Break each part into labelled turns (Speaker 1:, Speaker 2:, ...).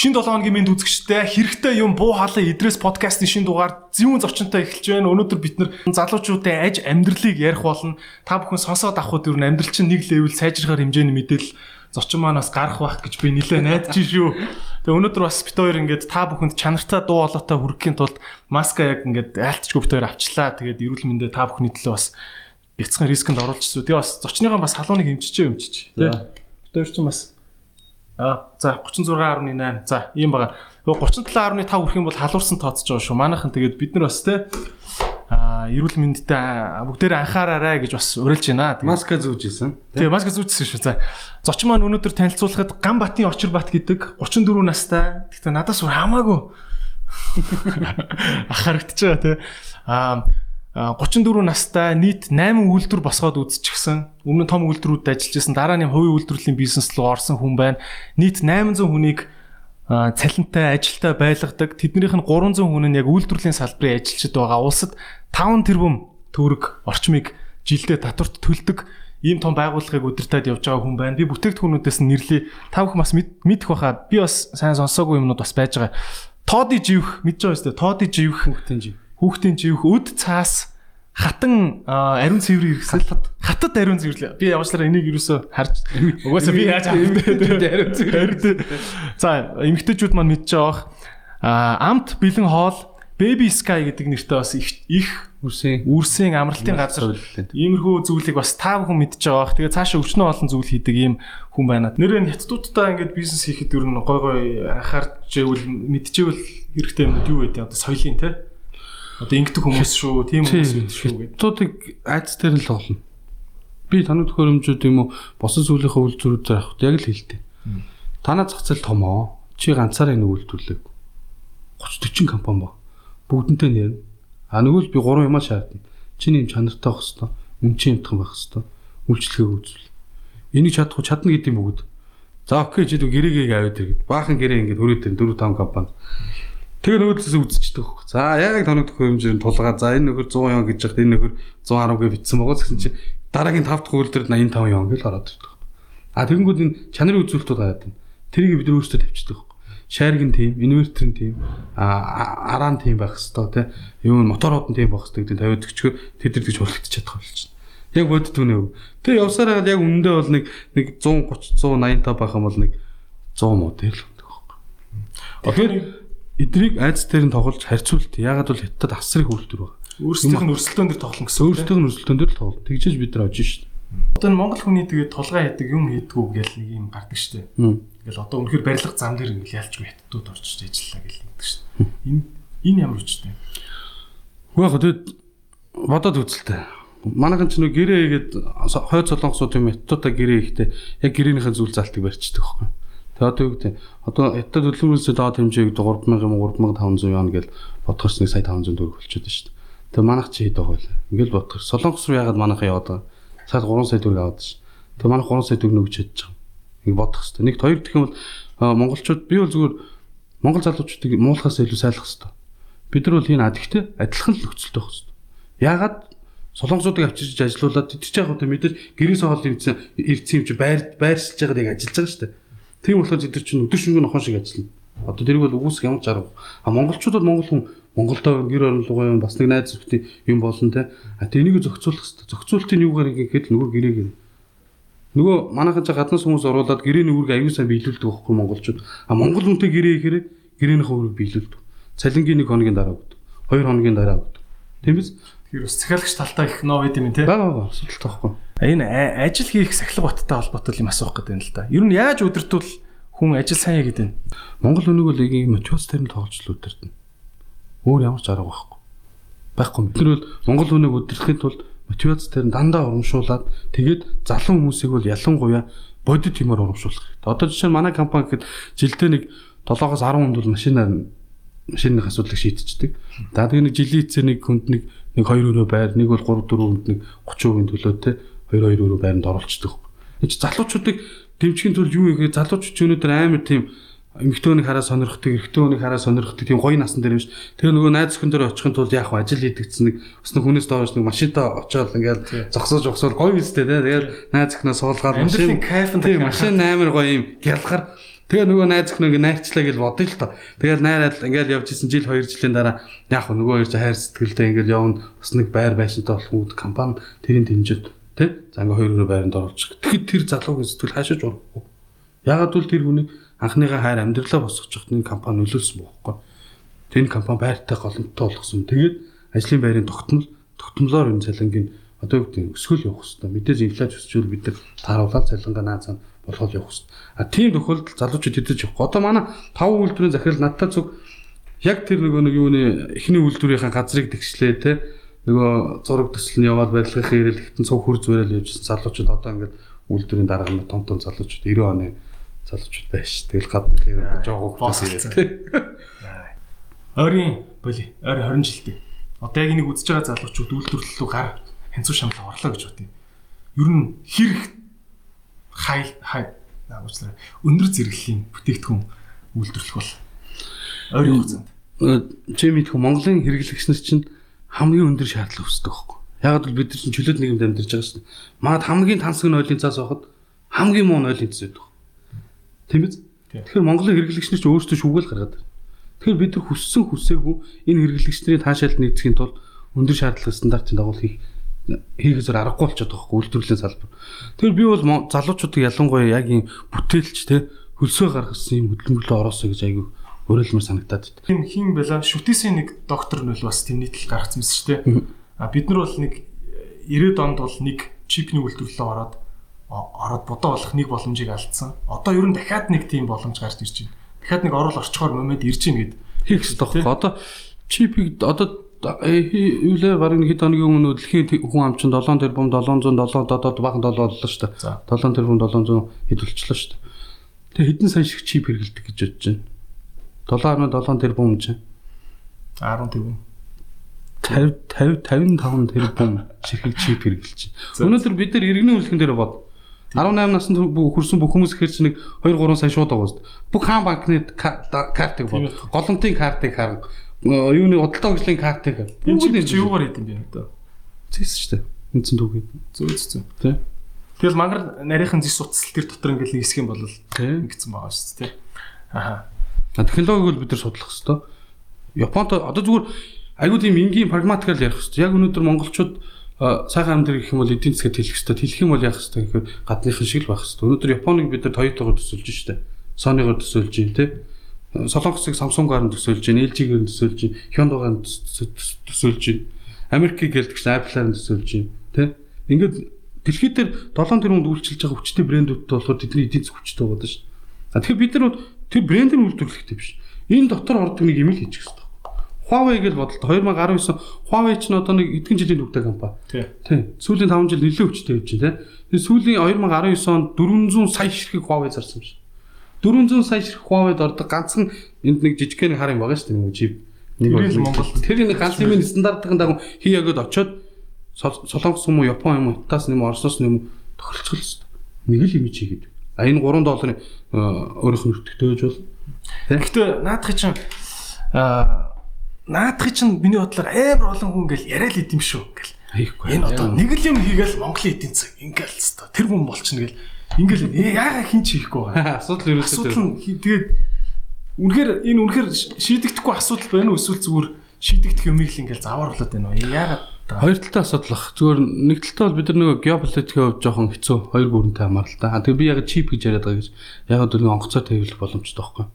Speaker 1: Шин 7 хоногийн мэд үзэгчтэй хэрэгтэй юм буу хаалаа идрээс подкастын шин дугаар зүүн зочинтой эхэлж байна. Өнөөдөр бид нар залуучуудын аж амьдралыг ярих болно. Та бүхэн сонсоод авахд юу амьдрал чинь нэг левел сайжрахаар хэмжээний мэдээлэл зочин маань бас гарах байх гэж би нилээ найдаж шүү. Тэгээ өнөөдөр бас бит хоёр ингээд та бүхэнд чанартай дуу хоолойтой хүрэхийн тулд маска яг ингээд айлтчгүй бит хоёр авчлаа. Тэгээд эрүүл мэндэ та бүхний төлөө бас бяцхан рискэнд оруулчихсан. Тэгээ бас зочныгаа бас халууныг хэмжиж юмчиж. Тэ. Бит хоёр ч бас за 36.8. За ийм байгаа. 37.5 хүрэх юм бол халуурсан тооцож байгаа шүү. Манайхан тэгээд бид нар бас те аа эрүүл мэндтэй бүгдээр анхаараарай гэж бас уриалж байна.
Speaker 2: Маска зүүж исэн.
Speaker 1: Тэгээ маска зүүжсэн шүү. За. Зочин маань өнөөдөр танилцуулахад Ганбатын Очирбат гэдэг 34 настай. Гэхдээ надаас өөр хамаагүй ах харагдаж байгаа те. Аа 34 настай нийт 8 үйлдвэр босгоод үзчихсэн. Өмнө нь том үйлдвэрүүдэд ажиллаж байсан. Дараа нь хувийн үйлдвэрлэлийн бизнес руу орсон хүн байна. Нийт 800 хүнийг цалинтай ажилтай байлгадаг. Тэднийх нь 300 хүн нь яг үйлдвэрлэлийн салбарын ажилчид байгаа. Улсад 5 тэрбум төгрөг орчмыг жилдээ татварт төлдөг ийм том байгууллагыг удирдах явж байгаа хүн байна. Би бүтээгдэхүүнүүдээс нэрлэе. Та бүхэн бас мэдэх байхаа. Би бас сайн сонсоогүй юмнууд бас байж байгаа. Тооди живх мэдж байгаа шүү дээ. Тооди живх
Speaker 2: хүүхдийн жив
Speaker 1: хүүхдийн живх өд цаас хатан ариун цэврийн хэрэгсэл хатад ариун цэвэрлээ. Би яваачлаараа энийг юусоо харж угаасаа би яаж авах ариун цэвэр. За эмэгтэйчүүд маань мэдж байгаа. Амт бэлэн хоол Baby Sky гэдэг нэртэй бас их их
Speaker 2: үрсийн
Speaker 1: үрсийн амралтын газар иймэрхүү зүйлийг бас та бүхэн мэдж байгаа. Тэгээ цаашаа өчнөө олон зүйл хийдэг ийм хүн байна. Нэрээ хятадуудтай ингээд бизнес хийхэд ер нь гой гой анхаарч ивэл мэдчихвэл хэрэгтэй юм юу вэ? Одоо соёлын те Одоо ингэдэг хүмүүс шүү, тийм хүмүүс үү шүү
Speaker 2: гэдэг. Туудыг айц дээр л олно. Би таныг төхөөрөмжүүд юм уу босон зүйлийнхээ үйлдвэрүүдээр авах яг л хэлдэг. Танаа зах зээл том оо. Чи ганцаараа энэ үйлдвэрлэг 30 40 компани ба. Бүгдэнтэй нэр. А нөгөө л би гурван юмаа шаардна. Чиний юм чанартай байх хэвээр, үнчин юмтхан байх хэвээр, үйлчлэгээ үзүүл. Энийг чадахгүй чадна гэдэг юм бүгд. За окей чи гэрээгээ аваад иргэд. Баахан гэрээ ингээд хөрөөд 4 5 компани. Тэгээ нөгөөдөөс үзчихдэг. За яг тоног хөрөмжөөр тулгаа. За энэ нөхөр 100 ян гэж яхад энэ нөхөр 110 гэ битсэн байгаа гэсэн чинь дараагийн 5 дахь хөрөлдөр 85 ян гэж гараад ирдэг. А тэгэнгүүт энэ чанарын үзүүлэлтүүд гараад байна. Тэрийг бид өөрсдөө тавьчихдаг хөх. Шаргийн тим, инвертерийн тим, а араан тим байх хэвээр тий. Юу моторууд нь тим байх хэвээр гэдэг тавиад өчгөө тэд нар гэж хуралдаж чадах болчихно. Яг бодд түнэ. Тэгээ явсараа яг үнэндээ бол нэг нэг 130 185 байх юм бол нэг 100 модел гэдэг байхгүй. Тэгэхээр эднийг айц дээр нь тоглож харьцуулт. Ягаад бол хятад асар их үйлдвэр байна.
Speaker 1: Өөрсдийнх нь өрсөлдөөн дээр тоглоно гэсэн.
Speaker 2: Өөрсдийнх нь өрсөлдөөн дээр л тоглолт. Тэгжээж бид нар очиж шít.
Speaker 1: Одоо энэ Монгол хүний тэгээд толгой хийдэг юм хийдгүү гэл нэг юм гардаг штэ. Ингээл одоо үнэхээр барилга зам дээр ингээл ялчгүй хятадууд орчиж ажиллаа гэл нэгдэг штэ. Энэ энэ ямар үчтэй.
Speaker 2: Хөө яг тэгээд бодоод үзэлтэй. Манайхан ч нэг гэрээ хийгээд хойд солонгосууд юм хятадуудаа гэрээ хийхдээ яг гэрээнийхэн зүйл залтыг барьчихдаг байхгүй. Тэгээ одоо юу гэдэг одоо хятад төлөвлөмжөөс доод хэмжээг 3000 юм 3500 яана гэж бодгоч нэг сая 500 төгрөг болчиход шүү дээ. Тэгээ манайх чи хэд байгаа вэ? Ингээл бодгоч. Солонгос руу ягаад манайхаа яваад байгаа? Саад 3 сая төгрөг аваад ш. Тэгээ манайх 3 сая төгрөг өгч чадчих юм. Нэг бодох хэрэгтэй. Нэг хоёр дэх юм бол монголчууд би бол зүгээр монгол залуучуудыг муулахаас илүү сайлах хэрэгтэй. Бид нар бол энэ адигтэй адилхан л нөхцөлтэй байх хэрэгтэй. Ягаад солонгосуудыг авчирч ажилуулад тэтгэж яг одоо мэдээж гэрээс хоол ирсэн ирсэн юм чи байр байршилж байгааг ажиллаж байгаа шүү дээ. Тийм болохоор нар чинь өдөр шөнөгүй нохоо шиг ажиллана. Одоо тэрийг бол үгүйсэх ямар ч арга. А монголчуудад монгол хүн Монголдоо гэр орнолгоо юм бас нэг найз зөвхөн юм болно те. А тэнийг зохицуулах хэрэгтэй. Зохицуултын юугаар гэхэд нөгөө гэрээг нөгөө манайхан ч гаднаас хүмүүс оруулаад гэрээний үүрэг аюул сан биелүүлдэг байхгүй монголчууд. А монгол хүнтэй гэрээ ихээр гэрээнийхээ үүрэг биелүүлдэг. Цалингийн нэг хоногийн дараа өгдөг. Хоёр хоногийн дараа өгдөг. Биз?
Speaker 1: Тэр бас захиалагч талтай их ноо байд юм те.
Speaker 2: Бага бага асуудалтай байхгүй.
Speaker 1: Энэ ажил хийх сахилга баттай холбоотой юм асуух гэдэг юм л да. Ер нь яаж удирдвал хүн ажил сайн хийгээд байна?
Speaker 2: Монгол өнөөгөө лигийн мотивац тэр нь тоглож л удирдна. Өөр ямар ч арга байхгүй. Байхгүй. Бид нар бол Монгол өнөөг удирдахын тулд мотивац тэр нь дандаа урамшуулад тэгээд залуу хүмүүсийг бол ялангуяа бодит юмар урамшуулах хэрэгтэй. Одоо жишээ нь манай компани гэхэд жилдээ нэг 7-оос 10 хүнд бол машинаар машины асуудлыг шийдчихдэг. За тэгээ нэг жилийн эцээр нэг хүнд нэг нэг 2 өрөө байр, нэг бол 3 4 хүнд нэг 30% төлөөтэй 2 2 өрөө байранд оруулцдаг. Энд залуучуудыг дэмжихийн тулд юу вэ гэхээр залуучууд өнөөдөр амар тийм эмэгтэйнийг хараа сонирхдаг, эрэгтэйнийг хараа сонирхдаг тийм гоё насан дээр юм ш. Тэгээ нөгөө найз өхөн дээр очихын тулд яах вэ? Ажил хийдэгцэн нэг бас нэг хүнээс доорч нэг машинтаа очиод ингээл зогсоож зогсоор гоё үстэй те. Тэгээд найз өхнөө суулгаад
Speaker 1: машин кайфн
Speaker 2: тийм машин амар гоё юм гялхар Тэгээ нөгөө найз их нөгөө найрчлаа гэж бодъё л тоо. Тэгэл найраад ингээл явж исэн жил 2 жилийн дараа яг хөө нөгөө хоёр хайр сэтгэлдээ ингээл явна. Бас нэг байр байшинтай болох үүд компани тэрийн дэмжид тий. За ингээ хоёр өөр байранд оруулчих. Тэгэхэд тэр залуугийн сэтгэл хаашаач урахгүй. Ягаад гэвэл тэр хүний анхныхаа хайр амьдралаа босгочих нэг компани нөлөөлсөн бохоггүй. Тэр компани байртай голомттой болгосон. Тэгээд ажлын байрын тогтмол тогтмолоор энэ цалингийн одоо юу гэдэг өсгөл явах хэрэгтэй. Мэдээж инфляц өсчүүл бид нар тааруулаад цалингаа наацаа болгоод явах хэрэгтэй. А тийм тохиолдолд залуучууд хэдэж явахгүй. Одоо манай тав үйлдвэрийн захирал надтай зүг яг тэр нөгөө нэг юуны эхний үйлдвэрийн газрыг тэгшлээ те нөгөө зураг төсөл нь яваад барилгын хэрэл ихтэн цуг хөр зүрэл явжсэн залуучууд одоо ингээд үйлдвэрийн дарга нь том том залуучууд 90 оны залуучууд байж. Тэгэл гадна хэрэг жоог хөөс ирээд.
Speaker 1: Ойрын боли ойр 20 жилдээ. Одоо яг энийг үзэж байгаа залуучууд үйлдвэрлэл рүү гар хянцуу шамлаа орлоо гэж бодъё. Ер нь хэрэг хай хай наагуучлаа өндөр зэрэглэлийн бүтээгдэхүүн үйлдвэрлэх бол ойрын хугацаанд
Speaker 2: чи мэдэх Монголын хэрэглэгч нар чинь хамгийн өндөр шаардлага өсдөг байхгүй. Яг л бид нар чинь чөлөөт нийгэмд амьдарч байгаа шүү дээ. Манад хамгийн тансаг нойлын цаас байхад хамгийн муу нойлын цаас байдаг. Тийм биз? Тэгэхээр Монголын хэрэглэгч нар чинь өөрсдөө шүүгээл гаргаад байна. Тэгэхээр бид нар хүссэн хүсээгүй энэ хэрэглэгчдийн таашаалд нэгдэхийн тулд өндөр шаардлага стандартын дагуу хийх хийхээс аргагүй болчиход байгаа хөө үйлдвэрлэлийн салбар. Тэгэхээр би бол залуучуудыг ялангуяа яг юм бүтээлч те хөлсөө гаргасан юм хөдөлмөрлөө ороосоо гэж айгүй өөрөлдмөр санагдаад байна.
Speaker 1: Тийм хин байла шүтээсийн нэг доктор нь бол бас тийм нийтлэл гаргацсан мэт шүү дээ. А бид нар бол нэг 90-ад онд бол нэг чипний үйлдвэрлэлөө ороод ороод бодоо болох нэг боломжийг алдсан. Одоо ер нь дахиад нэг тийм боломж гарч ирж байна. Дахиад нэг орол орчхоор момент ирж байна гэд
Speaker 2: хийх хэрэгтэй. Одоо чипийг одоо юулээ барин хэд хоногийн өмнө дэлхийн хүн амчин 7 тэрбум 707 додод бахан 7 боллоо шүү дээ. 7 тэрбум 700 хэд болчихлоо шүү дээ. Тэгээ хэдэн сая шиг чип хэрэгэлдэг гэж бодож байна. 7.7 тэрбум чинь
Speaker 1: 10 тэрбум.
Speaker 2: 50 50 55 тэрбум ширхэг чип хэрэгжилж байна. Өнөөдөр бид нар иргэний үйлхэн дээр бод. 18 наснд хүрсэн бүх хүмүүс ихэр чинь нэг 2 3 сая шууд байгаа шүү дээ. Бүх хаан банкны картыг бод. Голомтын картыг харга юуны удалдаа хөгжлийн картыг
Speaker 1: бүгд чи юугаар хийдэм бэ одоо
Speaker 2: зэс шүү дээ. Үндсэн түүхий
Speaker 1: зөө зөө тий Тэгэл мангар нарийнхан зис утасл тэр дотор ингээл нэг хэсэг юм бол ингэсэн байгаа шүү дээ
Speaker 2: аха технологиг бол бид нар судлах хэрэгтэй Японд одоо зүгээр айгүй тийм энгийн прагматикал ярих хэрэгтэй яг өнөөдөр монголчууд сайхан амьд гэх юм бол эдийн засгад хэлэх хэрэгтэй хэлэх юм бол яах хэрэгтэй гэхээр гадныхан шиг л байх хэрэгтэй өнөөдөр Японыг бид нар Toyota-гоор төсөлж штэ Sony-гоор төсөлж юм тий Солонгосыг Samsung-аар нь төсөөлж байна, LG-гээр нь төсөөлж байна, Hyundai-гаар нь төсөөлж байна. Америкийг гэлдэгч Apple-аар нь төсөөлж байна, тэ? Ингээд дэлхийд дээр 7 тэрбумд үйлчилж байгаа хүчтэй брэндүүдтэй болохоор тэдний эдийн засаг хүчтэй байгаа шүү. А тэгэхээр бид нар тэр брэндийн үйлдвэрлэхтэй биш. Энэ дотор ордог нэг юм л хийчих хэрэгтэй. Huawei гэж бодлоо 2019 Huawei ч одоо нэг эдгэн жилийн төвтэй компани. Тий. Сүүлийн 5 жил нэлээд хүчтэй явж байна, тий. Тэгээ сүүлийн 2019 онд 400 сая ширхэг Huawei зарсан юм шиг. 400 сая ширхэг Huawei-д ордог ганцхан энд нэг жижигхэн хар юм байгаа шүү дээ нэг чип.
Speaker 1: Нэг бол Монгол.
Speaker 2: Тэр нэг ганц юм стандартын дагуу хий ягод очоод Солонгос юм уу Япон юм уу таас юм Оросоос юм тохиролцол шүү дээ. Нэг л юм чигээд. А энэ 3 долларын өөрийнх нь өртөгтэй байж бол.
Speaker 1: Гэхдээ наадах чинь аа наадах чинь миний бодлоор амар олон хүн ингээл яриа л идэм шүү ингээл. Энэ одоо нэг л юм хийгээл Монголын эдийн засаг ингээл та тэр хүн болчихно гэл Ингээл яага хин ч хийхгүй байгаа.
Speaker 2: Асуудал ерөөсөө
Speaker 1: асуудал нь тэгээд үнэхээр энэ үнэхээр шийдэгдэхгүй асуудал байна уу эсвэл зүгээр шийдэгдэх юмыг л ингээл завааруулад байна уу? Яагаад
Speaker 2: Хоёр талтай асуудал бах. Зүгээр нэг талтай бол бид нар нөгөө геополитикийн хувьд жоохон хэцүү хоёр гүрэнтэй хамааралтай. Тэгээ би яг чип гэж яриад байгаа гэж яг өдөр онгоцоо тавилах боломжтой байхгүй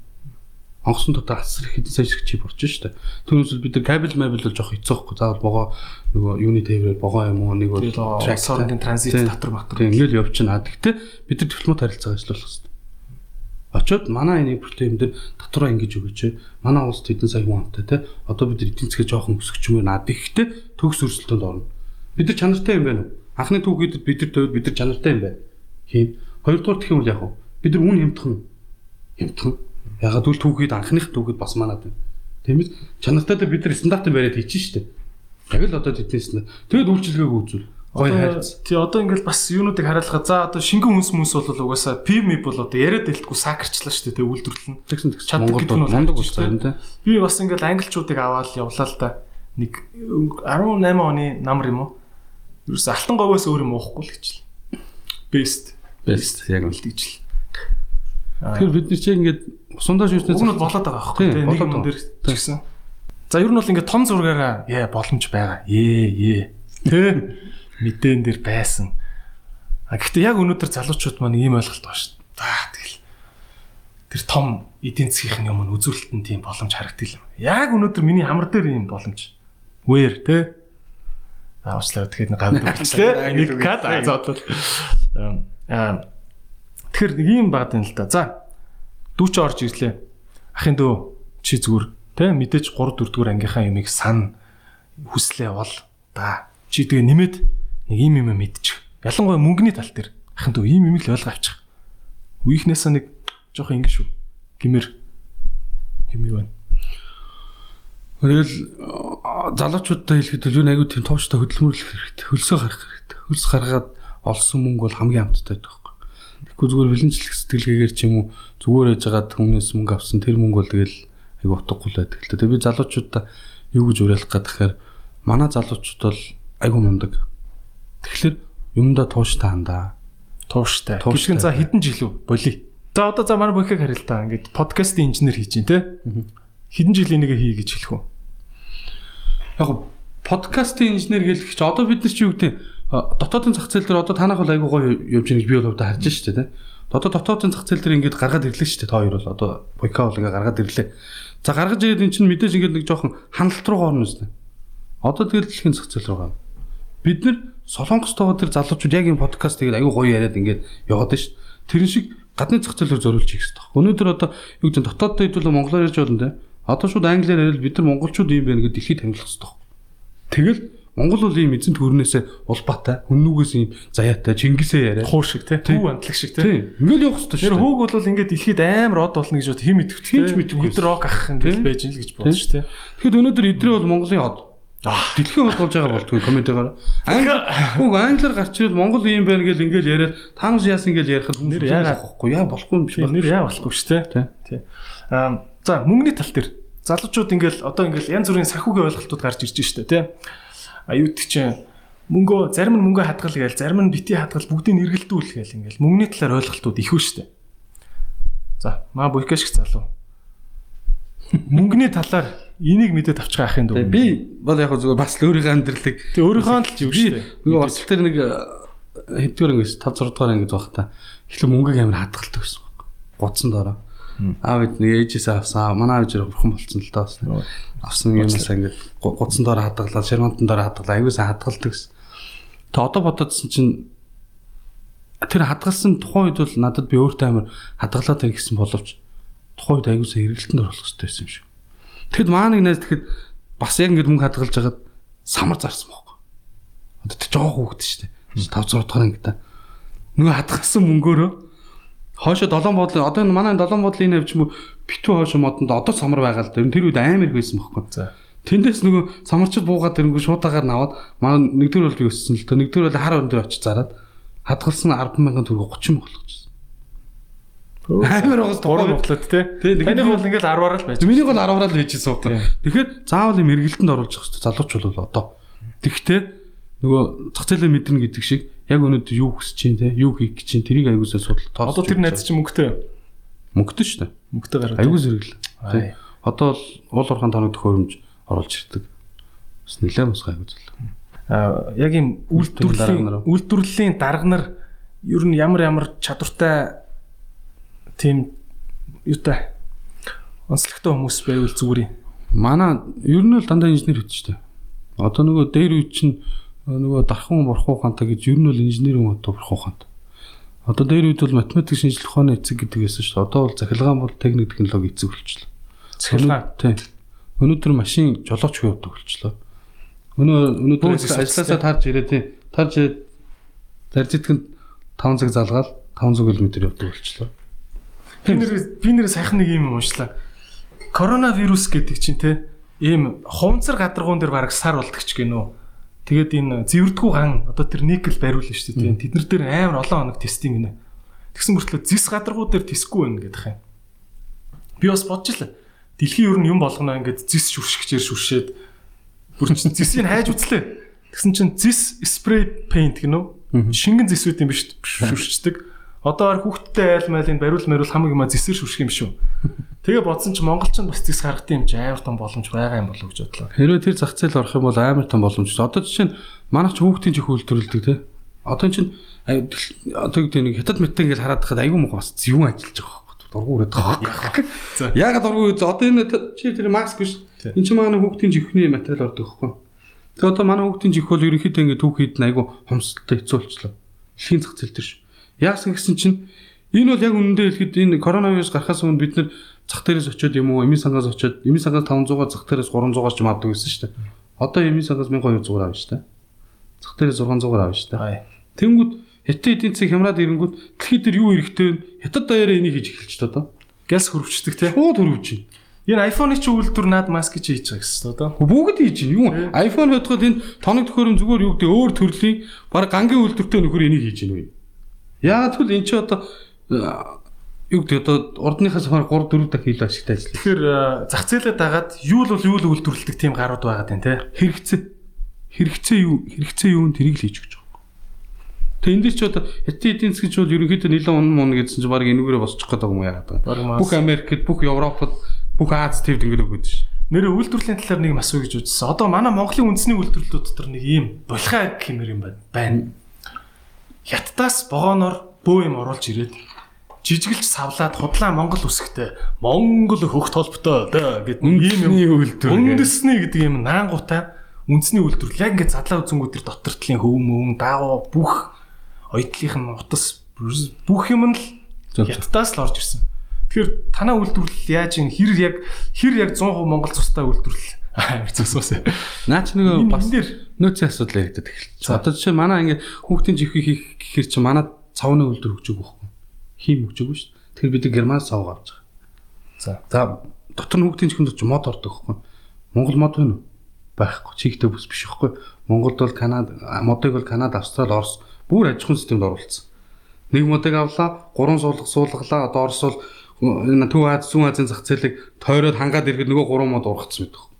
Speaker 2: онгоцон дотор асар хэдэн сая шиг чип орж штэ. Түүнээс бид нар кабель мабель бол жоох хэцүү байхгүй. Заавал богоо нөгөө юуны тээврээр богоо юм уу нэг бол
Speaker 1: транзит дотор матер.
Speaker 2: Тийм ингээл явчихна. Гэхдээ бид нар дипломат харилцаа ажиллуулах хэрэгтэй. Очоод манай энэ проблем дээр дотороо ингэж өгөөч. Манай улс хэдэн сая хүн амтай те. Одоо бид эдийн засгээ жоохон өсгөж юм наад ихтэй төгс өрсөлдөөнд орно. Бид нар чанартай юм байна уу? Анхны түүхийд бид нар төвд бид нар чанартай юм байна. Хийн. Хоёрдугаар гэх юм бол яг уу бид нар үн хямдхан хямдхан Ягаад үл түүхийд анхных түүхийд бас манад байна. Тийм ээ. Чанартай бид нар стандартын бариад хийчих штеп. Яг л одоо тэднээс нь тэгэд үйлчилгээг үзүүл.
Speaker 1: Гой хайрц. Тий одоо ингээл бас юунуудыг хараалахад за одоо шингэн хүнс мүнс бол угаасаа PMI бол одоо яриад дэлтгүй сакарчлаа шүү дээ үйлдвэрлэл нь.
Speaker 2: Тэгсэн тэгсэн Монголд мундаг ус байна те.
Speaker 1: Би бас ингээл англичуудыг аваад явлаа л да. Нэг 18 оны намар юм уу? Юус алтан говоос өөр юм уухгүй л гэж л. Best.
Speaker 2: Best яг
Speaker 1: л гэж л.
Speaker 2: Тэгэхээр бид нар чи ингээд сундаж юуснаас
Speaker 1: Уг нь болоод байгаа байхгүй
Speaker 2: Тийм,
Speaker 1: нэг юм дээр ч гэсэн. За ер нь бол ингээд том зургаараа яа боломж байгаа. Ээ ээ. Тэ мэдэн дээр байсан. А гэхдээ яг өнөөдөр залуучууд маань ийм ойлголт байна шүү дээ. Аа тэгэл. Тэр том эдийн засгийн юм үзүүлэлтэн тийм боломж харагддаг юм. Яг өнөөдөр миний хамар дээр ийм боломж. Where тэ? Аа уучлаарай тэгэхээр нэг гавд өгчлээ. Нэг кад зоодлол. Аа тэгэхээр юм багт юм л да. За дүүч орж ирлээ. Ахын дөө чи зүгээр тэ мэдээж 3 4 дугаар ангийнхаа юмыг сан хүслээ бол да. Чи тэгээ нэмээд нэг юм юм мэдчих. Ялангуяа мөнгөний тал дээр ахын дөө ийм юм л ойлгоо авчих. Үеийнхнээсээ нэг жоох ингэ шүү. Гимэр юм юу байна.
Speaker 2: Тэгэл залуучуудтай хэлэхэд юу нэг аюу тийм тууштай хөдөлмөрлөх хэрэгтэй. Хөлсөө гарах хэрэгтэй. Хөлс гаргаад олсон мөнгө бол хамгийн амттай байхгүй. Тэгэхгүй зүгээр бэлэнчлэх сэтгэлгээгээр ч юм уу зүгээр яж хагаад хүмүүнээс мөнгө авсан тэр мөнгө бол тэгэл аюу утгагүй л байдаг л та. Тэгээ би залуучуудаа юу гэж уриалах тэгэхээр манай залуучууд бол аюу мундаг. Тэгэхээр юмдаа тууштай хандаа.
Speaker 1: Тууштай. Гүшгэн за хэдэн жил үү? Боли. За одоо за манай бүхийг харил та. Ингээд подкастын инженер хийж дээ, тэ? Хэдэн жилийн нэг хий гэж хэлэх үү?
Speaker 2: Яг гоо, подкастын инженер гэлэх чи одоо бид нар чи юу гэдэг дотоодын зах зээл дээр одоо танах бол айгуу гоё явж байгааг би бол хувьдаа харж штэ тий. Одоо дотоодын зах зээл дээр ингээд гаргаад ирлээ штэ та хоёр бол одоо бойка бол ингээд гаргаад ирлээ. За гаргаж ирээд эн чинь мэдээж ингээд нэг жоохон ханалт руу орно үстэ. Одоо тэгэл дэлхийн зах зээл рүү гав. Бид нар солонгостойгоо тэр залуучууд яг энэ подкаст тэгээд айгуу гоё яриад ингээд яваад штэ. Тэрэн шиг гадны зах зээлээр зориулж хийх хэрэгтэй. Өнөөдөр одоо юу гэдэг нь дотооддоо хэдүүлээ монголоор ярьж болно тий. Одоо шууд англиар ярил бид нар монголчууд юм байна гэдэг дэлхийд танилцах хэрэгтэй. Тэгэл Монгол бол ийм эзэн төрнөөсөө улбаатай, хүннүүгээс ийм заяатай, Чингисээ яриа.
Speaker 1: Хуур шиг?
Speaker 2: Тийм.
Speaker 1: Хүү амтлаг шиг тэ?
Speaker 2: Тийм. Ингээл явах хэрэгтэй
Speaker 1: Тэр
Speaker 2: шүү.
Speaker 1: хүүг бол ингээд дэлхийд амар од болно гэж бод хэм идэвч
Speaker 2: Хинч мэдэхгүй.
Speaker 1: Өдөр рок ах ингээд байж ин л гэж бодож шүү тэ.
Speaker 2: Тэгэхэд өнөөдөр эдрээ бол Монголын од. Дэлхийн од болж байгаа болтгүй комментээр. Англи англиар гарч ирэл Монгол ийм байна гэл ингээл яриад таамс яасан гэл ярихад хүмүүс
Speaker 1: яагаад-
Speaker 2: болохгүй. Яа болохгүй юм биш байна.
Speaker 1: нэр яа болохгүй шүү тэ.
Speaker 2: Тий.
Speaker 1: Аа за мөнгөний тал дээр залуучууд ингээл одоо ингээл янз бүрийн санхүүгийн ойлголтууд гарч ирж штэ тий. Аюутг чинь мөнгөө зарим нь мөнгөө хадгал гээл зарим нь бити хадгал бүгдийг нэргэлдүүл гээл ингээл мөнгөний талаар ойлголтууд их үү штэ. За маа буйкаш шиг залуу. Мөнгөний талаар энийг мэдээд авчих ахын дүү.
Speaker 2: Би бол яг зүгээр бас л өөрийнхөө амьдралыг
Speaker 1: Тэг өөрийнхөө л жив штэ.
Speaker 2: Нөгөө орцол дээр нэг хэдгээр ингэж 5 6 дугаар ингэж байх та. Эхлээ мөнгөийг амар хадгалдаг гэсэн баг. Гуцсан доороо. Аав бид нэг ээжээсээ авсан. Манай аав жирэх бурхан болцсон л доо. Авсан юмнаас ингэж гуцсан доороо хадгалаад, ширмантан доороо хадгалаа. Аюусаа хадгалдаг гэсэн. Тэ одоо бододсон чинь тэр хадгалсан тухайн үед бол надад би өөртөө амар хадгалаад байх гэсэн боловч тухайн үед аюусаа эргэлтэнд оруулах хэрэгтэй байсан юм шиг. Тэгэд маа нэг найз тэгэхэд бас яг ингэж мөнгө хадгалж хагаад самар зарсан байхгүй. Одоо тэг жоох хөөгд штэ. 5 6 дахь ангита. Нөгөө хадгалсан мөнгөөрөө хоошо долоон буудлын одоо энэ манай долоон буудлын энэ авч юм битүү хоошо модонд одоо самар байгаа л дээ. Тэр үед амар их байсан байхгүй.
Speaker 1: За.
Speaker 2: Тэндээс нөгөө самарчд буугаад ирэнгүү шуудагаар наваад манай нэгдүгээр бол би өссөн л дөө. Нэгдүгээр бол хар өндөр очиж зараад хадгалсан 100000 төгрөг 30 мөнгө болгочихсон. Амар байгаас
Speaker 1: Гурван
Speaker 2: тэгээд
Speaker 1: Таних
Speaker 2: би-
Speaker 1: бол ингээл 10-аар л байж.
Speaker 2: Миний гол 10-аар л хийжсэн
Speaker 1: Тийм.
Speaker 2: байхгүй. Тэгэхээр заавал юм эргэлтэнд оруулж явах хэрэгтэй. Залууч бол одоо. Тэгвэл нөгөө зах зээлээ мэдэрнэ гэдэг шиг яг өнөөдөр юу хүсэж чинь те юу хийх гэж чинь тэрийг аягуулсаа судал тоос.
Speaker 1: Одоо тэр найз чинь мөнгөтэй.
Speaker 2: мөнгөтэй шүү дээ.
Speaker 1: Мөнгөтэй гараад.
Speaker 2: Аягүй зэрэглээ. Одоо л уул уурхаан тоног төхөөрөмж оруулж ирдэг. Бас нэлээд мусгай зүйл.
Speaker 1: Аа яг юм үйлдвэрлэлийн
Speaker 2: дарга нар.
Speaker 1: үйлдвэрлэлийн дарга нар ер нь ямар ямар чадвартай тийм юутай онцлогтой хүмүүс байвал зүгээр юм.
Speaker 2: Манай ер нь бол дандаа инженер хөтж штэ. Одоо нөгөө дээр үе чинь нөгөө дархан бурхан ухаантай гэж ер нь бол инженерийн одоо бурхан ухаантай. Одоо дээр үед бол математик шинжилгээ ухааны эцэг гэдэг байсан шүү дээ. Одоо бол захиргаан бол техник технологи эцэг болчихлоо.
Speaker 1: Захиргаан.
Speaker 2: Тийм. Өнөөдөр машин жолооч хүү явдаг болчихлоо. Өнөө өнөөдөр ажилласаа тарж ирээ тийм. Тарж ирээд таржитгэнд 5 цаг залгаал 500 км явдаг болчихлоо.
Speaker 1: Би нэр би нэр сайхан нэг юм уншлаа. Коронавирус гэдэг чинь те ийм хуванцар гадаргуун дээр бараг сар болдог ч гинөө. Тэгээд энэ зэвэрдгүү ган одоо тэр никл бариулна шүү дээ. Тэд нар дээр амар олон хоног тестинг гинэ. Тэгсэн мөртлөө зис гадаргуу дээр тестгүй байна гэдэг юм. Би бас л дэлхийн ер нь юм болгоно ингээд зис шүршгчээр шүршээд бүр чинь зисийг хайж үзлээ. Тэгсэн чинь зис спрей пейнт гинөө. Шингэн зисүүд юм биш шүршдэг. Одоо ар хүүхдтэй айл майлын бариул мариул хамаг юма зэсэр шүрших юм шүү. Тэгээ бодсон чи монголчин бас зэс гаргах юм чи амар том боломж байгаа юм болов гэж бодлоо.
Speaker 2: Хэрвээ тэр зах зээл орох юм бол амар том боломж. Одоо жишээ нь манайх ч хүүхдийн чих үйлдвэрлэдэг те. Одоо чинь одоо гэдэг нэг хятад мэттэй ингээд хараад байхад айгүй муу бас зөвөн ажиллаж байгаа байхгүй. Дургу өрөөд байгаа. Яагаад дургу одоо энэ чи тэр маск биш. Энд чинь манай хүүхдийн чихний материал ордог байхгүй. Тэгээ одоо манай хүүхдийн чих бол ерөнхийдөө ингээд түүхийд нь айгүй хомсдолтой хэцүү болчихлоо. Дэлхийн зах зээл төр ш. Яасан гэсэн чинь энэ бол яг үнэндээ хэлэхэд энэ коронавирус гарахаас өмнө бид нэр зах дээрээс очиод юм уу, эмийн сангаас очиод, эмийн сангаас 500-аар зах дээрээс 300-аар ч юм авдаг гэсэн шүү дээ. Одоо эмийн сангаас 1200-аар авна шүү дээ. Зах дээрээс 600-аар авна шүү дээ. Тэнгүүд хятад эдийн засаг хямраад ирэнгүүт дэлхийд дээр юу эрэхтэй вэ? Хятад даяараа энийг хийж эхэлж та одоо.
Speaker 1: Газ хөрвчдөг те.
Speaker 2: Шууд хөрвж байна.
Speaker 1: Энэ iPhone-ы чи үйлдвэр наад маск чи хийж байгаа гэсэн одоо.
Speaker 2: Бүгд хийж байна. Юу iPhone бодоход энэ тоног төхөөрөм зүгээр юу гэдэг өөр төрлийн баг гангийн үйлдвэртэй нөхөр энийг хийж байна үү? Яагаад гэвэл эн чи одоо юу гэдэг одоо урдныхаас хойно 3 4 дахин илүү ашигтай ажиллах.
Speaker 1: Тэгэхээр зах зээлээ дагаад юу л юу л үйлдвэрлэдэг тийм гарууд байгаа юм те.
Speaker 2: Хэрэгцээ. Хэрэгцээ юу? Хэрэгцээ юу нь тэрийг л хийж өгч байгаа. Тэгээ энэ ч одоо хятад эдийн засгийн ч бол ерөнхийдөө нэлээд унан мун гэсэн чинь баг энүүгээрээ босчих гээд байгаа юм яагаад байгаа. Бүх Америкт, бүх Европод, бүх Аз твд ингэж өгöd ш.
Speaker 1: Нэрээ үйлдвэрлэлийн талаар нэг асуу гэж үзсэн. Одоо манай Монголын үндэсний үйлдвэрлэлүүд дотор нэг ийм булхай хэмээр юм байна. Хятадаас вагоноор бөө юм оруулж ирээд жижигэлж савлаад худлаа Монгол үсгтэй Монгол хөх толботой гэдэг ийм юм
Speaker 2: үйлдвэр.
Speaker 1: Үндэсний гэдэг юм наангуутай үндэсний үйлдвэрлэл яг ингээд задлаа үзэнгүүд төр дотор талын хөв мөн даавуу бүх оюутлынх нь утас бүх юм нь л хятадаас л орж ирсэн. Тэгэхээр танаа үйлдвэрлэл яаж ин хэр яг хэр яг 100% Монгол цустай үйлдвэрлэл зөвсөөс.
Speaker 2: Наач нөгөө бас нөөцийн асуудал яригдаад эхэлж. Одоо жишээ манай ингээд хүүхдийн жихийг хийх гэхэр чи манай цавны үйлдвэр өгч өгөх байхгүй. Хийм өгнө шүү. Тэгэхээр бид герман цав гарч байгаа. За. За дотор нь хүүхдийн чихэнд ч мод ордог байхгүй. Монгол мод байна уу? Байхгүй. Чигтэй бүс биш байхгүй. Монголд бол Канада модыг бол Канада, Австрали, Орос бүр аж ахуйн системд оруулсан. Нэг модыг авлаа, гурван суулгах суулгалаа. Одоо Орос бол энэ Төв Аз, Зүүн Азийн зах зээлийг тойроод хангаад ирэхэд нөгөө гурван мод ургацсан байдаг.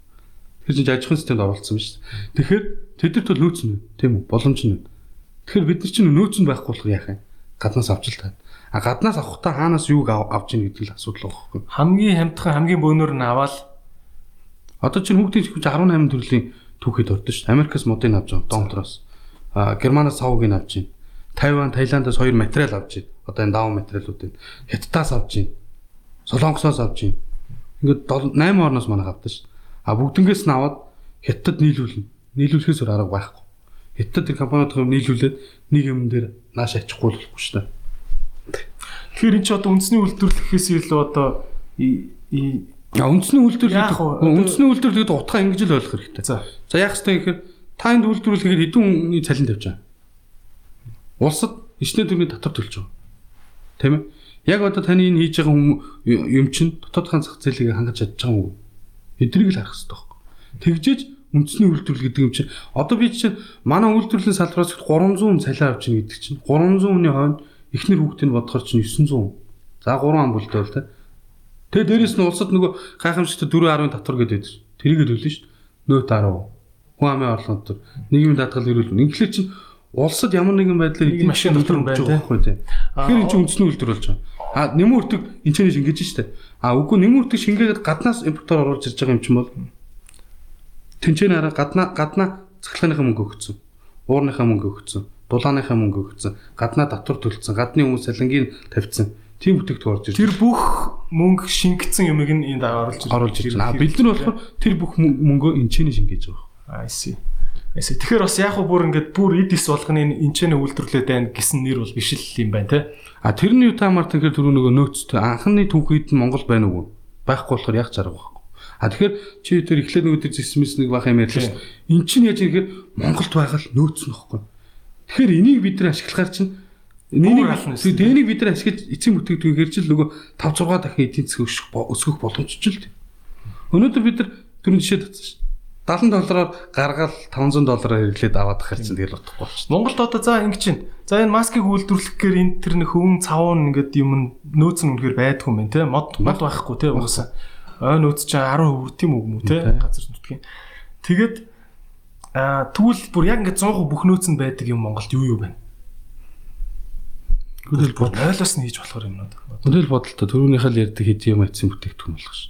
Speaker 2: Тэр чинь аж ахуйн системд оруулсан биз. Тэгэхээр тэдэрт бол нөөц нь тийм үү? Боломж нь. Тэгэхээр бид нар чинь нөөц нь байхгүй болох яах юм? Гаднаас авч л таа. А гаднаас авахтаа хаанаас юуг авч ийн гэдэг л асуудал байгаа хөөхгүй.
Speaker 1: Хамгийн хамтхан хамгийн бөөнөр нь аваад
Speaker 2: одоо чинь хүүхдийн чихвч 18 төрлийн түүхэд ордоо шүү. Америкаас модыг авч байгаа. Донтроос. А Германаас савыг авч байна. Тайван, Таиландаас хоёр материал авч байна. Одоо энэ даван материалуудыг Хятадаас авч байна. Солонгосоос авч байна. Ингээд 8 орноос манайх авдаг шүү. А бүгднгээс нь аваад Хятад нийлүүлнэ. Нийлүүлэхээс өөр арга байхгүй. Хятад тэр компаниудыг нийлүүлээд нэг юм дээр нааш ачихгүй болохгүй шүү дээ.
Speaker 1: Тэгэхээр эн чи одоо үндэсний үйлдвэрлэхээс илүү одоо
Speaker 2: А үндэсний үйлдвэрлэл үндэсний үйлдвэрлэл гэдэг утгаа ингэж л ойлгох хэрэгтэй.
Speaker 1: За.
Speaker 2: За яах вэ гэхээр та энд үйлдвэрлэхээр хэдэн хүний цалин тавьж байгаа. Улсад ичнэ төрний татвар төлж байгаа. Тэ мэ? Яг одоо таны энэ хийж байгаа юм чинь дотоодхын зах зээлийг хангаж чадж байгаа юм уу? Эдрийг л харах хэрэгтэй байхгүй. Тэгжээж үндэсний үйлдвэрлэл гэдэг юм чинь одоо би чинь манай үйлдвэрлэлийн салбараас 300 цалин авч ийн гэдэг чинь 300 хүний хойно эхнэр хүүхдийн бодохоор чинь 900. За 3 ам бүлтэй бол тэ. Тэгээ дээрэс нь улсад нөгөө гайхамшигтай 4.10 татвар гэдэг. Тэрийг л төлнө шүү дээ. Нөөт 10. Хүн амын орлого дотор нийгмийн даатгал эрүүл мэнд. Инглиш чинь улсад ямар нэгэн байдлаар
Speaker 1: эдийн машин дотор байж
Speaker 2: байгаа тийм. Тэгэхээр энэ чинь үндэсний үйлдвэр болж байгаа. А нэмэн үртэг энэ ч шингээж штэ. А үгүй нэмэн үртэг шингээгээд гаднаас импортоор оруулж ирж байгаа юм чинь бол тэнцэн араа гаднаа гаднаа цахилгааныхаа мөнгө өгсөн. Уурныхаа мөнгө өгсөн. Дулааныхаа мөнгө өгсөн. Гаднаа татвар төлсөн. Гадны хүмүүс салингийн тавьсан. Тийм бүтээгдэхүүн орж ирж.
Speaker 1: Тэр бүх мөнгө шингэсэн юмыг нь энд оруулж
Speaker 2: оруулж ирж байна. Бид нар болохоор тэр бүх мөнгөө энэ чинь шингээж байгаа.
Speaker 1: I see. Эсэ тэгэхээр бас яг бүр ингээд бүр эд ис болгоны энчэнэ үйлдвэрлээд байна гэсэн нэр бол биш л юм байна те.
Speaker 2: А тэрний утаамаар тэгэхээр түрүү нөгөө нөөцтэй анхны түүхийд нь Монгол байна уу? Байхгүй болохоор яг зарга байхгүй. А тэгэхээр чи тэр эхлээд нөгөө тэр зэсмэс нэг бах юм ярьлаа шүү. Эн чинь яаж ихээр Монголд байгаа л нөөц нь байхгүй. Тэгэхээр энийг бид нар ашиглахаар чинь Энийг тэнийг бид нар ашиглаж эцсийн бүтээгдэхүүн гэржил нөгөө 5 6 дахин эдийн засаг өсгөх боломжч л. Өнөөдөр бид нар түрүүн жишээ татсан шүү. 70 доллараар гаргаад 500 доллараар хэрэглээд аваад чинь тэгэл утгагүй болчих.
Speaker 1: Монголд одоо за ингэ чинь. За энэ маскыг үйлдвэрлэх гээр энэ тэр нэг хөвөн цавуун ингээд юм нөөц нь үнэхээр байдгүй юм те. Мод мод байхгүй те уусаа. Ой нөөц чинь 10% тийм үг мүү те газар нутгийн. Тэгээд аа тэгвэл бүр яг ингээд 100% бүх нөөц нь байдаг юм Монголд юу юу байна?
Speaker 2: Хөдөл бод.
Speaker 1: Ойлоос нь хийж болохоор юмнууд.
Speaker 2: Хөдөл бодолтой түрүүнийхээ л ярьдаг хэд юм айтсан бүтээгдэхүүн болох ш.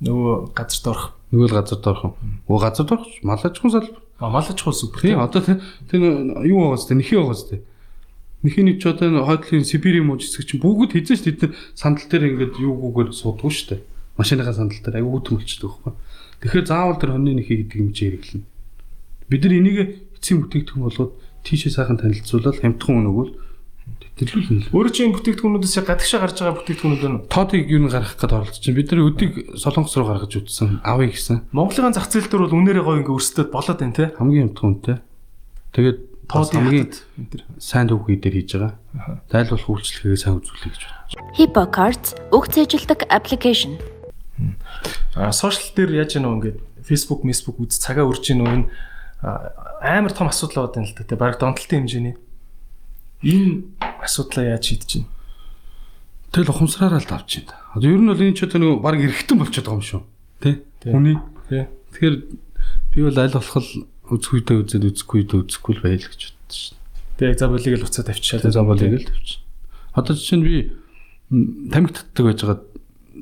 Speaker 1: Нөгөө газар доорх.
Speaker 2: Нөгөө л газар доорх юм. Өө газар доорх мал аж ахуйн салбар.
Speaker 1: А мал аж ахуй супер.
Speaker 2: Тийм одоо тэр тэр юу байгаа зү нэхий байгаа зү. Нэхий ч одоо хойдлын Сибирийн мууж хэсэг чинь бүгд хизээш тэд нар сандал дээр ингээд юугүйгээр суудгүй шүү дээ. Машиныхаа сандал дээр аягүй хөтөлмөлчдөг байхгүй. Тэгэхээр заавал тэр хоньны нэхий гэдэг юм чи хэрэглэнэ. Бид нар энийг эцсийн бүтээгдэхүүн болгоод тийшээ сайхан танилцуулаад хямдхан өнөөгөл тэтгэлүүлнэ.
Speaker 1: Өөрөө чинь бүтээгдэхүүнүүдээс гадагшаа гарч байгаа бүтээгдэхүүнүүд нь
Speaker 2: Тоодыг юу н гаргах гэдээ оролдож чинь бид нар өдийг солонгос руу гаргаж үтсэн. Авъя гэсэн.
Speaker 1: Монголын зах зээл дээр бол үнээрээ гоё ингээ өрсөлдөд болоод байна те.
Speaker 2: Хамгийн хямдхан үнэтэй. Тэгээд
Speaker 1: Тоодын
Speaker 2: хамгийн сайн төвхий дээр хийж байгаа. Тайлбарлах үйлчлэгээ сайн үзүүлэх гэж байна.
Speaker 3: Hippo Cards үг цээжилдэг аппликейшн.
Speaker 1: А сошиал дээр яаж яануу ингээд Facebook, Facebook үз цагаа үрж гин үү амар том асуудал болоод байна л да. Баг донтолтын хэмжээний. Энэ асуудлаа яаж шийдэж чинь?
Speaker 2: Тэгэл ухамсараараа л давж байна. Одоо ер нь бол энэ ч одоо нэг баг эргэтэн болчиход байгаа юм шүү. Тэ? Хүний. Тэгэхээр би бол аль болох үзэх үедээ үзээд үзэхгүй үедээ үзэхгүй л байл гэж боддоо шүү.
Speaker 1: Тэгээ за болиг л уцаа тавьчихаа.
Speaker 2: Тэгээ замбалыг л тавьчих. Одоо жишээ нь би тамхи татдаг байж байгаа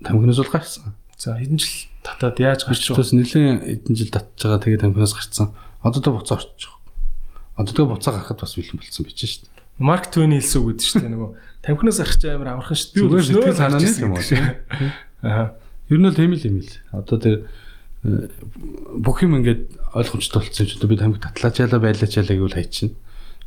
Speaker 2: тамхинаас бол гарсан.
Speaker 1: За хэдэн жил татаад яаж гарч вэ?
Speaker 2: Бас нэлээд эдэн жил татж байгаа тэгээ тамхинаас гарцсан. Одоо тэ буцаа орчих. Одоо тэгээ буцаа гарахад бас бэлэн болцсон байж шүү.
Speaker 1: Марк Твен хэлсэн үг гэдэг шүү дээ нөгөө тамхинаас гарч амар амархан шүү дээ.
Speaker 2: Зүгээр сэтгэл санааны юм
Speaker 1: шиг. Аа.
Speaker 2: Ер нь л тийм л юм л. Одоо тэр э, бүх юм ингээд ойлгомжтой болсон ч одоо би тамхи татлаачаалаа байлаачаалаа гэвэл хайчин.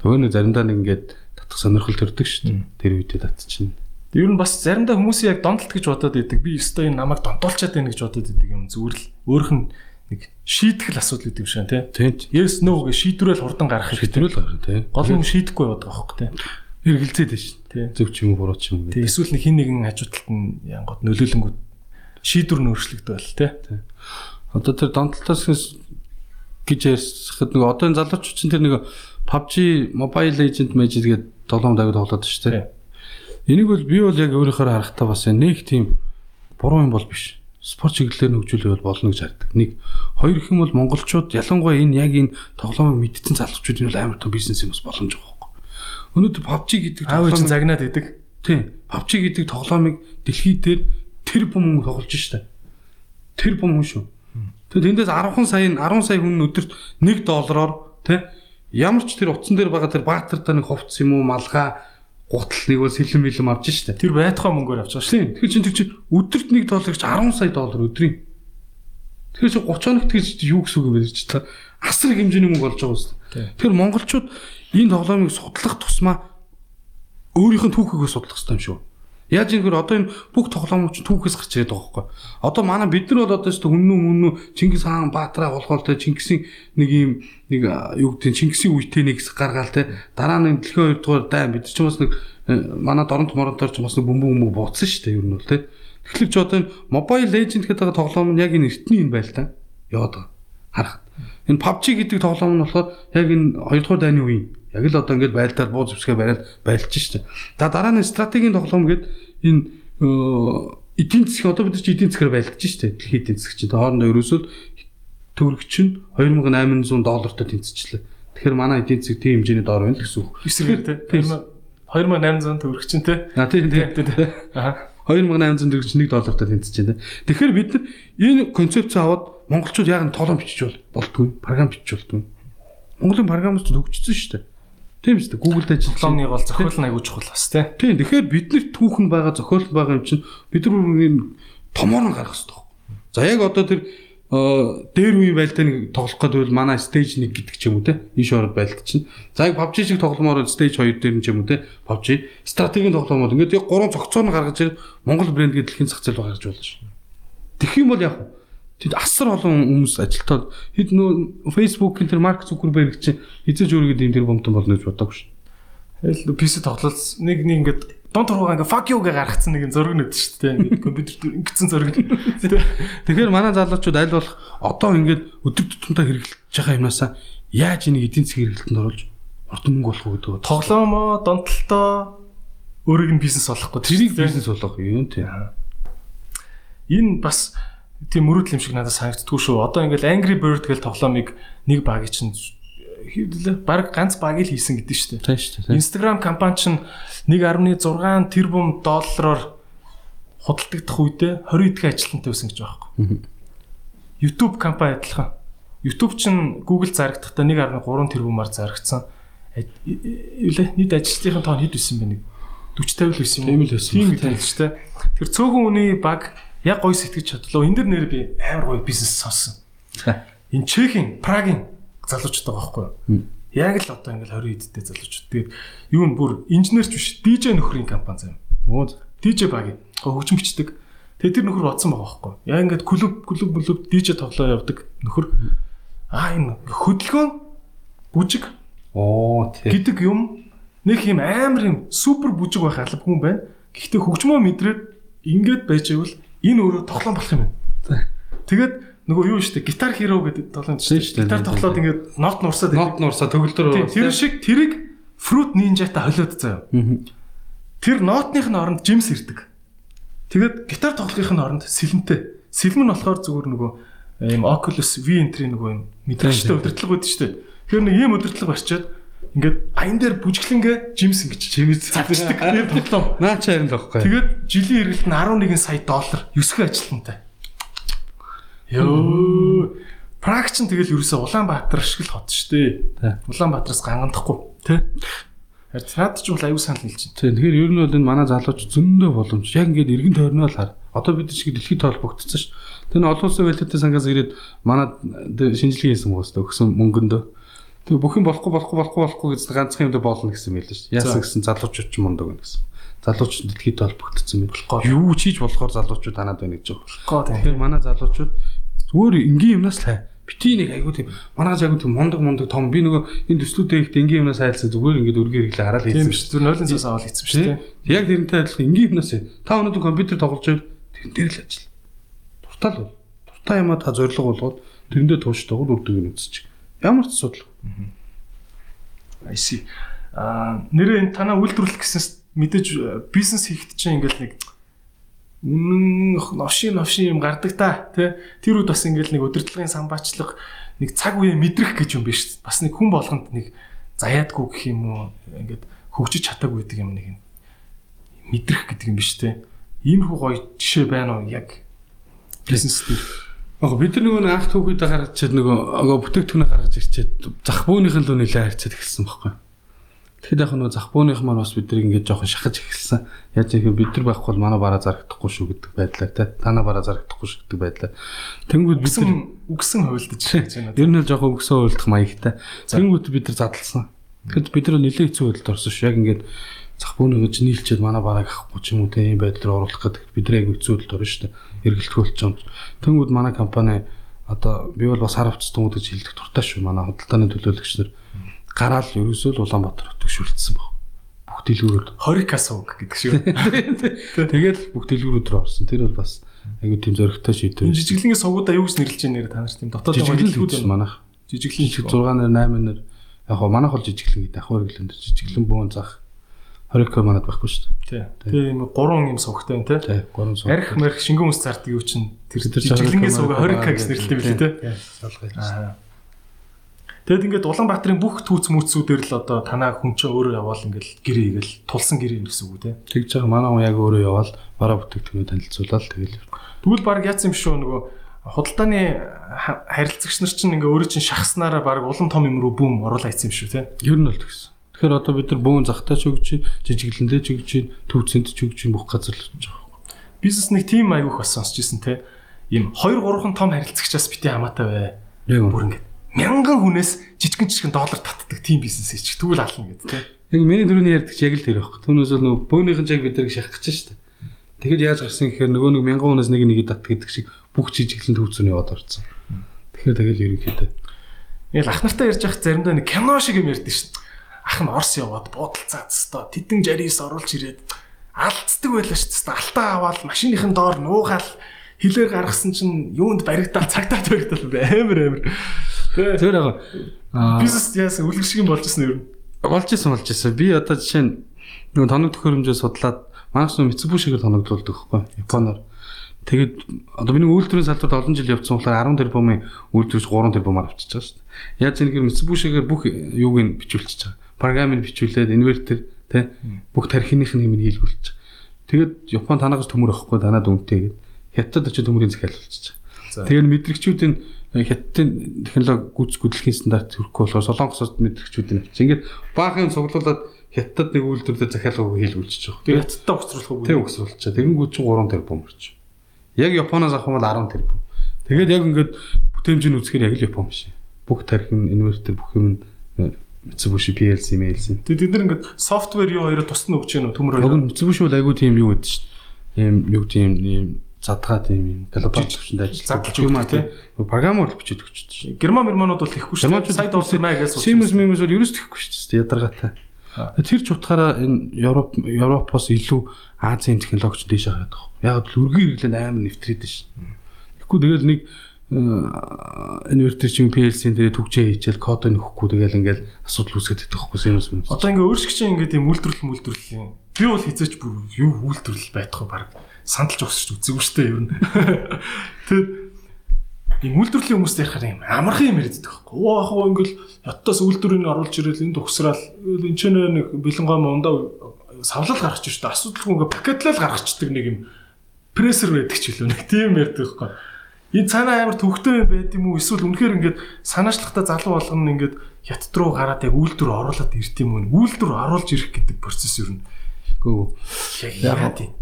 Speaker 2: Нөгөө нэг заримдаа нэг ингээд татах сонирхол төрдөг шүү дээ. Тэр үедээ татчихна.
Speaker 1: Ер нь бас заримдаа хүмүүс яг донтолт гэж бодоод идэг. Би өстой энэ намайг донтолчаад байна гэж бодоод идэг юм зүгээр л өөрх нь нэг шийтгэл асуудал юм шиг тий.
Speaker 2: Тийм.
Speaker 1: Yes no гэж шийдвэрэл хурдан гарах хэрэгтэй.
Speaker 2: Хэтрүүл гарна тий.
Speaker 1: Гол нь шийдэхгүй яваад байгаа хөөхгүй тий.
Speaker 2: эргэлзээд байна шүү.
Speaker 1: Тий.
Speaker 2: Зөв ч юм уу буруу ч юм уу.
Speaker 1: Тэгээ эсвэл нэг хин нэгэн хажуудалт нь янгод нөлөөлөнгүүд шийдвэр нь өөрчлөгдөв тий.
Speaker 2: Одоо тэр донтолтоос гэж ярьсахад нөгөө одоо энэ залуучууд чинь тэр нөгөө PUBG Mobile Legend Magic гэдэг тоглоом давид тоглоод шүү
Speaker 1: Тий.
Speaker 2: дээ. Энийг бол би бол яг өөрийнхөө харахтаа бас нэг тийм буруу юм бол биш. Спорт чиглэлээр хөгжүүлэх бол болно гэж хардаг. Нэг хоёр их юм бол монголчууд ялангуяа энэ яг энэ тоглоомыг мэдсэн залуучууд энэ бол амар том бизнес юм бас боломж байгаа. Өнөөдөр PUBG гэдэг тоглоомыг
Speaker 1: загнаад идэг.
Speaker 2: тийм PUBG гэдэг тоглоомыг дэлхийд тэр бум хүн тоглож штэ. Тэр бум хүн шүү. Тэгээд тэндээс 10 сая 10 сая хүн өдөрт 1 доллараар тий ямар ч тэр утсан дээр байгаа тэр баатартаа нэг хувц юм уу малгай гутал нэг бол сэлэн бэлэм авч штэ.
Speaker 1: Тэр байтугай мөнгөөр авч байгаа.
Speaker 2: Тийм. Тэгэхээр чинь тэр чинь өдөрт 1 доллар гэж 10 сая доллар өдрийн. Тэгэхээр чи 30 хоногт гэж юу гэсэн үг юм бэ ч та асар их хэмжээний мөнгө болж байгаа.
Speaker 1: Тийм.
Speaker 2: Тэгэхээр монголчууд энэ тоглоомыг судлах тусмаа өөрийнх нь түүхийгөө судлах хэрэгтэй юм шүү. Яаж ингээр одоо энэ бүх тоглоомч түүхээс гарч ирээд байгаа байхгүй. Одоо манай бид нар бол одоо ч хүннүү мүннүү Чингис хаан Баатраа болохоолтой Чингисийн нэг юм нэг юу гэдэг Чингисийн үетэй нэг хэсэг гаргаал те дараа нь дэлхийн 2 дугаар дайн бид ч бас нэг э, манай доронт моронтоор ч бас нэг бөмбөг бөмбөг бууцсан шүү дээ ер нь бол те. Тэгэхээр ч одоо энэ Mobile Legend гэдэг тоглоом нь яг энэ эртний энэ байл та. Яваад байгаа. Харахад. Энэ PUBG гэдэг тоглоом нь болохоор яг энэ 2 дугаар дайны үеийн яг л одоо ингээд байлдаар буу зэвсгээ бариад байлж штэ. За дараа нь стратегийн тоглоом гээд энэ э, эдийн засгийн одоо бид нар чи эдийн засгаар байлдаж штэ. Дэлхийн эдийн засаг чинь хоорондоо ерөөсөө төгрөг чинь 2800 доллартай тэнцвчлээ. Тэгэхээр манай эдийн засаг тийм хэмжээний доор байна л гэсэн үг.
Speaker 1: Тий.
Speaker 2: Тийм.
Speaker 1: 2800 төгрөг чинь тий.
Speaker 2: А тийм тийм.
Speaker 1: Тий, тий. Аа.
Speaker 2: 2800 төгрөг чинь 1 доллартай тэнцэж байна. Тэгэхээр бид нар энэ концепц аваад монголчууд яг нь тоглоом бичиж бол болдгүй, програм бичиж болдгүй. Монголын програмч төгжсөн шүү дээ. Тийм шүү дээ. Google-д ажиллаж
Speaker 1: Дипломны гол зохиол нь аягүй чухал бас тий.
Speaker 2: Тийм. Тэгэхээр бид нар түүхэн байгаа, зохиол байгаа юм чинь бид нар энэ томоор нь гаргах хэрэгтэй. За яг одоо тэр э, дээр үеийн байлтаа нэг тоглох гэдэг бол манай stage 1 гэдэг ч юм уу те. Энэ шород байлт чинь. За яг PUBG шиг тогломоор бол stage 2 дээр нь ч юм уу те. PUBG стратегийн тоглоомод ингээд яг гурван цогцоор нь гаргаж ирээд Монгол брэнд гэдэг дэлхийн зах зээл гаргаж болно шүү. Тэгэх юм бол яг Тэд асар олон хүмүүс ажилтаад хэд нөө Facebook-ийн тэр Марк Цукерберг чинь хизээж өөрийгөө ийм тэр бомтон болно гэж бодоагүй шүү.
Speaker 1: Тэгэл PC тоглолц нэг нэг ингээд дон тургуугаа ингээд fuck you гэ гаргацсан нэг юм зураг нэт шүү дээ. Ингээд компьютер зураг. Тий.
Speaker 2: Тэгэхээр манай залуучууд аль болох одоо ингээд өдөр тутамдаа хэрэглэж байгаа юмнасаа яаж энийг эдийн засгийн хэрэглэлтэнд оруулж ордон мөнгө болох вэ гэдэг.
Speaker 1: Тоглоомоо, донтолтоо өөрийг нь бизнес болгохгүй.
Speaker 2: Тэрийг бизнес болгох юм тийм.
Speaker 1: Энэ бас тийм мөрөдл юм шиг надад санагддгүй шүү. Одоо ингээл Angry Bird гэл тоглоомыг нэг багийн чинь хэвлээ баг ганц баг л хийсэн гэдэг шүү дээ.
Speaker 2: Тийм шүү дээ.
Speaker 1: Instagram компани чинь 1.6 тэрбум доллараар худалдагдах үедээ 20 эдгээр ажилтнтай байсан гэж байгаа юм. YouTube компани адилхан. YouTube чинь Google зарагдахдаа 1.3 тэрбумаар зарагдсан. Юу нийт ажилтны тоо хэд байсан бэ нэг 40 50 л байсан юм.
Speaker 2: Тийм л байсан.
Speaker 1: Тийм л ч тийм. Тэр цөөхөн үний баг яг гой сэтгэж чадлаа. Энд дэр нэр би амар гоё бизнес сонсон. Энэ Чехийн, Прагийн залуучууд байгаа байхгүй юу? Яг л одоо ингээл 20 эдтэй залуучууд. Тэгээд юу н бүр инженерч биш, DJ нөхрийн компани зам.
Speaker 2: Оо.
Speaker 1: DJ баг. Хөгжим бичдэг. Тэгээд тэр нөхөр бодсон байгаа байхгүй юу? Яг ингээд клуб клуб клуб DJ тоглоо явдаг нөхөр. Аа энэ хөдөлгөөн бүжиг
Speaker 2: Оо тийм.
Speaker 1: гэдэг юм нэг юм амар юм супер бүжиг байх алба хүн байна. Гэхдээ хөгжмөө мэдрээд ингээд байж байвал энэ өөрөө тоглоом болох юм байна. Тэгээд нөгөө юу штэ гитар хиро гэдэг тоглоом
Speaker 2: Тийм
Speaker 1: штэ. Гитар тоглоод ингээд нот нурсаад
Speaker 2: Нот нурсаа төгөлдөр
Speaker 1: тэр шиг тэрийг Fruit Ninja-та холиод заяа. Тэр нотных нь оронд жимс ирдэг. Тэгээд гитар тоглохын оронд сэлэнтэй. Сэлмэн нь болохоор зүгээр нөгөө ийм Oculus V entry нөгөө юм мэдрэгчтэй удирдлага байдаг дээ. Тэр нэг ийм удирдлага барьчаад ингээд аян дээр бүжиглэнгээ жимс ингэж чимээс цавчдаг. Тэр тоглоом.
Speaker 2: Наа чи харин л байхгүй.
Speaker 1: Тэгээд жилийн эргэлт нь 11 сая доллар 9 ажилтнтай. Йоо. Праг чинь тэгэл ерөөсөө Улаанбаатар шиг л хот шүү дээ. Улаанбаатараас гангандахгүй тий. Харин наад ч бол аюу санал хэлж байна.
Speaker 2: Тэгэхээр ер нь бол энэ манай залууч зөндөө боломж. Яг ингээд эргэн тойрноо л хар. Одоо бид шиг дэлхийд толбогдсон ш. Тэр нь олон улсын валютын сангаас ирээд манай шинжилгээ хийсэн хүмүүст өгсөн мөнгөндөө. Тэгээ бүх юм болохгүй болохгүй болохгүй болохгүй гэж ганцхан юм дээр болно гэсэн мэл ш. Яасан гэсэн залуучууд ч мундаг байна гэсэн. Залуучууд дэлхийд толбогдсон мэт. Юу ч хийж болохоор залуучууд танаад байна гэж
Speaker 1: тий.
Speaker 2: Тэгэхээр манай залуучууд зүгээр энгийн юмнаас л хай. Бити нэг айгуу тийм манайгаж айгуу тийм мундаг мундаг том би нөгөө энэ төслүүдээ ихтэй энгийн юмнаас хайлсан зүгээр ингээд өргөөр иглээ хараад
Speaker 1: Тийм
Speaker 2: хийсэн.
Speaker 1: шүү. Зүр нойлын цаас аваад хийсэн шүү дээ.
Speaker 2: Яг тэрнтэй адилхан энгийн юмнаас та өнөөдөр компьютер тоглож байвал тэрэн дээр л ажил. Дуртай л бол. Дуртай юмаа та зориг болгоод тэрэндээ тууштайгууд үрдэг юм үзчих. Ямар ч асуудал.
Speaker 1: I see. Аа нэрээ энэ танаа үйлдвэрлэх гэсэн мэдээж бизнес хийхэд чинь ингээл нэг үнэн новшин новшин юм гардаг та тий тэр үед бас ингээл нэг удирдлагын самбаачлах нэг цаг үе мэдрэх гэж юм биш бас нэг хүн болгонд нэг заяадгүй гэх юм уу? Ингээд хөгжиж чадаагүй гэдэг юм нэг мэдрэх гэдэг юм биш тий иймэрхүү гоё жишээ байна уу? Яг бизнес дээр
Speaker 2: Яг бид нар нөгөө анх түүхийдээ гаргаж чад нөгөө нөгөө бүтээгдэхүүнээ гаргаж ирчээд зах бөөнийхэн л нэлээ харьцаад эхэлсэн байхгүй. Тэгэхэд яг нөгөө зах бөөнийх маань бас биднийг ингээд жоохон шахаж эхэлсэн. Яаж юм бид нар байхгүй бол манай бараа зарагдахгүй шүү гэдэг байдлаа тий. Танаа бараа зарагдахгүй шүү гэдэг байдлаа. Тэнгүүд бид нар
Speaker 1: үгсэн үгсэн хувилдаж гэж байна
Speaker 2: ер нь л жоохон өгсөө уйлдах маягтай. Тэнгүүд бид нар задлсан. Тэгэхэд бид нар нэлээд хэцүү байдалд орсон шүү. Яг ингээд зах бөөнийгөө нийлчээд манай бараа авахгүй ч юм уу те ийм байдлаар оруулах гэдэг бид нар яг хэцүү байдалд орно шүү дээ. Эргэлтгүүлж юм. Тэнгүүд манай компани одоо би бол бас харавц томд гэж хэлдэг туртаа шүү. Манай худалдааны төлөөлөгч нар гараал ерөөсөө л Улаанбаатар төгшүүлсэн баг. Бүх дэлгүүрүүд.
Speaker 1: хорикас уг гэдэг шүү
Speaker 2: Тэгээд бүх дэлгүүрүүд рүү орсон. Тэр бол бас айгүй тийм зөрөгтэй шийдвэр.
Speaker 1: жижиглэнгийн сувгуудаа юу гэж нэрлэж байгаа нэр та нар тийм дотоод байгаа байна
Speaker 2: манайх.
Speaker 1: жижиглэн
Speaker 2: 6 нэр 8 нэр яг хоо манайх бол жижиглэн гэдэг ахвар гэлэн жижиглэн бөөн зах 20 к манад байхгүй шүү
Speaker 1: тий тийм гурван юм сувгтай байна тий
Speaker 2: дээ. Тий, 3 сум.
Speaker 1: арх марх шингэн хүмүүс зардаг юу чинь тэр жижиглэнгийн
Speaker 2: 20K
Speaker 1: сувга 20к гэж нэрлэдэг билээ тий. Аа. Тэгэд ингээд Улаанбаатарын бүх түүц мүүцүүдээр л одоо танаа хүн чинь өөрөө яваал ингээд гэрээ игээл тулсан гэрээ гэсэн үг үү тий
Speaker 2: Тэгж байгаа манай хүн яг өөрөө яваал бараа бүтээгдэхүүнээ танилцуулаад тэгэл.
Speaker 1: Тэгвэл баг яатсан юм шүү нөгөө худалдааны ха- харилцагч нар чинь ингээ өөрөө чинь шахснараа баг улам том юм руу бүүм оруулаа ийцсэн юм шүү тий
Speaker 2: Ер нь бол тэгсэн. Тэгэхээр одоо бид нар бөөн захтаа ч өгч, жижиглэндээ ч өгч, төвцөнд ч өгч бүх газар л болж байгаа.
Speaker 1: бизнес нэг тим аягүйх бас сонсч ирсэн тий ийм 2 3хан том харилцагчаас бити хамаатай бай
Speaker 2: Яг
Speaker 1: бүр ингээд мянган хүнээс жижигэн жижигэн доллар татдаг тийм бизнес хийж тэгвэл ална гэдэг тий
Speaker 2: Яг миний дөрөвний ярьдаг яг л тэр байхгүй. Түүнээс л нөгөө бөөнийхэн яг бид нарыг шахах гэж дээ. Тэгэхэд яаж гарсан гэхээр нөгөө нэг мянган хүнээс нэг нэгийг дат гэдэг шиг бүх жижиглэн төвцөний яваад орсон. Тэгэхээр тэгэл ерөнхийдөө
Speaker 1: Ингээл ах нартай ярьж явах заримдаа нэг кино шиг юм ярьдэн шин. Ах нь Орс яваад буудалцаад өстой тэдэн жарис оруулж ирээд алдцдаг байлаа шүү дээ. Алтаа аваад машиныхын доор нуугаал хилээр гаргасан чинь юунд баригдаал цагтаад баригдаал амар амар.
Speaker 2: Тэр яг
Speaker 1: бизнес яасан үлгэр шиг юм болж ирсэн юм.
Speaker 2: болж исэн болж исэн. Би одоо жишээ нь нөгөө тоног төхөөрөмжөө судлаад манайх нь Mitsubishi-гээр тоногдуулдаг байхгүй Японоор. Тэгээд одоо миний үйлдвэрийн салбарт олон жил явцсан болохоор 10 тэрбумын үйлдвэрч 3 тэрбумаар авчиж байгаа шүү дээ. Яаж зэрэг Mitsubishi-гээр бүх юуг нь бичүүлчихэж байгаа. Програмыг бичүүлээд инвертер тий бүх тархиных нь юм хийлгүүлж байгаа. Тэгээд Япон танаас төмөр авахгүй танаад үнэтэй гэдэг. Хятад очиж төмөрийн захиал болчихж байгаа. Тэгээд мэдрэгчүүдийн хятадын технологи гүйц гүйтгэхийн стандарт хүрэхгүй болохоор солонгосоос мэдрэгчүүдийн авчих. Ингээд баахан цуглуулад хятад нэг үйлдвэрлэлд захиалгаагүй хийлгүүлчихэж байгаа.
Speaker 1: Тэгээд хятадтай угсруулах уу?
Speaker 2: Тэг угсруулчих. Тэгэнгүүт чинь 3 тэрбум орч. Яг Японоос авах юм бол 10 тэрбум. Тэгээд яг ингээд бүтээмжийг үзэхээр яг л Япон биш. Бүх тархин инвертер бүх юм Mitsubishi PLC, MLC.
Speaker 1: Тэгээд тэд нар ингээд софтвер юу хоёроо тусна өгч яана төмөр
Speaker 2: нь Mitsubishi бол айгүй тийм юу гэдэг чинь. Ийм юу тийм ийм задгаа тийм юм галопач төвчөнд ажилладаг юм аа тийм програмаар бичиж өгч чинь.
Speaker 1: Герман германууд бол тэхгүй шүү дээ. Сая дуулсан маяг гэсэн.
Speaker 2: Siemens Siemens бол ерөөс тэхгүй шүү дээ ядаргаатай. Тэр ч утгаараа энэ Европ Европоос илүү Азийн технологич дээш хаад байгаа. Яг л үргийн хэрэглэн амар нэвтрээд шин. Тэгэхгүй тэгэл нэг инвертер чинь PLC-ийн дээр түгчээ хийчихэл код нөхгүй тэгэл ингээл асуудал үүсгээд идэх Siemens юм.
Speaker 1: Одоо ингээ өөрсгч ингээд юм үйлдвэрлэл мүлдвэрлэл юм. Би бол хизээч бүр юу үйлдвэрлэл байхгүй баг сандалж өгсөж үзээгүй штэ ер нь. Тэгэд ийм үйлдвэрлэлийн хүмүүст ярихаар юм амархан юм яриад байдаг байхгүй. Оо яг гоо ингээл яттаас үйлдвэрийг оруулж ирэл энд ухсраал энэ ч нэг бэлэнгой мундаа савлал гаргаж штэ асуудалгүй ингээ пакетлал гаргачдаг нэг юм прессер байдаг ч илүү нэг тийм ярьдаг байхгүй. Энэ цаанаа амар төвхтэй байд юм уу эсвэл үнэхээр ингээд санаачлахтаа залуу болгоно ингээд хятад руу гараад яг үйлдвэр оруулаад ирд юм уу? Үйлдвэр оруулж ирэх гэдэг процесс юу нэ?
Speaker 2: Гүү.
Speaker 1: Яг юм?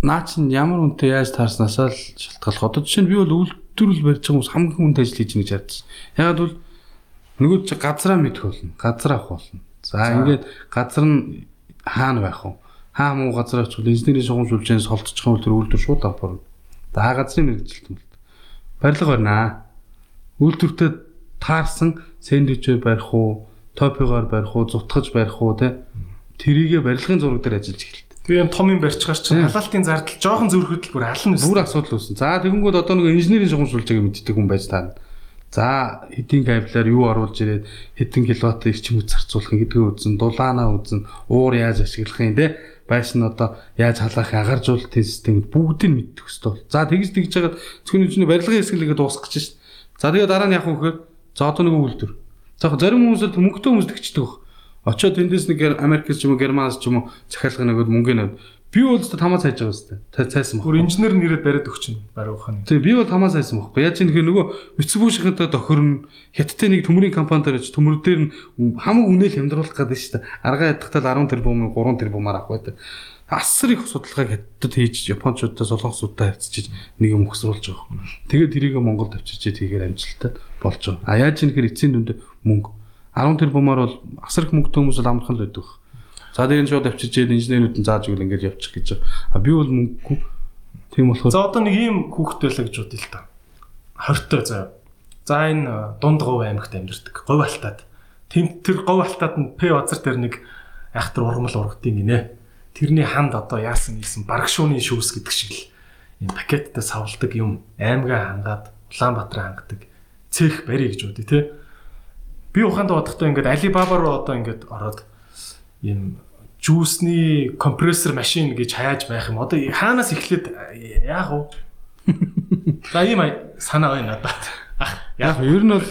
Speaker 2: Наа чин ямар үнтэй яаж таарснасаа л шалтгаалх. Одоо жишээ нь би бол үйлдвэрлэл барьж байгаа хүмүүс хамгийн хүнд ажил хийж гэж ярьдсан. Ягаад бол нөгөө чи газраа мэдэх болно. Газар авах болно. За ингээд газар нь хаана байх вэ? Хаа муу газар авчихвал инженерийн шугамжуулж солилцох юм бол тэр үйлдвэр шууд авах болно. За газрын мэрэгжилт юм барилга барина. Үйлдвэртээ таарсан сэндвичээр барих уу, топиогоор барих уу, зутгаж барих уу те. Тэрийгэ барилгын зураг дээр ажиллаж эхэлдэг.
Speaker 1: Тэгээ юм том юм барьчихаар чинь халаалтын зардал жоохон зөрөхөд л бүр ална
Speaker 2: Бүр асуудал үүсэн. За тэгэнгүүт одоо нэг инженерийн шугамжуулж байгааг мэддэг хүн байж таа. За хэдийн кабелаар юу оруулж ирээд хэдэн киловатт ирчим үз зарцуулах гэдгийг үзэн, дулаанаа үзэн, уур яаж ашиглах юм те байш нь одоо яаж халаах агаржуулалтын системд бүгдийг мэддэг хэвээр бол. За тэгж тэгж жагаад зөвхөн үчний барилгын хэсгэлгээ дуусгах гэж шин. За тэгээ дараа нь яах вэ гэхээр за одоо нэг үйлдвэр. За зарим хүмүүс л мөнгөтэй хүмүүс тэгчдэг баг. Очоод тэндээс нэг Америкс ч юм уу Германс ч юм уу захиалга нөгөөд мөнгө нөд. Би бол өөртөө тамаа цайж байгаа үстэй. Та цайсан баг.
Speaker 1: Гүр инженер нэрэд бариад өгч нь баруухаа.
Speaker 2: Тэг би бол тамаа цайсан баггүй. Яаж юм тэгэхээр нөгөө Mitsubishi-ийнхэнтэй тохирно. Хятадтай нэг төмөрийн компани дээр төмөр дээр нь хамаг үнээл хямдруулах гэдэг шүү дээ. Аргаа ядахтал 10 тэрбум 3 тэрбумаар авах байдаг. Асар их судалгааг хятадд хийж Япончуудаа солонгосуудаа хавцчих нэг юм өгсруулж байгаа. Тэгээд тэрийг Монголд авчирчээ тийгээр амжилттай болж байгаа. А яаж юм тэгэхээр эцсийн дүндээ мөнгө 10 тэрбумаар бол асар их мөнгөтэй хүмүүс л амархан л байдаг. За тэгээд шууд авчирчээд инженерүүд нь зааж өгөл ингэж явчих гэж. А би бол мөнгөгүй. Тийм болохоор
Speaker 1: За одоо нэг ийм хүүхэд байлаа гэж бодъё л та. 20 той заа. За энэ дунд говь аймагт амьдардаг. Говь алтаад. Тэм тэр говь алтаад нь П базар дээр нэг айхтар ургамал ургадгийг гинэ. Тэрний ханд одоо яасан ийсэн барагшууны шүүс гэдэг шиг л энэ пакеттай савладаг юм аймгаа хангаад Улаанбаатар хангадаг цех барь гэж бодъё те. Би ухаанд бодохдоо ингээд Alibaba руу одоо ингээд ороод ийм жүүсний компрессор машин гэж хаяаж байх юм. Одоо хаанаас эхлээд яах вэ? За ийм санаа байна надад. Ах
Speaker 2: яг ер нь бол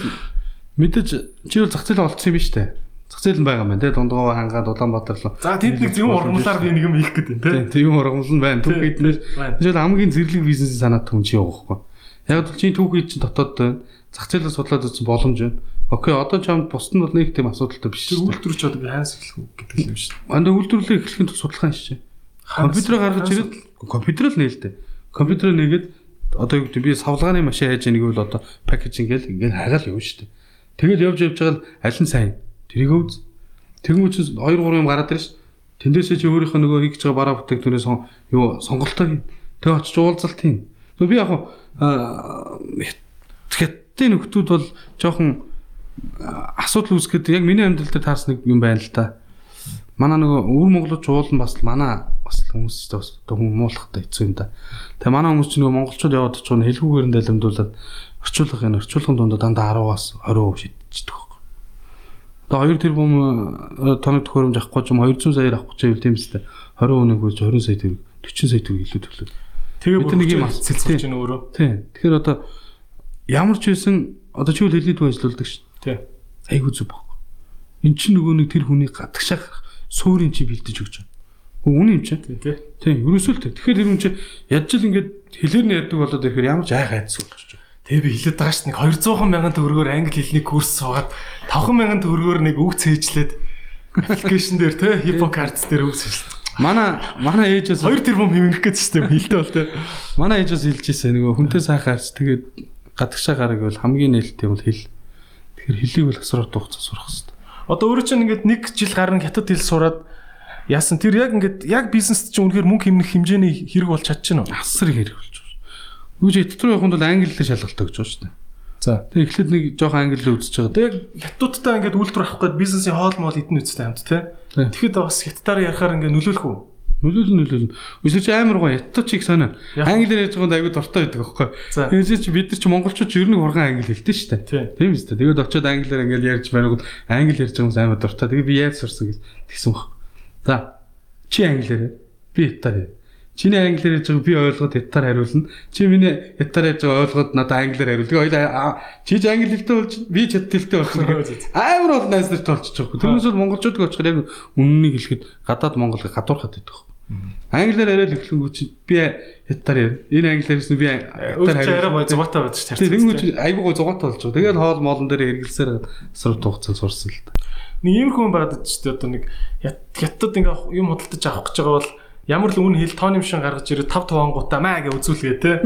Speaker 2: мэдээж чи бол зах зээл олцсон юм биш үү? Зах зээл нь байгаа юм байна те дундгоо хангаад Улаанбаатар руу.
Speaker 1: За тэнд нэг зөв ургамлаар би нэг юм хийх гэдэг те.
Speaker 2: Тийм ургамал нь байна. Түүхийд нэр жишээл хамгийн зэрлэг бизнесийн санаад түн чи явах байхгүй. Яг л чи түүхийд чинь дотоод байна. Зах зээлээ судлаад үзсэн боломж байна. Окей, одоо чамд бусд нь бол нэг тийм асуудалтай биш
Speaker 1: шүү. Үйлдвэрч одоо би хаанаас эхлэх үү гэдэг юм шүү.
Speaker 2: Анда үйлдвэрлэлийг эхлэхийн тулд судалгаа хийчих. Компьютероо гаргаж ирээд компьютер л нээлтэ. Компьютероо нэгээд одоо юу гэдэг би савлгааны машин хайж яаг бол одоо пакэж ингээл ингээл хагаал явна шүү дээ. Тэгэл явж явж байгаа л аль нь сайн. Тэрийг үз. Тэгмүү чи 2 3 юм гараад ирж тэндээсээ чи өөрийнхөө нөгөө хийж байгаа бараа бүтээгдэхүүнээс юу сонголтоо хийн. Тэгээ очиж уулзалт хийн. Би яг хятадын нөхдүүд бол жоохон асуудал үүсгэхэд яг миний амьдрал дээр таарсан нэг юм байна л да. Манай нөгөө өвөр монголч уулан бас манай бас хүмүүс ч бас хүн муулахтай хэцүү юм да. Тэгээ манай хүмүүс ч нөгөө монголчууд яваад ч нэг хэлхүүгээр нь далимдуулаад орчуулах энэ орчуулгын дунд дандаа 10-аас 20% шидчихдэг байхгүй. Одоо 2 тэрбум тоног төхөөрөмж авахгүй ч юм 200 саяар авах гэж байвал тийм үстэй. 20 өнөг хөрж 20 сая төгрөг 40 сая төгрөг илүү төлөө.
Speaker 1: Тэгээ
Speaker 2: бид нэг юм
Speaker 1: цэл сурч ийн өөрөө.
Speaker 2: Тийм. Тэгэхээр одоо ямар ч байсан одоо чи үл хэлний дүү ажилладаг шин.
Speaker 1: Тий.
Speaker 2: Айгуу зүг баг. Эн чинь нөгөө нэг тэр хүний гадагшаах суурийн чи бэлдэж өгч байна. Үнэн юм чи.
Speaker 1: Тий, тий.
Speaker 2: Ерөөсөө л тийм. Тэгэхээр тэр хүн чи ядж л ингээд хэлээр нь ярьдаг болоод ирэхээр ямар ч айх айдас болж байна.
Speaker 1: Тэгээ би хэлээд байгаа шүү дээ. 200 мянган төгрөгөөр англи хэлний курс суугаад 5 мянган төгрөгөөр нэг үг цээжлээд аппликейшн дээр те хипокардс дээр үг цээжлээ.
Speaker 2: Манай манай ээж бас
Speaker 1: 2 тэрбум хэмнэх гэж систем хэлдэг бол те.
Speaker 2: манай ээж бас хэлж ирсэн нөгөө хүнтэй сайхан харц тэгээд гадагшаа гараг бол хамгийн нээлттэй бол хэл. Тэгэхээр хэлийг бол асраар дугцаа сурах хэрэгтэй.
Speaker 1: Одоо өөрөө чинь ингээд нэг жил гарan хятад хэл сураад яасан тэр яг ингээд яг бизнест чинь үнэхээр мөнгө хэмнэх хэмжээний хэрэг болж чадчихна уу?
Speaker 2: Асар хэрэг болж байна. Үгүй хятад руу явахын тулд англи хэлээр шалгалтаа гэж байна шүү дээ.
Speaker 1: За.
Speaker 2: Тэгээд эхлээд нэг жоохон англи үзэж байгаа.
Speaker 1: Тэг хятадтай ингээд үйлдвэр авах гээд бизнесийн хоол моол эдэн үстэй хамт.
Speaker 2: Тий.
Speaker 1: Тэгэхэд бас хятадаар ярахаар ингээд нөлөөлөх үү?
Speaker 2: Нөлөөлн нөлөөлн. Өсөж чи амар гоо ятто чиг санаа. Англиэр ярьж байгаанд аягүй дуртай байдаг аахгүй. Тэгээд чи бид нар чи монголчууд ер нь хурган англи хэлдэг шүү дээ.
Speaker 1: Тий.
Speaker 2: Тийм үстэй. Тэгээд очиод англиар ингээл ярьж байгаад англи ярьж байгаа хүмүүс амар дуртай. Тэгээд би яаж сурсан гэж тэгсэн баг. За. Чи англиар би хятаар. Чиний англиар ярьж байгааг би ойлгоод хятаар хариулна. Чи миний хятаар ярьж байгааг ойлгоод надад англиар хариул. Тэгээд хоёул чи ч англи хэлтэй болж би ч хятад хэлтэй болсон. Амар бол найз нарт болчихж байгаа. Тэрнээс бол монголчууд очихоор яг үннийг хэлэхэд гадаад монгол гадуурхад байдаг. Англиар яриад эхлэнгүү чи би хятаар яар. Энэ англиар хэлсэн би
Speaker 1: арай гой зугаатай байж
Speaker 2: Тэр
Speaker 1: тарцсан.
Speaker 2: тэнгуү чи айгүй гоо зугаатай болж байгаа. Тэгээд хоол моолн дээр эргэлсээр сар тугцаа сурсан л та.
Speaker 1: Нэг юм хүн байгаад ч тийм одоо нэг хят- хятад ингээ юм худалдаж авах гэж байгаа бол ямар л үн хэл тооны машин гаргаж ирээ 5 тавангуудаа маа гэж үзүүлгээ те.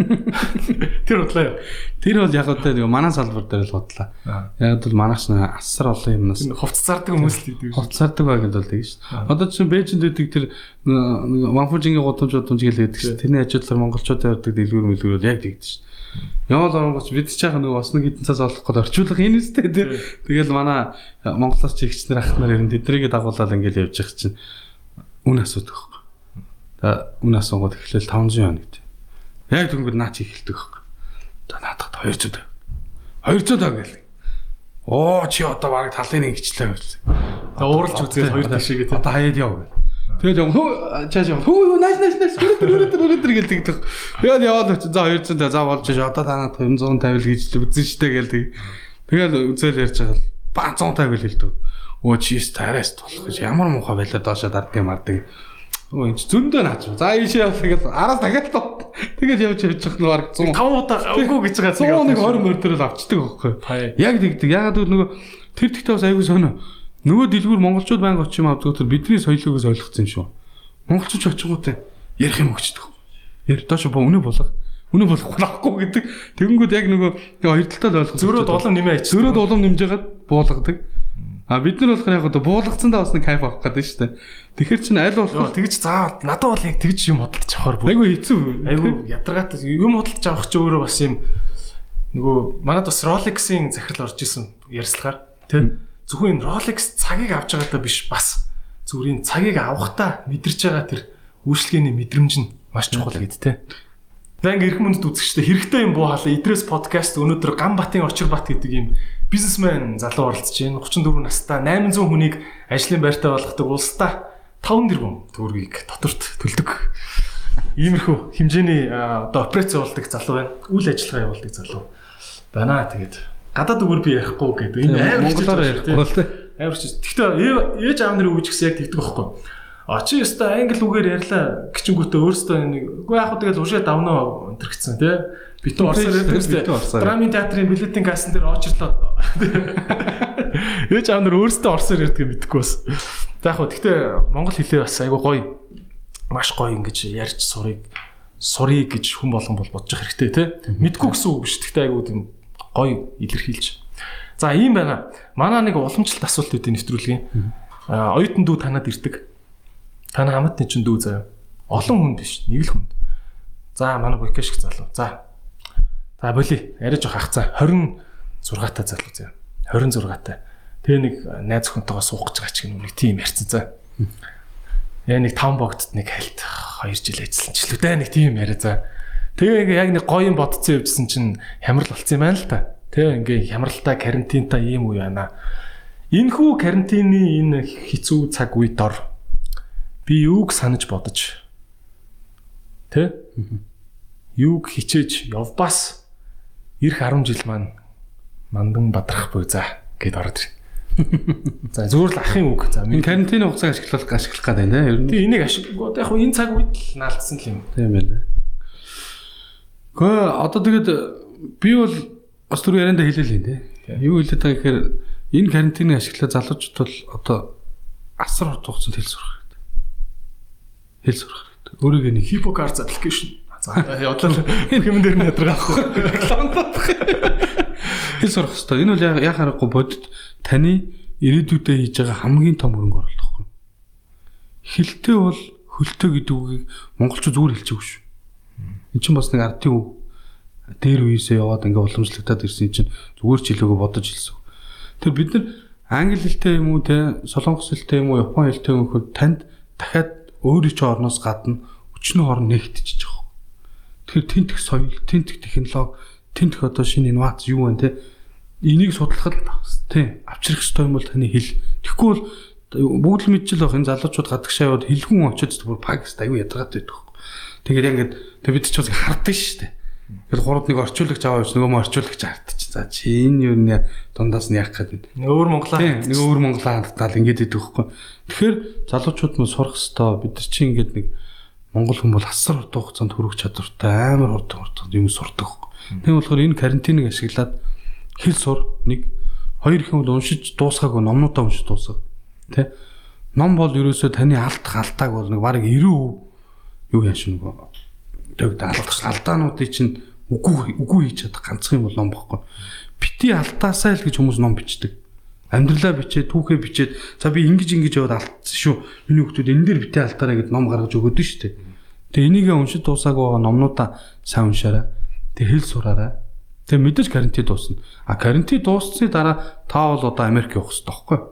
Speaker 1: Тэр бодлоо юу?
Speaker 2: Тэр бол яг одоо нэг манай салбар дээр л бодлаа. Яг бол манайч асар олон юмнаас
Speaker 1: Энэ хувц зардаг хүмүүс л идэв.
Speaker 2: хувцаардаг байгаад бол тийм шүү. Одоо чинь Бээжинд үүдэг тэр Ванфужингийн гудамж гудамж гэлээд шүү дээ. Тэрний ажилтгаар монголчууд ярьдаг дэлгүүр мэлгүүр бол яг тэгдэж шүү. Явал оронгоч бид ч яхаа нэг нэг хитэн цаас олох гээд орчуулах энэ үстэй тийм. Тэгэл манай Монголоос ч ихчнэр ахнаар ер нь тэднийг дагуулаад ингээл явж явах чинь үн асуудаг үн асуугаад эхлээл 500 хоног гэдэг. Яг тэнгүүд наа чи эхэлдэг байхгүй. За наадахад 200 таа. 200 таа гээл. Оо чи одоо баг талын нэг гिचлээ гэсэн.
Speaker 1: За ууралж үзээд хоёр тишээгээ те.
Speaker 2: Одоо хаяад яв. Тэгэл юм хөө чааш. Хөө найс найс найс өрөдөр өрөдөр өрөдөр гэл тэгдэг. Тэгэл яваад очив. За 200 та за болж ш. Одоо танаа 550 л гэж үзэн штэ гэл тэг. Тэгэл үзэл ярьж байгаа л ба 150 л хэлдэг. Өө чи яст тараас болох гэж ямар муухай байлаа доошо дардыг мардаг. Өө энэ зөндөө наач. За ийшээ явах тэгэл араас дахиад тоо. Тэгэл явж явж явах нэг баг 100
Speaker 1: 5 удаа үгүй гэж байгаа
Speaker 2: 100 нэг 20 мөртөрөл авчдаг байхгүй. Яг тэгдэг. Ягаад гэвэл нөгөө тэр тэгтээ бас аягүй сонио. Нөгөө дэлгүүр монголчууд байнга очим авдаг тэр бидний соёлоогоос ойлгоцсон юм шүү. Монголчууд очингуудаа ярих юм өгчдөг. Яр доош бо үнэ болох. Үнэ болох болохгүй гэдэг. Тэгэнгүүт яг нөгөө хоёр талтай л ойлгох.
Speaker 1: Зөрөөд улам нэмээ ич.
Speaker 2: зөрөөд улам нэмж ягаад буулгадаг. А бид нар болохоор яг одоо буулгацсандаа бас нэг кайф авах гэдэг шүү дээ. Тэгэхэр чинь аль болох
Speaker 1: тэгж заа надад бол яг тэгж юм бодолж авахар бүр.
Speaker 2: айгүй хэцүү.
Speaker 1: Айгу ядаргаатай юм худалдаж авах чи өөрөө бас юм нөгөө манад бас Rolex-ийн захирал орж исэн ярьцлагаар тий зөвхөн энэ Rolex цагийг авч байгаадаа биш бас энэ цагийг авахтаа мэдэрч байгаа тэр үйлчлэгээний мэдрэмж нь маш чухал гэд тий. За ингээ эрх мөндөд үзэгчтэй хэрэгтэй юм буу хаалаа Идрээс подкаст өнөөдөр Гамбатын Очир бат гэдэг юм бизнесмен залуу оролцож байна 34 настай 800 хүнийг ажлын байртаа болгодог улстай 5 тэрбум төгрөгийг доторт төлдөг. Иймэрхүү хэмжээний одоо операц явуулдаг залуу байна. Үйл ажиллагаа явуулдаг залуу байна. Тэгээд гадаад үгээр би ярихгүй гэдэг. Энэ амар
Speaker 2: монголоор ярихгүй бол тээ.
Speaker 1: Амар ч. Гэхдээ ээ- ээж аав нарын үг ч гэсэн яг тэгдэг байхгүй. А чи өстой англи үгээр ярьлаа гिचэнгүүтээ өөрөөсөө нэг үгүй яг хөө тэгэл ушаа давнаа өнтер гэсэн тий. Битүү орсоор
Speaker 2: Битүү орсоор.
Speaker 1: Драмын театрын билетийн кассан дээр очрлоо. Ээж аав нар өөрөөсөө орсоор ярьдаг мэдэхгүй бас. За яг хөө гэхдээ монгол хэлээ бас айгу гоё маш гоё ингэж ярьж сурыг сурыг гэж хүн болгон бол бодож хэрэгтэй тий. Мэдгүй гэсэн үг биш. Гэхдээ айгу тийм гоё илэрхийлж. За ийм байна. Манай нэг уламжлалт асуулт үүдээ нэвтрүүлгийн. Аа оюутан дүү танад ирдэг. Таны хамтны чинь дүү заяа. Олон хүн биш, нэг л хүн. За манай бокеш залуу. За. За боли. Арай жоох ах за 26 та залуу заяа. 26 та. Тэгээ нэг найз охинтойгоо суух гэж байгаа ч гэнэ нэг тийм ярьсан за. Яа нэг 5 богдод нэг хальт 2 жил ажилласан ч лүүдээ нэг тийм яриа за. Тэгээ ингээ яг нэг гоё юм бодцсон явжсэн чинь хямрал болцсон юм байна л та. Тэгээ ингээ хямралтай карантинтай ийм үе байна. Энэхүү карантины энэ хэцүү цаг үе дор би юуг санаж бодож Тэ? юуг хичээж явбас эх 10 жил маань мандан бадрах буй за гэд ороод ир. За зүгээр л ахын үг. За
Speaker 2: Энэ карантин хугацааг ашиглах ашиглах гэдэг юм тийм.
Speaker 1: тий энийг ашиг одоо яг хуу энэ цаг үед л наалдсан л юм.
Speaker 2: Тийм байлаа. Гэхдээ одоо тэгээд би бол бас түр ярианда хэлээ л юм тийм. Юу хэлээд байгаа гэхээр энэ карантиныг ашиглаад залуучууд бол одоо асар урт хугацаанд хэл сурах хэрэгтэй. Хэл сурах хэрэгтэй. Өөрийгөө нэг
Speaker 1: Hippocards application. За ядлаа юм дээр нь ядаргаах.
Speaker 2: хэл сурах хэрэгтэй. Энэ бол яг харахгүй бодит таны ирээдүйдээ хийж байгаа хамгийн том хөрөнгө оруулалт байхгүй. Хилтэй бол хөлтөө гэдэг үгийг монголчууд зүгээр хэлчихгүй шүү. Энд чинь бас нэг ардын үг дээр үеэсээ яваад ингээ уламжлагдаад ирсэн чинь зүгээр ч хэлээгөө бодож хэлсэн. Тэр бид нар англи хэлтэй юм уу те солонгос хэлтэй юм уу япон хэлтэй юм хөө танд дахиад өөрийн ч орноос гадна өчнөө орн нэгтчихэж. Тэгэхээр тентх соёл, тентх технологи, тентх одоо шинэ инновац юу вэ те энийг судлахад тий авчрах ёстой юм бол таны хэл. Тэгэхгүй бол бүгд л мэдчихэл байх энэ залуучууд гадагшаа яваад хэлхэн очиж бүр Пакист аюу ядаргаад байдаг. Тэгээд яг ингээд тэг бид ч бас харддаг шүү дээ. Тэгэл гурав нэг орчуулагч аваа явж нөгөө мө орчуулагч хардчих. За чи энэ юу нэ дундаас нь яах гээд
Speaker 1: Нэг өөр монголоо.
Speaker 2: нэг өөр монголоо хандтал ингээд идэх байхгүй. Тэгэхээр залуучууд нь сурах хэвээр бид нар чи ингээд нэг монгол хүн бол асар урт хугацаанд хөрөх чадвартай амар урт хугацаанд юм сурдаг. Тийм болохоор энэ карантиныг ашиглаад хэл сур нэг хоёр ихэн бол уншиж дуусгаагүй номнуудаа уншиж дуусга. Тэ? Ном бол ерөөсөө таны алдах алдааг бол нэг бараг 90% юу яаш нөгөө төгд алдах алдаануудыг чинь үгүй үгүй хийж чадах ганцхан юм бол ном бохгүй. Бити алдаасаа л гэж хүмүүс ном бичдэг. Амьдралаа бичээд түүхээ бичээд за би ингэж ингэж яваад алдсан шүү. Миний хүмүүс энэ дээр бити алдаараа гэд ном гаргаж өгöd нь шүү дээ. Тэгээ энийгээ уншиж дуусаагүй байгаа номнуудаа сайн уншаарай. Тэгээ хэл сураарай. Тэгээ мэдээж карантин дуусна. А карантин дууссны дараа та бол одоо Америк явах хэрэгтэй байхгүй юу?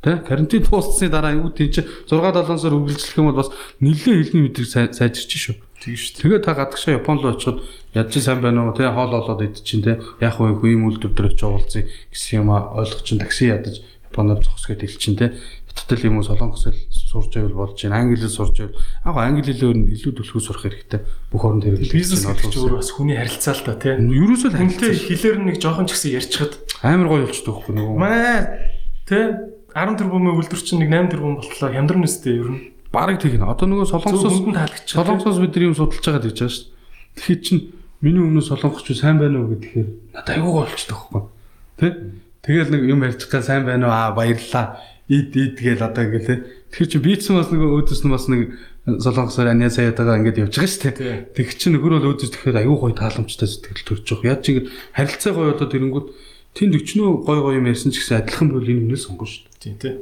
Speaker 2: Тэ карантин дууссны дараа юу тийч 6 7 сар үргэлжлэх юм бол бас нэлээд хэлний мэдрэг сай- сайжирч шүү.
Speaker 1: Тийм шүү.
Speaker 2: Тэгээ та гадагшаа Японд руу очиход яд чи сайн байна уу? Тэ хоол олоод идэж чинь тэ яах вэ? Хүү юм дээр очиж уулзъя гэсэн юм а ойлгох чинь такси ядаж Японоор зогсгээд ил чинь тэ Хятад юм уу солонгос хэл сурж байвал болж байна. Англи хэл сурж байвал гоо англи хэлээр нь илүү төлхөө сурах хэрэгтэй. Бүх оронд хэрэглэж
Speaker 1: Бизнес чинь өөр бас хүний харилцаа л та тий.
Speaker 2: Ерөөсөө л
Speaker 1: Хүнтэй хэлээр нэг жоохон ч гэсэн ярьчихад
Speaker 2: амар гоё болчтой байхгүй нөгөө.
Speaker 1: манай тий 10 тэрбумын үйлдвэр чинь нэг 8 тэрбум болтлоо хямдрын үстэй ер нь.
Speaker 2: Бараг тийм. Одоо нөгөө солонгосоос солонгосоос бид нар юм судалж байгаа гэж байгаа шүү дээ. Тэгэхээр чин миний өмнө солонгосч сайн байна уу гэхээр надад айгүй гоё болчтой байхгүй. Тэ? Тэгэл нэг юм байгаа сайн байна уу? Аа баярлаа. Ид ид гээл одоо ингээл тэ. Тэгэхээр чи бийцсэн бас нөгөө өөдөөс нь бас нэг солонгосоор аниа саяад байгаа ингээд явж байгаа шүү дээ. Тэг чи нөхөр бол өөдөөс тэгэхээр айгүй гоё тааламжтай сэтгэл төрж байгаа. Яаж чи ингээд харилцаа гоё одоо тэрэнгүүд тэнд өчнөө гоё гоё юм ярьсан ч гэсэн адилхан бол энэ өмнөөс сонгоно шүү дээ.
Speaker 1: Тийм тий.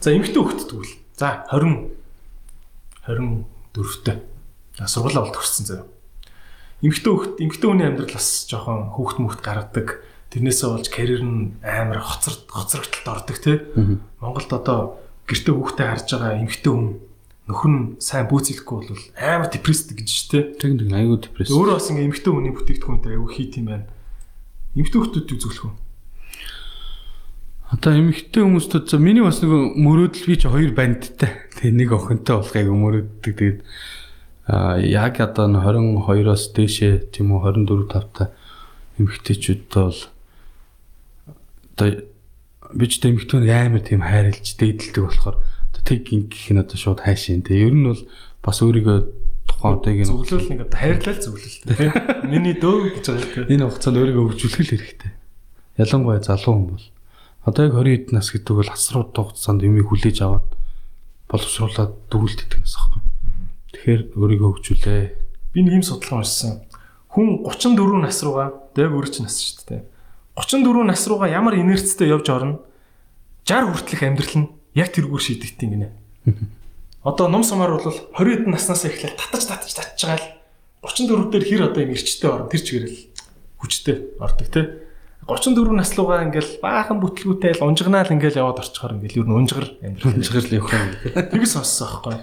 Speaker 1: За эмэгтэй хөлт тэгвэл. За 20 24-тэй. За сургуулаа болд төрсэн заяа. Эмэгтэй хөлт эмэгтэй хүний амьдрал бас жоохон хүүхд мөхт гаргадаг. Тэрнээсээ болж карьер нь амар хоцор хоцрогтолд ордог тий. Монголд одоо гэрте хүүхдээ харж байгаа эмэгтэй хүн нөхөр нь сайн бүүцэлэхгүй бол амар депрессд гэж тий.
Speaker 2: Тэг нэг айгүй депресс.
Speaker 1: Өөрөө бас ингээ эмэгтэй хүний бүтээгдэхүүн дээр аюу хийт юм байна. Эмэгтэй юу зөвлөх вэ?
Speaker 2: Одоо эмэгтэй хүмүүстүүд за миний бас нэг мөрөөдөл би чи хоёр бандтай. Тэгээ нэг охинтой болохыг мөрөөддөг. Тэгээд а яг одоо н 22-оос дээшээ тийм үү 24 5-та эмэгтэйчүүдтэй бол одоо би ч тийм эмэгтэй амар тийм хайрлж дээдэлдэг болохоор одоо тэг гинх нь одоо шууд хайшин. Тэгээ ер нь бол бас өөрийгөө тухайн одоогийн
Speaker 1: Зөвлөл нэг одоо хайрлал зөвлөл тий. Миний дөө гэж байгаа тий.
Speaker 2: энэ хугацаанд өөрийгөө хөгжүүлэх хэрэгтэй. Ялангуяа залуу хүн бол одоо яг 20 хэд нас гэдэг бол асрууд хугацаанд юмыг хүлээж аваад боловсруулаад дүүлдэдэг гэсэн юм. Тэгэхээр өөрийгөө хөгжүүлээ.
Speaker 1: Би нэг юм судалгаа уншсан. Хүн 34 нас руугаа дэв өрч нас шүү дээ. 34 нас руугаа ямар инерцтэй явж орно. 60 хүртэлх амьдрал нь яг тэргээр шийдэгдэх гинэ. Одоо ном сумаар бол 20 хэдэн наснаас эхлээд татаж татаж татж байгаа л 34 дээр хэр одоо юм эрчтэй орно тэр чигээрэл хүчтэй ордог тий. 34 нас руугаа ингээл баахан бүтлгүүтэй л унжигнаал ингээл яваад орчхоор ингээл юу н унжгар амьдрал
Speaker 2: Хөнжгөл явах юм.
Speaker 1: Тэгс сонссон аахгүй.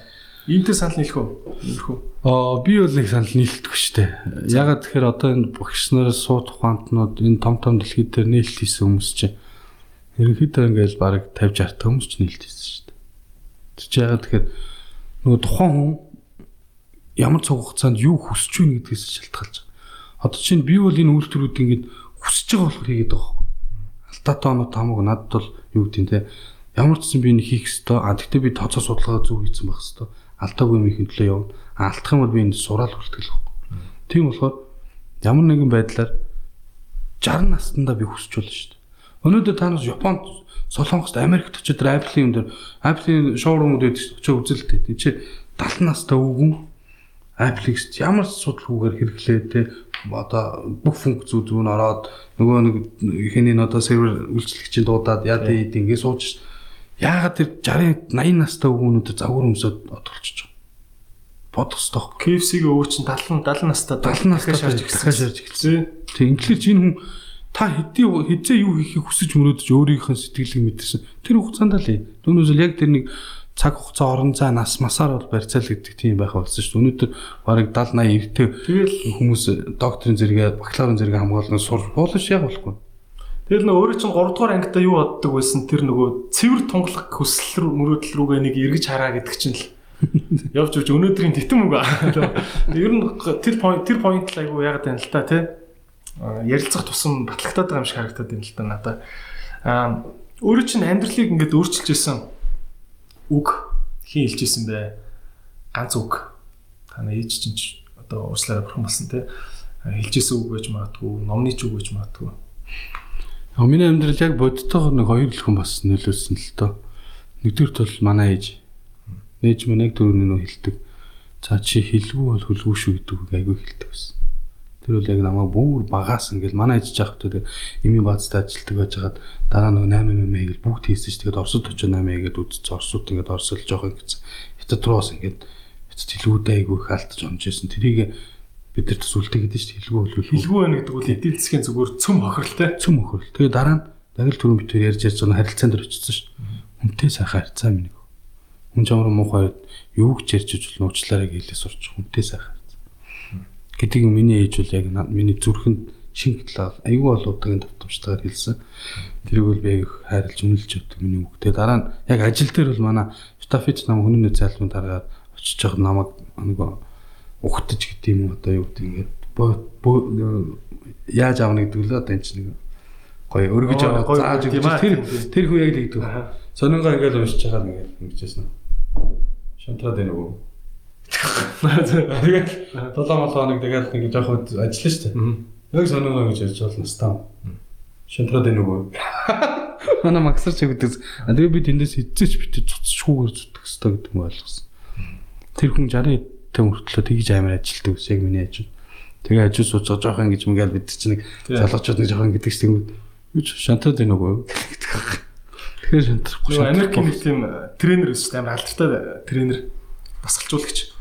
Speaker 1: Иймтэй санал нийлэх үү? Иймэрхүү.
Speaker 2: Аа би бол нэг санал нийлдэхгүй шүү дээ. Ягаад тэгэхээр одоо энэ багш нараас сууд ухаантнууд энэ том том дэлхийд дээр нийлт хийсэн хүмүүс чинь ерөнхийдөө ингээл бараг 50 60 та хүмүүс ч нийлт хийсэн шүү дээ. Чинь ягаад тэгэхээр нөгөө тухайн хүн ямар цаг хугацаанд юу хүсэж байна гэдгээс шалтгаалж байгаа. Одоо чинь би бол энэ үйлдвэрүүд ингээд хүсэж байгаа болохоор хийгээд байгаа байхгүй. Алдаатай оноо тамаг надад бол юу гэдэг юм те. Ямар ч гэсэн би энэ хийх ёстой. А тэгтээ би тооцоо судалгаа зөв хийсэн байх ёстой. Алдаагүй юм ихэн төлөө явна. А алдах юм бол би энд сураал хүртэл байхгүй. Тийм болохоор ямар нэгэн байдлаар 60 наснда би хүсч болно шүү дээ. Өнөөдөр та нас Японд, Солонгост, Америкт очиж Apple-ийн өндөр Apple-ийн шоурумууд очиж үзэлтэй. Тэг чи 70 настай өвгөн Apple-ийг ямар судалгаагаар хэрэглээ те одоо бүх функц зүү зүүн ороод нөгөө нэг хинийн одоо сервер үйлчлэгчийн дуудаад яа дээ ингэ сууж яагаад тэр 60 80 настай өвгөнүүд загвар өмсөд одолчиж байгаа бодох ёстой.
Speaker 1: KFC-ийн өвөө чинь 70 70 настай
Speaker 2: 70 настай шарж
Speaker 1: эхэлсэн.
Speaker 2: шарж эхэлсэн. Тэг инглиш чинь хүн та хэдий хизээ юу хийхийг хүсэж мөрөөдөж өөрийнхөө сэтгэлийг мэдэрсэн. Тэр хугацаанд л түүнээс л яг тэр нэг цаг хугацаа орон зай нас масаар бол барьцаалагддаг тийм байх болсон шүү дээ. Өнөөдөр бараг 70 80 эртээ
Speaker 1: Тэгэл
Speaker 2: хүмүүс докторийн зэрэгээ бакалаврын зэрэгээ хамгаална сур буулш яг болохгүй.
Speaker 1: тэгэл нөө өөрөө чинь 3 дугаар ангитай юу боддог байсан тэр нөгөө цэвэр тунгалах хүсэл рүү мөрөөдөл рүүгээ нэг эргэж хараа гэдэг чинь л явж явж өнөөдрийн титэм үг. Ер нь тэр point тэр point л айгу ягаад байна л та тий. Ярилцах тусам батлагтаад байгаа юм шиг харагдаад байна л та надаа. Аа өөрөө чинь амьдралыг ингээд өөрчилж исэн үг хин хэлж исэн бэ? Ганц үг. Таны ээж чинь ч одоо уучлаарай бурхан болсон тий. Хэлж исэн үг байж магадгүй, номны ч үг байж магадгүй.
Speaker 2: Яг миний амьдрал яг бодтойгоор нэг хоёр хэлхэн бас нөлөөлсөн л доо. Нэгдүгürt бол манай ээж. Ээж минь яг түрүүний нөө хэлдэг. За чи хэлгүй бол хөлгүй шүү гэдэг үг айгүй хэлдэг байсан. Тэр бол яг намайг бүр багаас ингээл манай ээж жаах тэр эми баазтай ажилтдаг байж хагаад дараа нөгөө 8 мм гэж бүгд хийсэн ш. Тэгээд Оросд очиж 8 гэдэг үзсэн. Оросууд ингээд орсолж жоох гэсэн. Хятад руу бас ингээд хятад хэлгүүдээ айгүй их алдаж онжсэн. Тэрийг бид нар бас үлдээгээд ш. Хэлгүй бол хөлгүй
Speaker 1: Хэлгүй байна гэдэг бол эдийн засгийн зүгээр цөм хохиролтой.
Speaker 2: цөм өхөрл. Тэгээ дараа нь яг л түрүүн битэр ярьж ярьж байгаа харилцаанд дөр очсон шүү. Хүнтэй сайхан харилцаа минь. Хүн чамруу муухай юу гэж ярьж иж бол нууцлаараа хэлээ сурч хүнтэй сайхан нь миний ээж бол яг миний зүрхэнд талаар аюул болуудгийн давтамжтайгаар хэлсэн. Тэрийг бол би хайрлж үнэлж өгдөг миний. Тэгээ дараа нь яг ажил дээр бол манай штафич нам хүний нөөц зайлмын дараагаар очиж байгаа намайг нэг ухтаж гэдэг юм одоо юу гэдэг ингээд яаж аавна гэдэг л одоо энэ чинь нэг гоё өргөж
Speaker 1: гоё
Speaker 2: зааж өгч
Speaker 1: юм
Speaker 2: тэр тэр хүн яг л гэдэг.
Speaker 1: Аха.
Speaker 2: Сонингоо ингээд уншиж байгаа нэг ингэжсэн. Шантраад байна уу? Тэгээд 7 мол хоног тэгээд нэг жоох ажиллана шүү дээ. Яг сонингоо гэж ярьж бол настаа. Шантраад байна уу? Манай магсарч гэдэг. Тэгээ би тэндээс хэзээч битээ цуцшгүйгээр зүтгэх хэрэгтэй гэдэг нь ойлгосон. Тэр хүн 60 тэ хүртлөө тэгж амар ажилтдаг ус яг миний ажил. Тэгээ ажил сууж байгаа жоох ингэж мгээл бид чинь нэг залуучууд нэг жоох гэдэг чинь юу ч шантаад байна уу? Тэгэхээр шантрахгүй
Speaker 1: Нөгөө Америкийн нэг тийм тренер өсч амар алдартай тренер басгалжуулагч.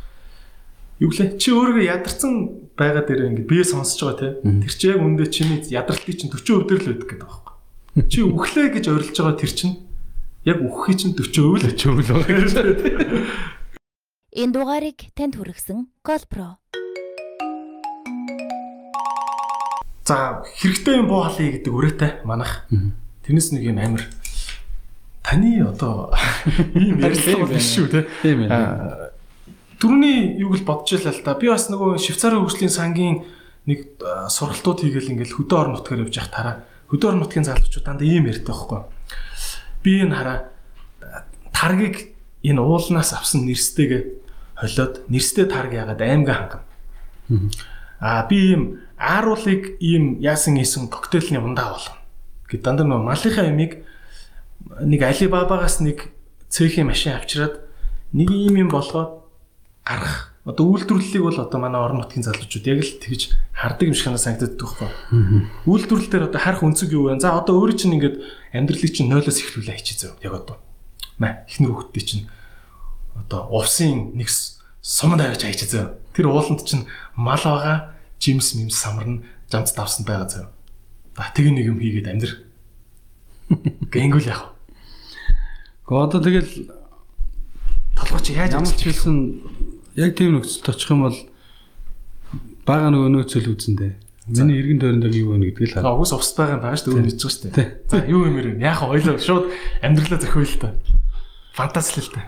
Speaker 1: Юу гэлээ? Чи өөрийгөө ядарсан байгаа дээр ингэ бие сонсож байгаа те. Тэр чи яг үндэ чиний ядралтыг чинь 40% дээр л байдаг гэдэг байхгүй. Чи үхлээ гэж орилж байгаа тэр чинь яг үхэхий чинь 40% л
Speaker 2: чөвл байгаа.
Speaker 3: Энэ дугаарыг танд хүргэсэн Colpro.
Speaker 1: За хэрэгтэй юм боо халъя гэдэг өрөөтэй манах. Тэрнээс нэг юм амир таны одоо ийм ярилцлага биш шүү те.
Speaker 2: Тийм ээ.
Speaker 1: Аа, Түрүүний юуг л бодож байлаа л та. Би бас нөгөө Швейцарын хөгжлийн сангийн нэг сургалтууд хийгээл ингээл хөдөө орон нутгаар явж явах тараа. Хөдөө орон нутгийн залуучууд дандаа ийм ярьдаг байхгүй. Би энэ хараа аа, таргийг энэ уулнаас авсан нэрстэйгээ холиод нэрстэй тарг ягаад аймгаа хангам. Аа би ийм ааруулыг ийм яасан ийсэн коктейлний ундаа болгоно. Гэт дандаа нөгөө малынхаа ямиг нэг Алибабагаас нэг цэхийн машин авчираад нэг ийм юм болгоод гарах. Одоо үйлдвэрлэлийг бол одоо манай орон нутгийн залуучууд яг л тэгж хардаг юм шиг ханаа санагддаг байхгүй. Үйлдвэрлэл дээр одоо харах өнцөг юу вэ? За одоо өөрөө чинь ингээд амьдралыг чинь 0-оос эхлүүлээ хийчих зөө. Яг одоо. Мэ эхнэр хүүхдээ чинь одоо увсын нэг с- сум тавьж хайчих зөө. Тэр ууланд чинь мал байгаа, жимс мимс самарна, жамц давсан байгаа зөө. А тэг нэг юм хийгээд амьдр. Гэнгүүл яах вэ?
Speaker 2: Гэхдээ одоо тэгэл
Speaker 1: Толгой чи яаж
Speaker 2: ч хэлсэн яг тийм нөхцөлд очих юм бол бага нөгөө нөөцөл үзэндээ. Миний эргэн тойронд юу вэ гэдгийг л
Speaker 1: За
Speaker 2: хаа.
Speaker 1: угс ус байгаа юм байгаа шүү дээ. Өөр мэдчихэж шүү
Speaker 2: Тий.
Speaker 1: дээ. За юу юм бэ? Яг ойлоо шууд амьдралаа зохиол та. Фантазлал та.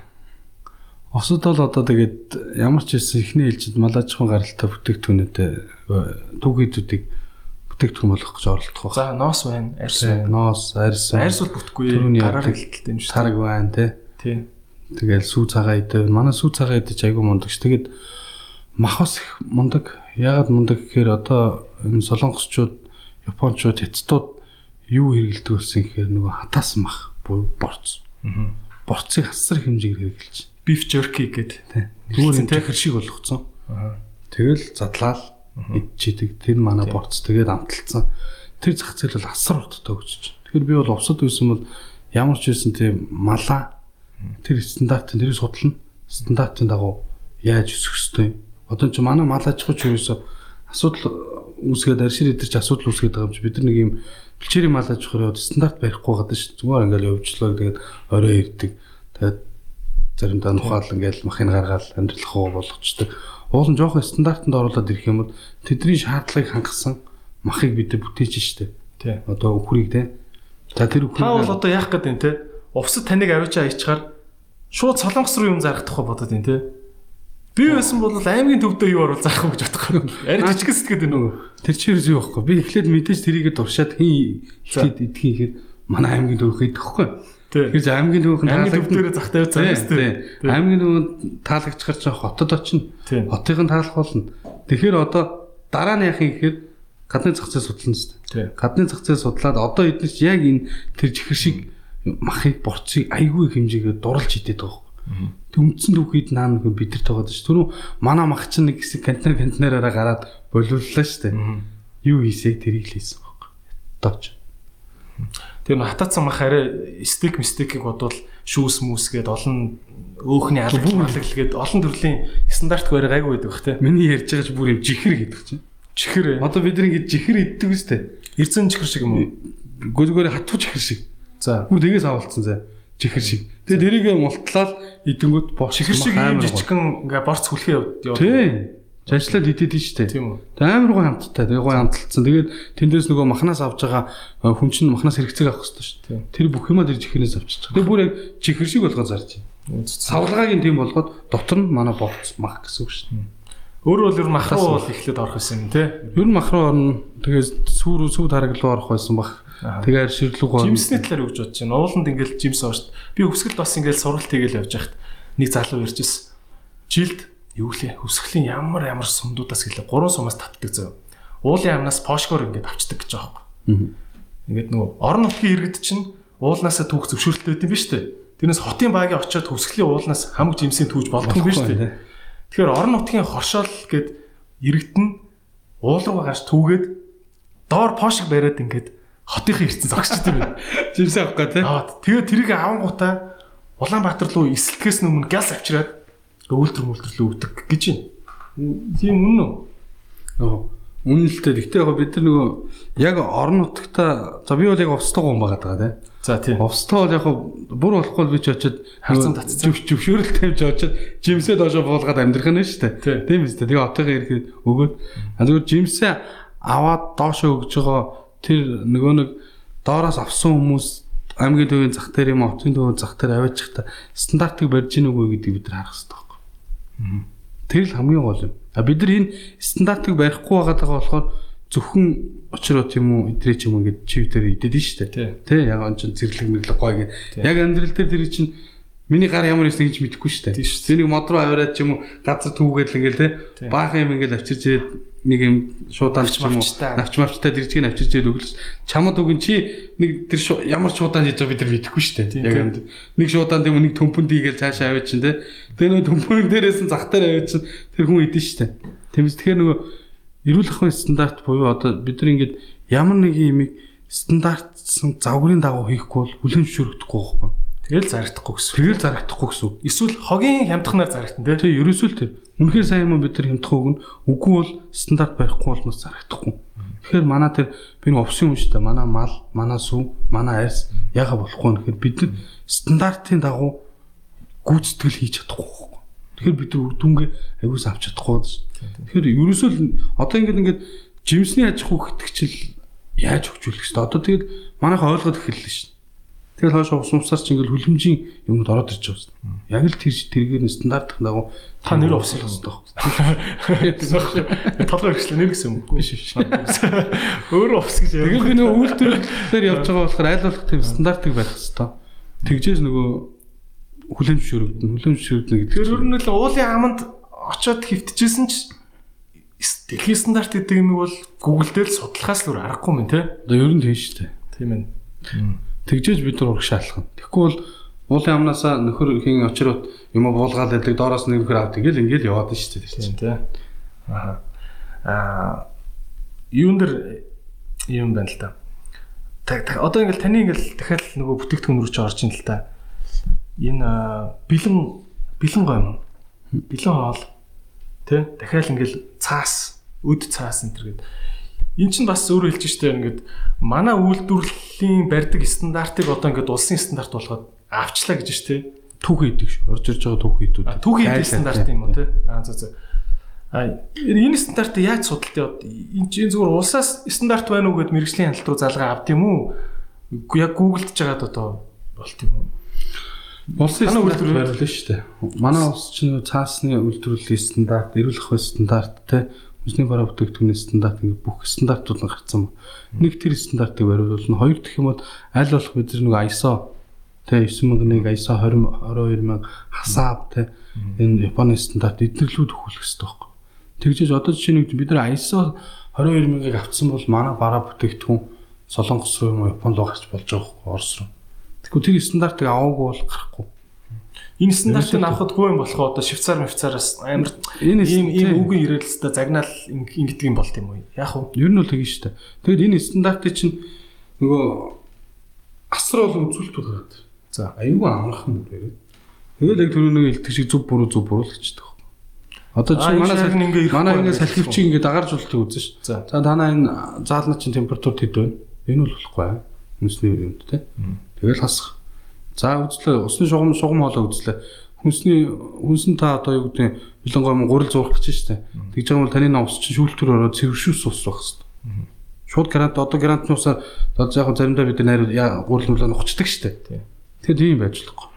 Speaker 2: Осод бол одоо тэгээд ямар ч байсан ихний ээлжид малажхан гаралтай бүтээгдэхүүнүүдэд түүхийдүүдийг бүтээгдэхүүн болгох гэж оролдох баг.
Speaker 1: За ноос байна, арьс байна.
Speaker 2: Ноос, арьс,
Speaker 1: Арьс бол бүтэхгүй. Гараар хэлтэлтэй юм шүү.
Speaker 2: тараг байна те.
Speaker 1: Тий.
Speaker 2: Тэгэл сүү цагаан идэ. Манай сүү цагаан идэж айгүй мундаг ш. Тэгээд махас их мундаг. Яагаад мундаг гэхээр одоо энэ солонгосчууд, японочууд, хятадууд юу хэрэгэлдэг болсон гэхээр нөгөө хатаас мах буюу борц.
Speaker 1: Аа.
Speaker 2: Борцыг хасар хэмжээгээр хэрэгэлж
Speaker 1: Beef jerky гэдэг.
Speaker 2: тий.
Speaker 1: Зүгээр
Speaker 2: энэ шиг болгоцсон.
Speaker 1: Аа.
Speaker 2: Тэгэл задлал идчихэдэг. Тэр манай борц тэгээд амталцсан. Тэр зах зээл бол асар утгатай өгч. Тэгэхээр би бол увсад үйсэн бол ямар ч үйсэн тийм малаа тэр стандартын тэрийг судална. Стандартын дагуу яаж өсөх ёстой юм. Одоо чи манай мал аж ахуйч ерөөсө асуудал үүсгээд аршир идэрч асуудал үүсгээд байгаа юм чи бид нар нэг юм бэлчээрийн мал аж ахуйроо стандарт барихгүй байгаа шүү. Зүгээр ингээл өвчлөө тэгээд орой ирдэг. Тэгээд заримдаа нухаал ингээл махыг гаргаал амьдрал хоо болгочдөг. Уул нь жоохон стандартанд оруулаад ирэх юм бол тэдний шаардлагыг хангасан махыг бид бүтээж штэ.
Speaker 1: Тий.
Speaker 2: Одоо өхрийг те. За тэр өхрийг
Speaker 1: Та бол одоо яах гээд байна те? Увсад таныг авчаа ичгаар шууд солонгос руу юм зарах тухай бодод байна те. Би байсан бол аймгийн төвдөө юу оруулах зарах уу гэж бодох. Арай жижиг сэтгэхэд байна уу?
Speaker 2: тэр чи юу байхгүй. Би эхлээд мэдээж тэрийгэ дуршаад идэх ихэд манай аймгийн төвх идэхгүй. Тэгэхээр аймгийн төвх нь
Speaker 1: Аймгийн төвдөө зах тавьж
Speaker 2: Тий,
Speaker 1: байгаа
Speaker 2: тий.
Speaker 1: шүү.
Speaker 2: Аймгийн төвөнд таалагчаар чинь хотод очино. Хотыг нь таалах болно. Тэгэхээр одоо дараа нь яах юм гэхээр гадны зах зээл судлана шүү дээ. Гадны зах зээл судлаад одоо чи яг энэ тэр чихэр шиг махыг борцыг айгүй хэмжээгээр дурлж идээд байгаа. Тэг үндсэн түүхийд наа нөхөр бидэрт байгаа шүү. Түрүү манай мах чинь нэг хэсэг контейнер контейнераараа гараад болиуллаа дээ. Юу хийсэй тэрийг л хийсэн байхгүй. Дооч.
Speaker 1: Тэр хатаацсан мах арай стик мистикийг бодвол шүүс мүс гээд олон өөхний алагл малагл гээд олон төрлийн стандарт барай гайгүй байдаг бах те.
Speaker 2: Миний ярьж байгаа ч бүр юм жихэр гэдэг чинь.
Speaker 1: Чихэр
Speaker 2: Одоо бид нэг жихэр иддэг үстэй.
Speaker 1: эрзэн чихэр шиг юм уу?
Speaker 2: Гөлгөөр хатуу жихэр шиг.
Speaker 1: За.
Speaker 2: Бүр тэгээс авалцсан зэ. Жихэр шиг. Тэгээ тэрийг мултлаад идэнгүүт бош
Speaker 1: Чихэр шиг ийм жижигхэн ингээ борц хүлхээ яваад.
Speaker 2: Тий. Жажлаад идэд нь штэ.
Speaker 1: Тийм үү?
Speaker 2: Тэгээ амар гоо хамттай. Тэгээ гоо хамталцсан. Тэгээд тэндээс нөгөө махнаас авж байгаа хүн чинь махнаас хэрэгцээг авах хэрэгтэй дээ. Тэр бүх юмаа тэр жихнээс авчиж байгаа. Тэгээ бүр яг жихэр шиг болгоо зарж байна. Савлгаагийн тийм болгоод дотор нь манай боц мах гэсэн үг шүү дээ.
Speaker 1: Өөр бол ер нь мах руу бол эхлээд орох байсан юм те.
Speaker 2: Ер нь мах руу орно. Тэгээ сүүр сүү тараг руу орох байсан бах. Тэгээ ширлэг гоо.
Speaker 1: Жимсний талаар өгч бодож байна. Ууланд ингээл жимс оршд. Би өвсгөл бас ингээл сургалт хийгээл явж хахад нэг залуу ирж ирсэн. Жилд юу лээ? Өвсгөлийн ямар ямар сумдуудаас гэлээ гурван сумаас татдаг зөө. Уулын амнаас пошкоор ингээд авчдаг гэж байгаа юм. Ингээд нөгөө орон нутгийн иргэд чинь уулнаасаа түүх зөвшөөрөлтэй байт юм биш үү? Тэрнээс хотын багийн очиод өвсгөлийн уулнаас хамаг жимсийн түүж юм биш үү? Тэгэхээр орон нутгийн хоршоол гэд иргэд нь уул руу гарч түүгээд доор пошиг бариад ингээд хотынхын эрдэнэ зогсчихдээ байна.
Speaker 2: Жимс авах га тий.
Speaker 1: Аа тэгээ тэрийг авангуудаа Улаанбаатар руу эсэлтгэс өмнө газ авчираад өвөлтөр мөлтөрлөө өвдөг гэж байна. Тийм үнэн үү?
Speaker 2: Аа. Үнэлтэй. Гэхдээ яг бид нар нөгөө яг орон нутгата за би бол яг овстойгоо юм байгаа даа тий.
Speaker 1: За тийм.
Speaker 2: Овстой бол яг бүр болохгүй би ч очиод
Speaker 1: Харцан татцсан.
Speaker 2: зөв зөвшөөрөл тавьж очиод жимсээ доошо буулгаад амьдрах нь шүү дээ. Тийм биз дээ. Тэгээ отойгоо ирэхэд өгөөд зүгээр жимсээ аваад доошо өгж байгаа тэр нөгөө нэг доороос авсан хүмүүс аймгийн төвийн зах дээр юм хотын төвийн зах дээр аваачих та стандартыг барьж гин үгүй гэдэг бид нар харах хэрэгтэй байхгүй. Тэр л хамгийн гол юм. А бид нар энэ стандартыг барихгүй байгаа даа болохоор зөвхөн очроо тийм үү идрээ ч юм ингээд чив дээр идэд нь шүү дээ. Тэ яг он чин зэрлэг мэрлэг гой гэ. Яг амьдрал дээр тэр чинь миний гар ямар юм гэж мэдэхгүй шүү дээ. Тэнийг мод руу аваад ч юм уу газар түүгээл ингээл
Speaker 1: Тийм.
Speaker 2: баахан юм ингээл авчирч ирээд нэг юм шуудаан ч юм уу
Speaker 1: Навч мавчтай.
Speaker 2: дэржгийг авчирч ирээд өглөс чамд үгэн чи нэг тэр ямар шуудаан хийж байгаа бид нар мэдэхгүй шүү дээ. Яг амьд. Нэг шуудаан тийм нэг төмпөнд ийгээл цаашаа аваад чинь тэ. Тэгээ нэг төмпөн дээрээс нь зах дээр аваад чинь тэр хүн идэн шүү дээ. Тэмээс тэгэхээр нөгөө эрүүл ахуйн стандарт буюу одоо бид нар ингээд ямар нэг юмыг стандартсан загварын дагуу хийхгүй бол хүлэн зөвшөөрөгдөхгүй байхгүй.
Speaker 1: Тэгэл зарагдахгүй гэсэн.
Speaker 2: Тэгэл зарагдахгүй гэсэн.
Speaker 1: Эсвэл хогийн хямдхнаар зарагдсан тий.
Speaker 2: Тэгээ ерөөсөө л тэр. Үнэхээр сайн юм бид нар хямдах үг нь үгүй бол стандарт барихгүй болмоос зарагдахгүй. Тэгэхээр манай тэр би нэг овсын юм шүү дээ. Манай мал, манай сүв, манай арьс яга болохгүй нөхөр бид нар стандартын дагуу гүйцэтгэл хийж чадахгүй байхгүй. Тэгэхээр бид нар дүнгээ аягуус авч чадахгүй. Тэгэхээр ерөөсөө л одоо ингээд ингээд жимсний аж ахуй хөтгчл яаж хөгжүүлэх вэ? Одоо тэгээд манайхаа ойлгоод эхэллээ шүү. Тэгэл хойш усмсаар ч ингээл хүлэмжийн юмд ороод ирж байгаа юм. Яг л тэр тэргээр нь стандартын дагуу
Speaker 1: Та нэр увсах
Speaker 2: хэрэгтэй.
Speaker 1: Толгой хэрэгслээ нэр гэсэн юм? Биш биш. Өөрөө увс гэж
Speaker 2: Тэгэл би нөгөө үйлдвэрлэлээр явж байгаа болохоор аль болох тийм стандартыг байх хэрэгтэй. Тэгжээс нөгөө хүлэмж шүрэгдэн хүлэмж шүрэгдэн гэдэг.
Speaker 1: Тэр ер нь л уулын аманд очоод хөвтөжсэн ч дэлхийн стандарт гэдэг юм бол Google дээр л судлахаас л өөр аргагүй юм те.
Speaker 2: Одоо ер нь тийм шүү дээ.
Speaker 1: Тийм ээ.
Speaker 2: Тэгжээж бид нар урагшаалах нь. Тэгэхгүй бол уулын амнаасаа нөхөр хийн очроод юм буулгаад байдаг доороос нэг нөхөр авдаг гэл ингээл яваад нь шүү дээ.
Speaker 1: Тийм те. Аа. Аа юун дээр юм байна л да. Одоо ингээл таны ингээл дахиад нөгөө бүтээгдэхүүн рүү ч орж ин л та. Энэ бэлэн бэлэн гом. Бэлэн хоол. Тэ? Дахиад ингээл цаас, өд цаас энэ төр гээд. Эн чинь бас өөрөө хэлж штэ ингээд манай үйлдвэрлэлийн барьдаг стандартыг одоо ингээд улсын стандарт болгоод авчлаа гэж штэ.
Speaker 2: Түүх хийдэг шүү. Орж ирж байгаа түүх хийдүүд.
Speaker 1: Түүх хийдэг стандарт юм уу те? Аа зөө зөө. А энэ стандартыг яаж судалт энэ чинь зүгээр улсаас стандарт байна уу гэд мэрэгжлийн хяналт руу залгаа авд юм уу? Яг Google-д жагаад одоо болт юм уу?
Speaker 2: Улсын стандарт барилна шүү дээ. Манай улс чинь цаасны үйлдвэрлэлийн стандарт, эрүүл ахуйн стандарт, хүнсний бараа бүтээгдэхүүний стандарт ингэ бүх стандартууд нь гарцсан. Нэг тэр стандартыг бариулна. Хоёр дахь юм бол аль болох бид нэг ISO те 9001 ISO 20 22000 хасаав те энэ Японы стандарт эдгэрлүүд өгүүлэх хэрэгтэй байхгүй. Тэгжээж одоо жишээ нь бид нар ISO 22000-ыг авцсан бол манай бараа бүтээгдэхүүн Солонгос руу юм уу Японд руу гарч болж байгаа байхгүй Орос руу. Тэгэхгүй тэр стандартыг аваагүй бол гарахгүй.
Speaker 1: Энэ стандартыг авахдгүй юм болохоо одоо Швейцар, Швейцараас амар
Speaker 2: Энэ
Speaker 1: ийм ийм үгэн ирээлстэй загнаал ингэдэг юм болт юм уу? Яг уу?
Speaker 2: Ер нь бол тэгэн шүү дээ. Тэгэд энэ стандартыг чинь нөгөө асар бол үзүүлэлт болгоод.
Speaker 1: За.
Speaker 2: Аюулгүй амархан юм яриад. Тэгэл яг түрүү нэг илтгэж зүг буруу зүг буруулчихдаг. Одоо чи манай
Speaker 1: шалгын ингээ
Speaker 2: манай ингээ салхивч ингээ дагаржуултыг үзэн ш.
Speaker 1: За.
Speaker 2: Танаа энэ заална чинь температур хэд байна? Энэ бол болохгүй. Хүнсний юмд те. Тэгэл хасах. За үзлээ. Усны шугам шугам хоолой үзлээ. Хүнсний хүнсэн та одоо юу гэдэг бэлэн гом гурил зурх гэж штэ. Тэгж байгаа бол таны ус чинь шүүлтүр ороод цэвэршүүс ус байх хэвээр. Шууд грант одоо грантны усаар одоо яг заримдаа бид найр гурил мүлэн ухцдаг штэ. Тэгэхээр тийм байж болохгүй.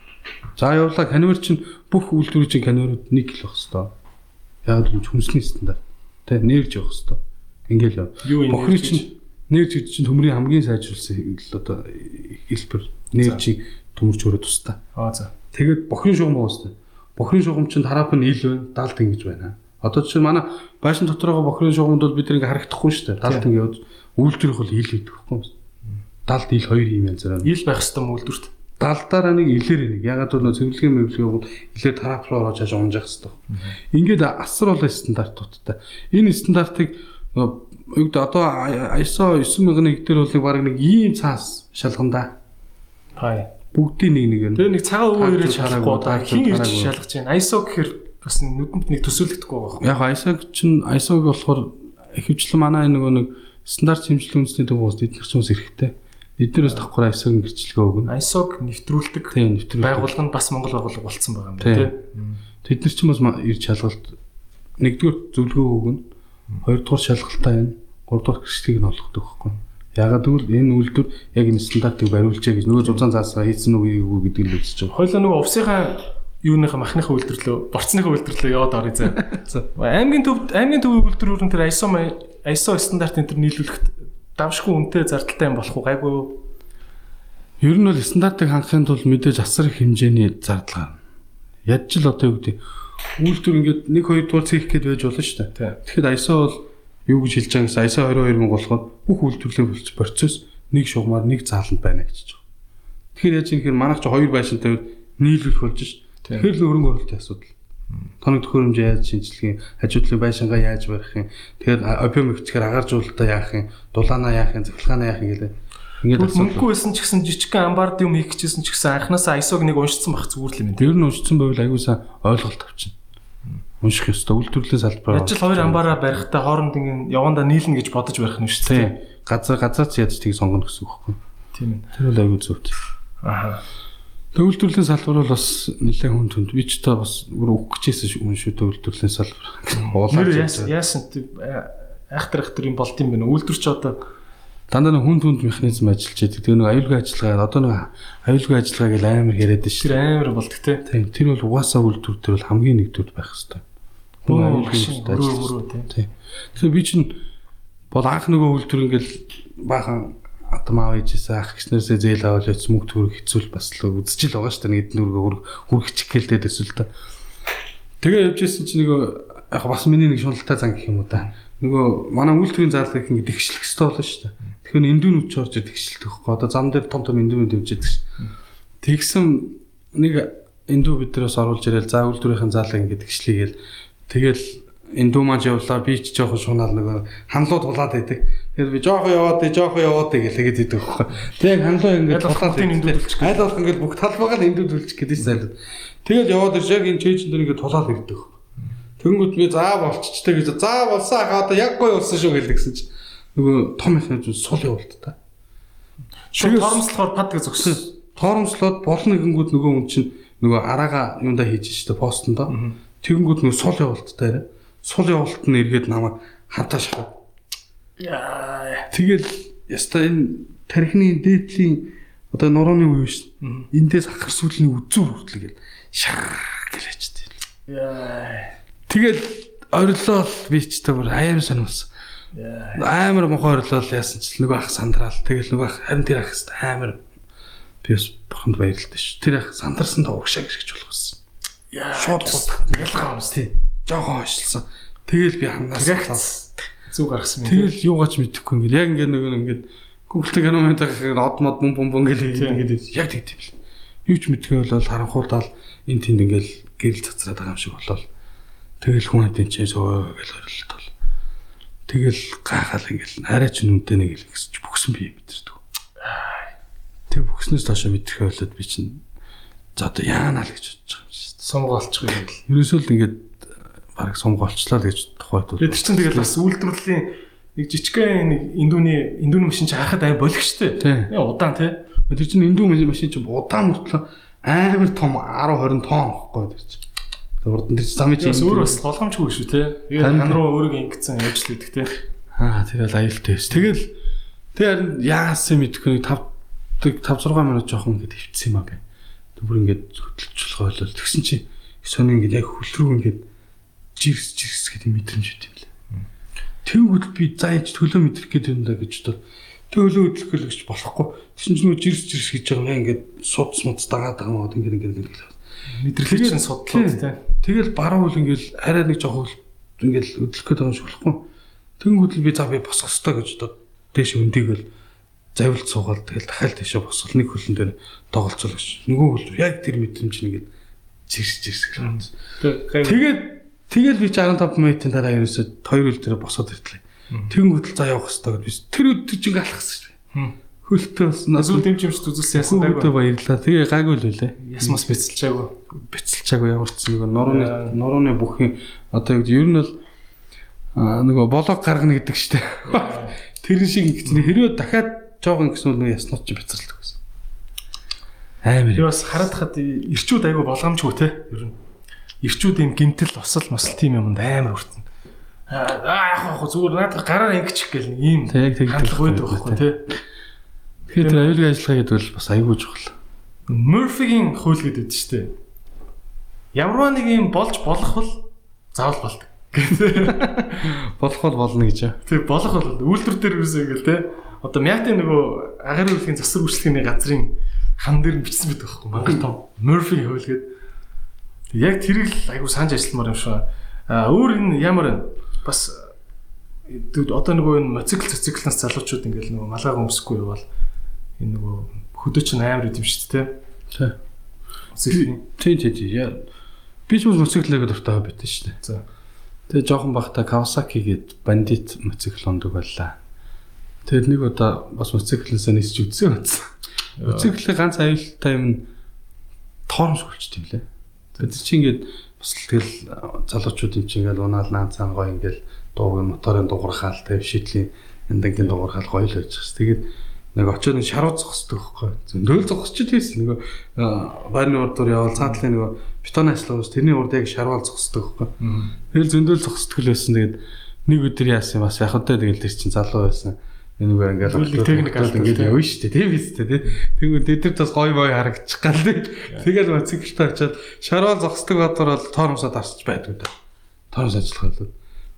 Speaker 2: За явуулаа канивер чинь бүх үйлдвэрийн чинь каниверууд 1 кг байх хэвээр. Яг л хүнсний стандарт. Тэ нэрж явах хэвээр. Ингээл
Speaker 1: нэрж
Speaker 2: чинь нэрж гэдэг чинь төмрийн хамгийн сайжруулсан л одоо хэлбэр нэржийг төмөрч өрөө тустай.
Speaker 1: Аа за.
Speaker 2: Тэгээд бохрын шугам уустай. Бохрын шугам чинь тараап нь ил байна, далд ингэж байна. Одоо чинь манай байшин дотороо байгаа бохрын шугамд бол бид нэг харагдахгүй шүү дээ. Далд ингэ явж үйлдвэрх бол ил гэдэг байхгүй юу? Далд ил хоёр юм янзаар.
Speaker 1: Ил байх хэвээр мүлдвэрт.
Speaker 2: Далдаараа нэг илээр нэг. Ягаад гэвэл цэвэрлэгийн мэвлэгийн бол илээр тараап руу орож хаж унжах хэрэгтэй. Ингээд асар бол стандартуудтай. Энэ стандартыг гэдэг одоо ISO 9001 дээр бол баг нэг ийм цаас шалгандаа
Speaker 1: Хай.
Speaker 2: Бүгдийн нэг нэг
Speaker 1: Тэгээ нэг цагаан өвөө ирээд шалахгүй одоо хин ирж шалгаж байна. ISO гэхээр бас нүдэнд нэг төсөөлөгдөхгүй байгаа
Speaker 2: Яг ISO чинь ISO-г болохоор ихэвчлэн манай энэ нөгөө нэг стандарт хэмжлэг үндэсний төв уус эдгээр ч хүмүүс эрэхтэй. Эдгээр бас давхар ISO-гийн гэрчлэгээ өгнө.
Speaker 1: байна. ISO-г нэвтрүүлдэг байгууллага нь бас Монгол байгууллага болцсон байгаа юм
Speaker 2: Тийм.
Speaker 1: тийм.
Speaker 2: Тэд нар ч юм бас ирж шалгалт нэгдүгээр зөвлөгөө өгнө. Хоёрдугаар шалгалтаа байна. Гуравдугаар гэрчлэгийг нь олгодог байхгүй. Ягаад гэвэл энэ үйлдвэр яг энэ стандартыг бариулжээ гэж нөгөө зузаан заасаа хийсэн үгүй юу гэдэг нь үзэж байгаа.
Speaker 1: Хойлоо нөгөө увсынхаа юуныхаа махныхаа үйлдвэрлөө, борцныхаа үйлдвэрлөө яваад орё зэ. За. Аймгийн төвд аймгийн төвийн үйлдвэрүүд нь тэр ISO ISO стандартын тэр нийлүүлэхэд давшгүй үнэтэй зардалтай юм болох уу гайгүй юу?
Speaker 2: Ер нь бол стандартыг хангахын тулд мэдээж асар их хэмжээний зардал гарна. Яд ч л одоо юу гэдэг үйлдвэр ингээд 1 2 дугаар цэх гээд байж болно шүү дээ. Тэгэхэд ISO бол юу гэж хэлж байгаа гэсэн ISO 22000 болохоор бүх үйлдвэрлэлийн процесс- процесс нэг шугамар нэг зааланд байна гэж байгаа. Тэгэхээр яаж юм хэрэг манайх ч хоёр байшинтай нийлүүлэх болж ш. Тэгэхээр л хөрөнгө оруулалтын асуудал. Тоног төхөөрөмж яаж шинжилэх юм, хажуудлын байшингаа яаж барих юм, тэгээд объем ихчгээр агааржуулалтаа яах юм, дулаанаа яах юм, цэвэрлэгаанаа яах юм гэлээ. Ингээд
Speaker 1: мөнгөгүй байсан ч гэсэн жижигхэн амбард юм хийх гэжсэн ч гэсэн анханасаа ISO-г нэг уншицсан байх зүгээр л юм
Speaker 2: Тэр нь уншсан байвал аюулсаа ойлголт авчин. Унших ёстой. Үйлдвэрлэлийн салбараа.
Speaker 1: Ажил хоёр амбаараа барихтаа хооронд ингэ явандаа нийлнэ гэж бодож барих нь шүү дээ.
Speaker 2: Газар газар ч ядч тийг сонгоно гэсэн үг байхгүй.
Speaker 1: Тийм.
Speaker 2: Тэр бол аюул зөв.
Speaker 1: Аа.
Speaker 2: Төвлөрлийн салбар бол бас нэлээд хүн түнд. Би ч та бас бүр өгөх гэжсэн юм шүү төвлөрлийн салбар.
Speaker 1: Нэр яасан айхтар айхтар юм болд юм бэ? Үйлдвэр ч одоо
Speaker 2: дандаа нэг хүн түнд механизм ажиллаж байдаг. Тэгээ нэг аюулгүй ажиллагаа одоо нэг аюулгүй ажиллагаа гэл амар яриад
Speaker 1: Тэр
Speaker 2: шүү.
Speaker 1: амар болдог те.
Speaker 2: Тийм тэр бол угаасаа үйлдвэр дээр бол хамгийн нэгдүгээр байх хэрэгтэй. Хүн аюулгүй. Тийм. Тэгэхээр би чинь бол анх нөгөө үйлдвэр ингээл баахан атом аав ээжээс ах гиснээсээ зээл аваад яц мөнгө төрөх хэцүүл бас л үзчихэл байгаа шүү дээ. Нэг нүргөө хүрх чигхэлдээд өсөл та. Тэгээ явжсэн чинь нөгөө яг бас миний нэг шуналтай зан гэх юм уу та. Нөгөө манай үйлдвэрийн заалгыг ингэ тэгшлэх хэрэгтэй болно шүү дээ. Тэгэхээр эндүүнүүд ч орж тэгшилдэг хөхгүй. Одоо зам дээр том том явж байдаг ш. Тэгсэн нэг эндүү биднээс оруулж ирэл за үйлдвэрийн заалгыг ингэ тэгшлийгээл тэгэл эндүү маань явлаа би ч жоохон шунаал нөгөө ханлуу тулаад байдаг. Тэгэхээр би жоохон яваад тий жоохон яваад тий гэл тэгээд идэг хөхгүй. Тэг ханлуу ингэ
Speaker 1: Аль болох бүгдийг эндүүдүүлчих.
Speaker 2: Айл болох ингэ бүх талбайг нь эндүүдүүлчих гэдэг зайлд. Тэгэл яваад ирж яг энэ чэйжэн дээр ингэ тулаад ирдэг. Тэнгүүт би заа болчихтой гэж заа болсон хаа одоо яг гой болсон шүү гэлдэгсэн чи нөгөө том механизм сул явуулт та.
Speaker 1: Шууд торомслохоор пад гэж зогсон.
Speaker 2: Торомслоод болно гэнгүүт нөгөө хүн чинь нөгөө араага юунда хийж штэ постондоо. Тэгэнгүүт нөгөө сул явуулттай арай. Сул явуулт нь эргээд намайг хантаа шахав.
Speaker 1: Яа.
Speaker 2: Тэгэл яста энэ тархины дээдлийн одоо нурууны үе биш. Эндээс ахар сүлний үзүүр хүртэл гэл шаа гэлээч дээ.
Speaker 1: Яа.
Speaker 2: Тэгэл орилол би ч та бүр аяар сонирсон.
Speaker 1: Яа.
Speaker 2: Амар мохоо орилол яасан ч нөгөө ах сандраал. Тэгэл нөгөө ах харин тэр ах хэвээр амар би бас бурханд баярлалтай ш. Тэр ах сандарсан та угшаа гэж болох байсан.
Speaker 1: Яа.
Speaker 2: Шууд хутгах
Speaker 1: ялгаа юмс тий.
Speaker 2: жоохон хойшлсан. Тэгэл би хамнаас
Speaker 1: Реакц зүг гаргасан юм.
Speaker 2: Тэгэл юугаач мэдэхгүй ингээд яг ингээд нөгөө ингээд Google дээр гэнэ мэдээ од мод бум бум бум гэл ингээд яг тэгдэв л. Юу ч мэдгүй болол харанхуулаад энэ тэнд ингээд гэрэл цацраад байгаа юм шиг болол. Тэгэл хүн хэдэн ч сөө гэл орилт бол. Тэгэл гайхал ингээд арай ч нүнтэй нэг л гэсч бүгсэн би мэдэрдэг. Тэг бүгснээс доошо мэдрэхээ болоод би чинь за одоо яана л гэж бодож байгаа
Speaker 1: сонгоолчих юм л.
Speaker 2: Ерөөсөө л ингээд бараг сонгоолчлаа л гэж тухайд бол.
Speaker 1: Тэр чинь тэгэл бас үйлдвэрлэлийн нэг жижигхэн нэг индүүний индүүний машин чи харахад ай болгочтой. Яа удаан тий.
Speaker 2: Тэр чинь индүү машин чи удаан мөртлөө амар том 10 20 тонн байхгүй тэр чинь. Урд нь тэр замын чинь
Speaker 1: өөр бас голомжгүй шүү те. Тэгээд
Speaker 2: тань
Speaker 1: руу өөрийг ингэсэн явж л идэх те.
Speaker 2: Аа тэгэл аюултай байсан. Тэгэл тэр яасан мэдхгүй 5 5 6 минут жоохон ингэ хөвцсөн юм аа гэ. Бүр ингэж хөдөлж болох ойлол. Тэгсэн чи сони ингэж яг хөл рүү ингэж жирс жирс гэдэг мэдрэмж өгд юм лээ. Тэнгүүд би за энэ ч төлөө мэдрэх гэдэг юм да гэж бодоод төлөө хөдлөх гэж болохгүй. Тэгсэн чинь нөгөө жирс жирс гэж байгаа юм ингэж суд смуд дагаад байгаа мод ингэж ингэж ингэж
Speaker 1: Мэдрэлэг чинь судлаад тий.
Speaker 2: Тэгэл баруун хөл ингээл арай нэг жоох хөл ингээл өдлөх гээд байгаа юм шиг болохгүй. Тэнгүүд л би за би босох ёстой гэж бодоод дээш өндийгөл завилт суугаад тэгэл дахиад тийшээ босгол нэг хөлн дээр доголцол гэж. Нөгөө хөл яг тэр мэдрэмж нэгээд зирс зирс гэж байна. Тэгээд тэгэл би чи 15 минутын дараа ерөөсөө хоёр хөл дээр босоод иртлээ. Тэнгүүд л за явах ёстой гэж би тэр өдөр чинь алхасан шүү дээ. Хөлтөө бас
Speaker 1: Эсвэл дэмжимч үзүүлсэн
Speaker 2: Хүүхдээ
Speaker 1: даа.
Speaker 2: баярлаа. Тэгээ гайгүй л үлээ
Speaker 1: Ясмас бэцэлчаагүй.
Speaker 2: бэцэлчаагүй ямар ч нэг нурууны нурууны бүхний одоо юу гэдэг ер нь бол нөгөө болог гаргана гэдэг штеп. Тэр шиг ингэсэн хэрвээ дахиад жоохон гэсэн үл яснууд ч бэцэлдэг гэсэн. Амар
Speaker 1: Би бас хараад хад ирчүүд айгүй болгоомжгүй те. Ер нь ирчүүд юм гимтэл осол мосол тийм юмд амар хүртэн. Аа яг хоо зүгээр надад гараар ингэчих гээл нэг ийм
Speaker 2: Тэг, тэг, тэг,
Speaker 1: байдаг байхгүй те.
Speaker 2: Тэгэхээр тэр аюулгүй ажиллагаа гэдэг бол бас аюулгүй чухал.
Speaker 1: Murphy-гийн хууль гэдэг дээ шүү дээ. Ямарваа нэг юм болж болох бол заавал болдог.
Speaker 2: Болох бол болно гэж.
Speaker 1: Тэг болох бол үйлдвэр дээр юусэн ингээл те. Одоо Мятын нөгөө агаар үйлхийн засвар үйлчлэгийн газрын хан дээр нь бичсэн байдаг байхгүй мангар том Murphy хууль гэдэг. Яг тэрийг л айгу санаж ажилламаар юм шиг. А өөр энэ ямар? Бас одоо нөгөө энэ моцикл циклнаас залуучууд ингээл нөгөө малгай өмсөхгүй явал энэ нөгөө хөдөө чинь амар идэм шүү дээ
Speaker 2: Тий. Тий, тий, тий. Яа. Би ч бас моциклэгээ дуртай байт шүү дээ.
Speaker 1: За.
Speaker 2: Тэгээ жоохон бахта Kawasaki гээд бандит моцикл ондог Тэгээд нэг удаа бас моциклээс нисч үзсэн байсан. Моциклээ ганц аюултай юм нь торомсгуулчт юм лээ. Тэгээд чи ингээд бас тэгэл залуучууд юм чи ингээд унаал наацаан гоё ингээд дууг моторын дуурхаал тэгээд шийдлийн яндангийн дуурхаал гоё л байж бас. Тэгээд нэг очиод нэг шаруу зогсдог байхгүй. Зөндөл зогсчихэд байсан. Нөгөө байрны урд дуур явал цаатлын нөгөө бетон аслуус тэрний урд яг шарвал зогсдог байхгүй. Тэгэл зөндөл зогсдог л байсан. Тэгээд нэг өдөр яасан бас яг хөдөө тэгэл тэр чин залуу байсан. Энэгээр ингээд
Speaker 1: Зүйлийг техник алдсан,
Speaker 2: ингээд явна шүү дээ. Тийм биз дээ тий. Тэгвэл дэдэр бас гоё гоё харагдчих гал тий. Тэгэл моцикл тавьчаад шарвал зогсдог бадар бол тоормсоо дарсч байдаг да. Тоормс ажиллах болоо.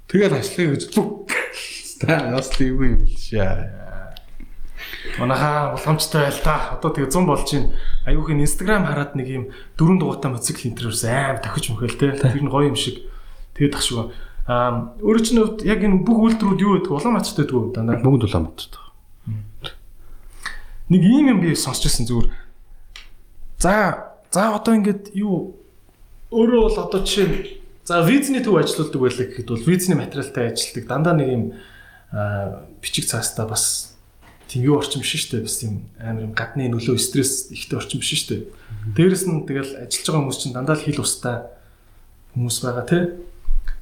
Speaker 2: Тэгэл ажлыг гэж. Та бас тийм юм шээ.
Speaker 1: Манайхаа болгоомжтой байл та. Одоо тэгээ 100 болж байна. Аюухын Instagram хараад нэг юм дөрөв дугуйтай моцикл интервьюс аим тахиж мөхөл те. Тэр нь гоё юм шиг. Тэгээд тах шүү. Аа өөрөө чинь хувьд яг энэ бүх үйлдвэрүүд юу гэдэг Улаанбаатарт байдаг уу дандаа.
Speaker 2: Бүгд Улаанбаатарт.
Speaker 1: Нэг ийм юм би сонсч ирсэн зүгээр. За за одоо ингээд юу өөрөө бол одоо жишээ нь за визний төв ажилладаг байлаа гэхэд бол визний материалтай ажилладаг дандаа нэг юм бичиг цаастаа бас тийм юу орчин биш шүү дээ. Бас тийм амар юм гадны нөлөө стресс ихтэй орчин биш шүү дээ. Дээрэс нь тэгэл ажиллаж байгаа хүмүүс чинь дандаа л хил устай хүмүүс байгаа тий.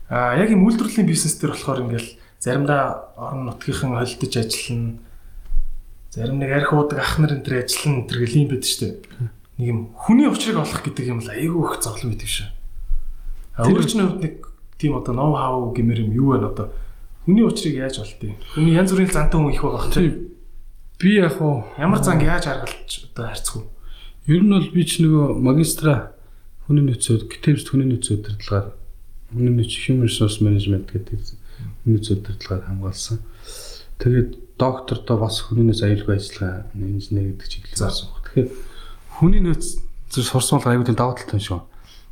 Speaker 1: Аа яг юм үйлдвэрлэлийн бизнес дээр болохоор ингээл заримдаа орон нутгийнхан холдож ажиллана Зарим нэг арх уудаг ах нар энэ төр ажиллан энэ төр гэл юм байд штэ. Нэг юм хүний учрыг олох гэдэг юм л айгүй их зовлон байдаг шээ. А өөрчлөний хувьд нэг тийм одоо ноу хау гэмээр юм юу вэ одоо хүний учрыг яаж олдгийг. Хүний янз бүрийн зантай хүн их байгаа хэрэг.
Speaker 2: Би яг уу
Speaker 1: Ямар занг яаж харгалж одоо вэ?
Speaker 2: ер нь бол би ч нөгөө магистра хүний нөөцөд гитэмс хүний нөөц удирдлагаар хүний нөөц human resource management гэдэг нөөц удирдлагаар хамгаалсан. Тэгээд доктордоо бас нөөц аюулгүй ажиллагаа инженер гэдэг чиглэлээр сурсан. Тэгэхээр хүний нөөц зөв сурсан бол аюул тийм даваа талтай шүү.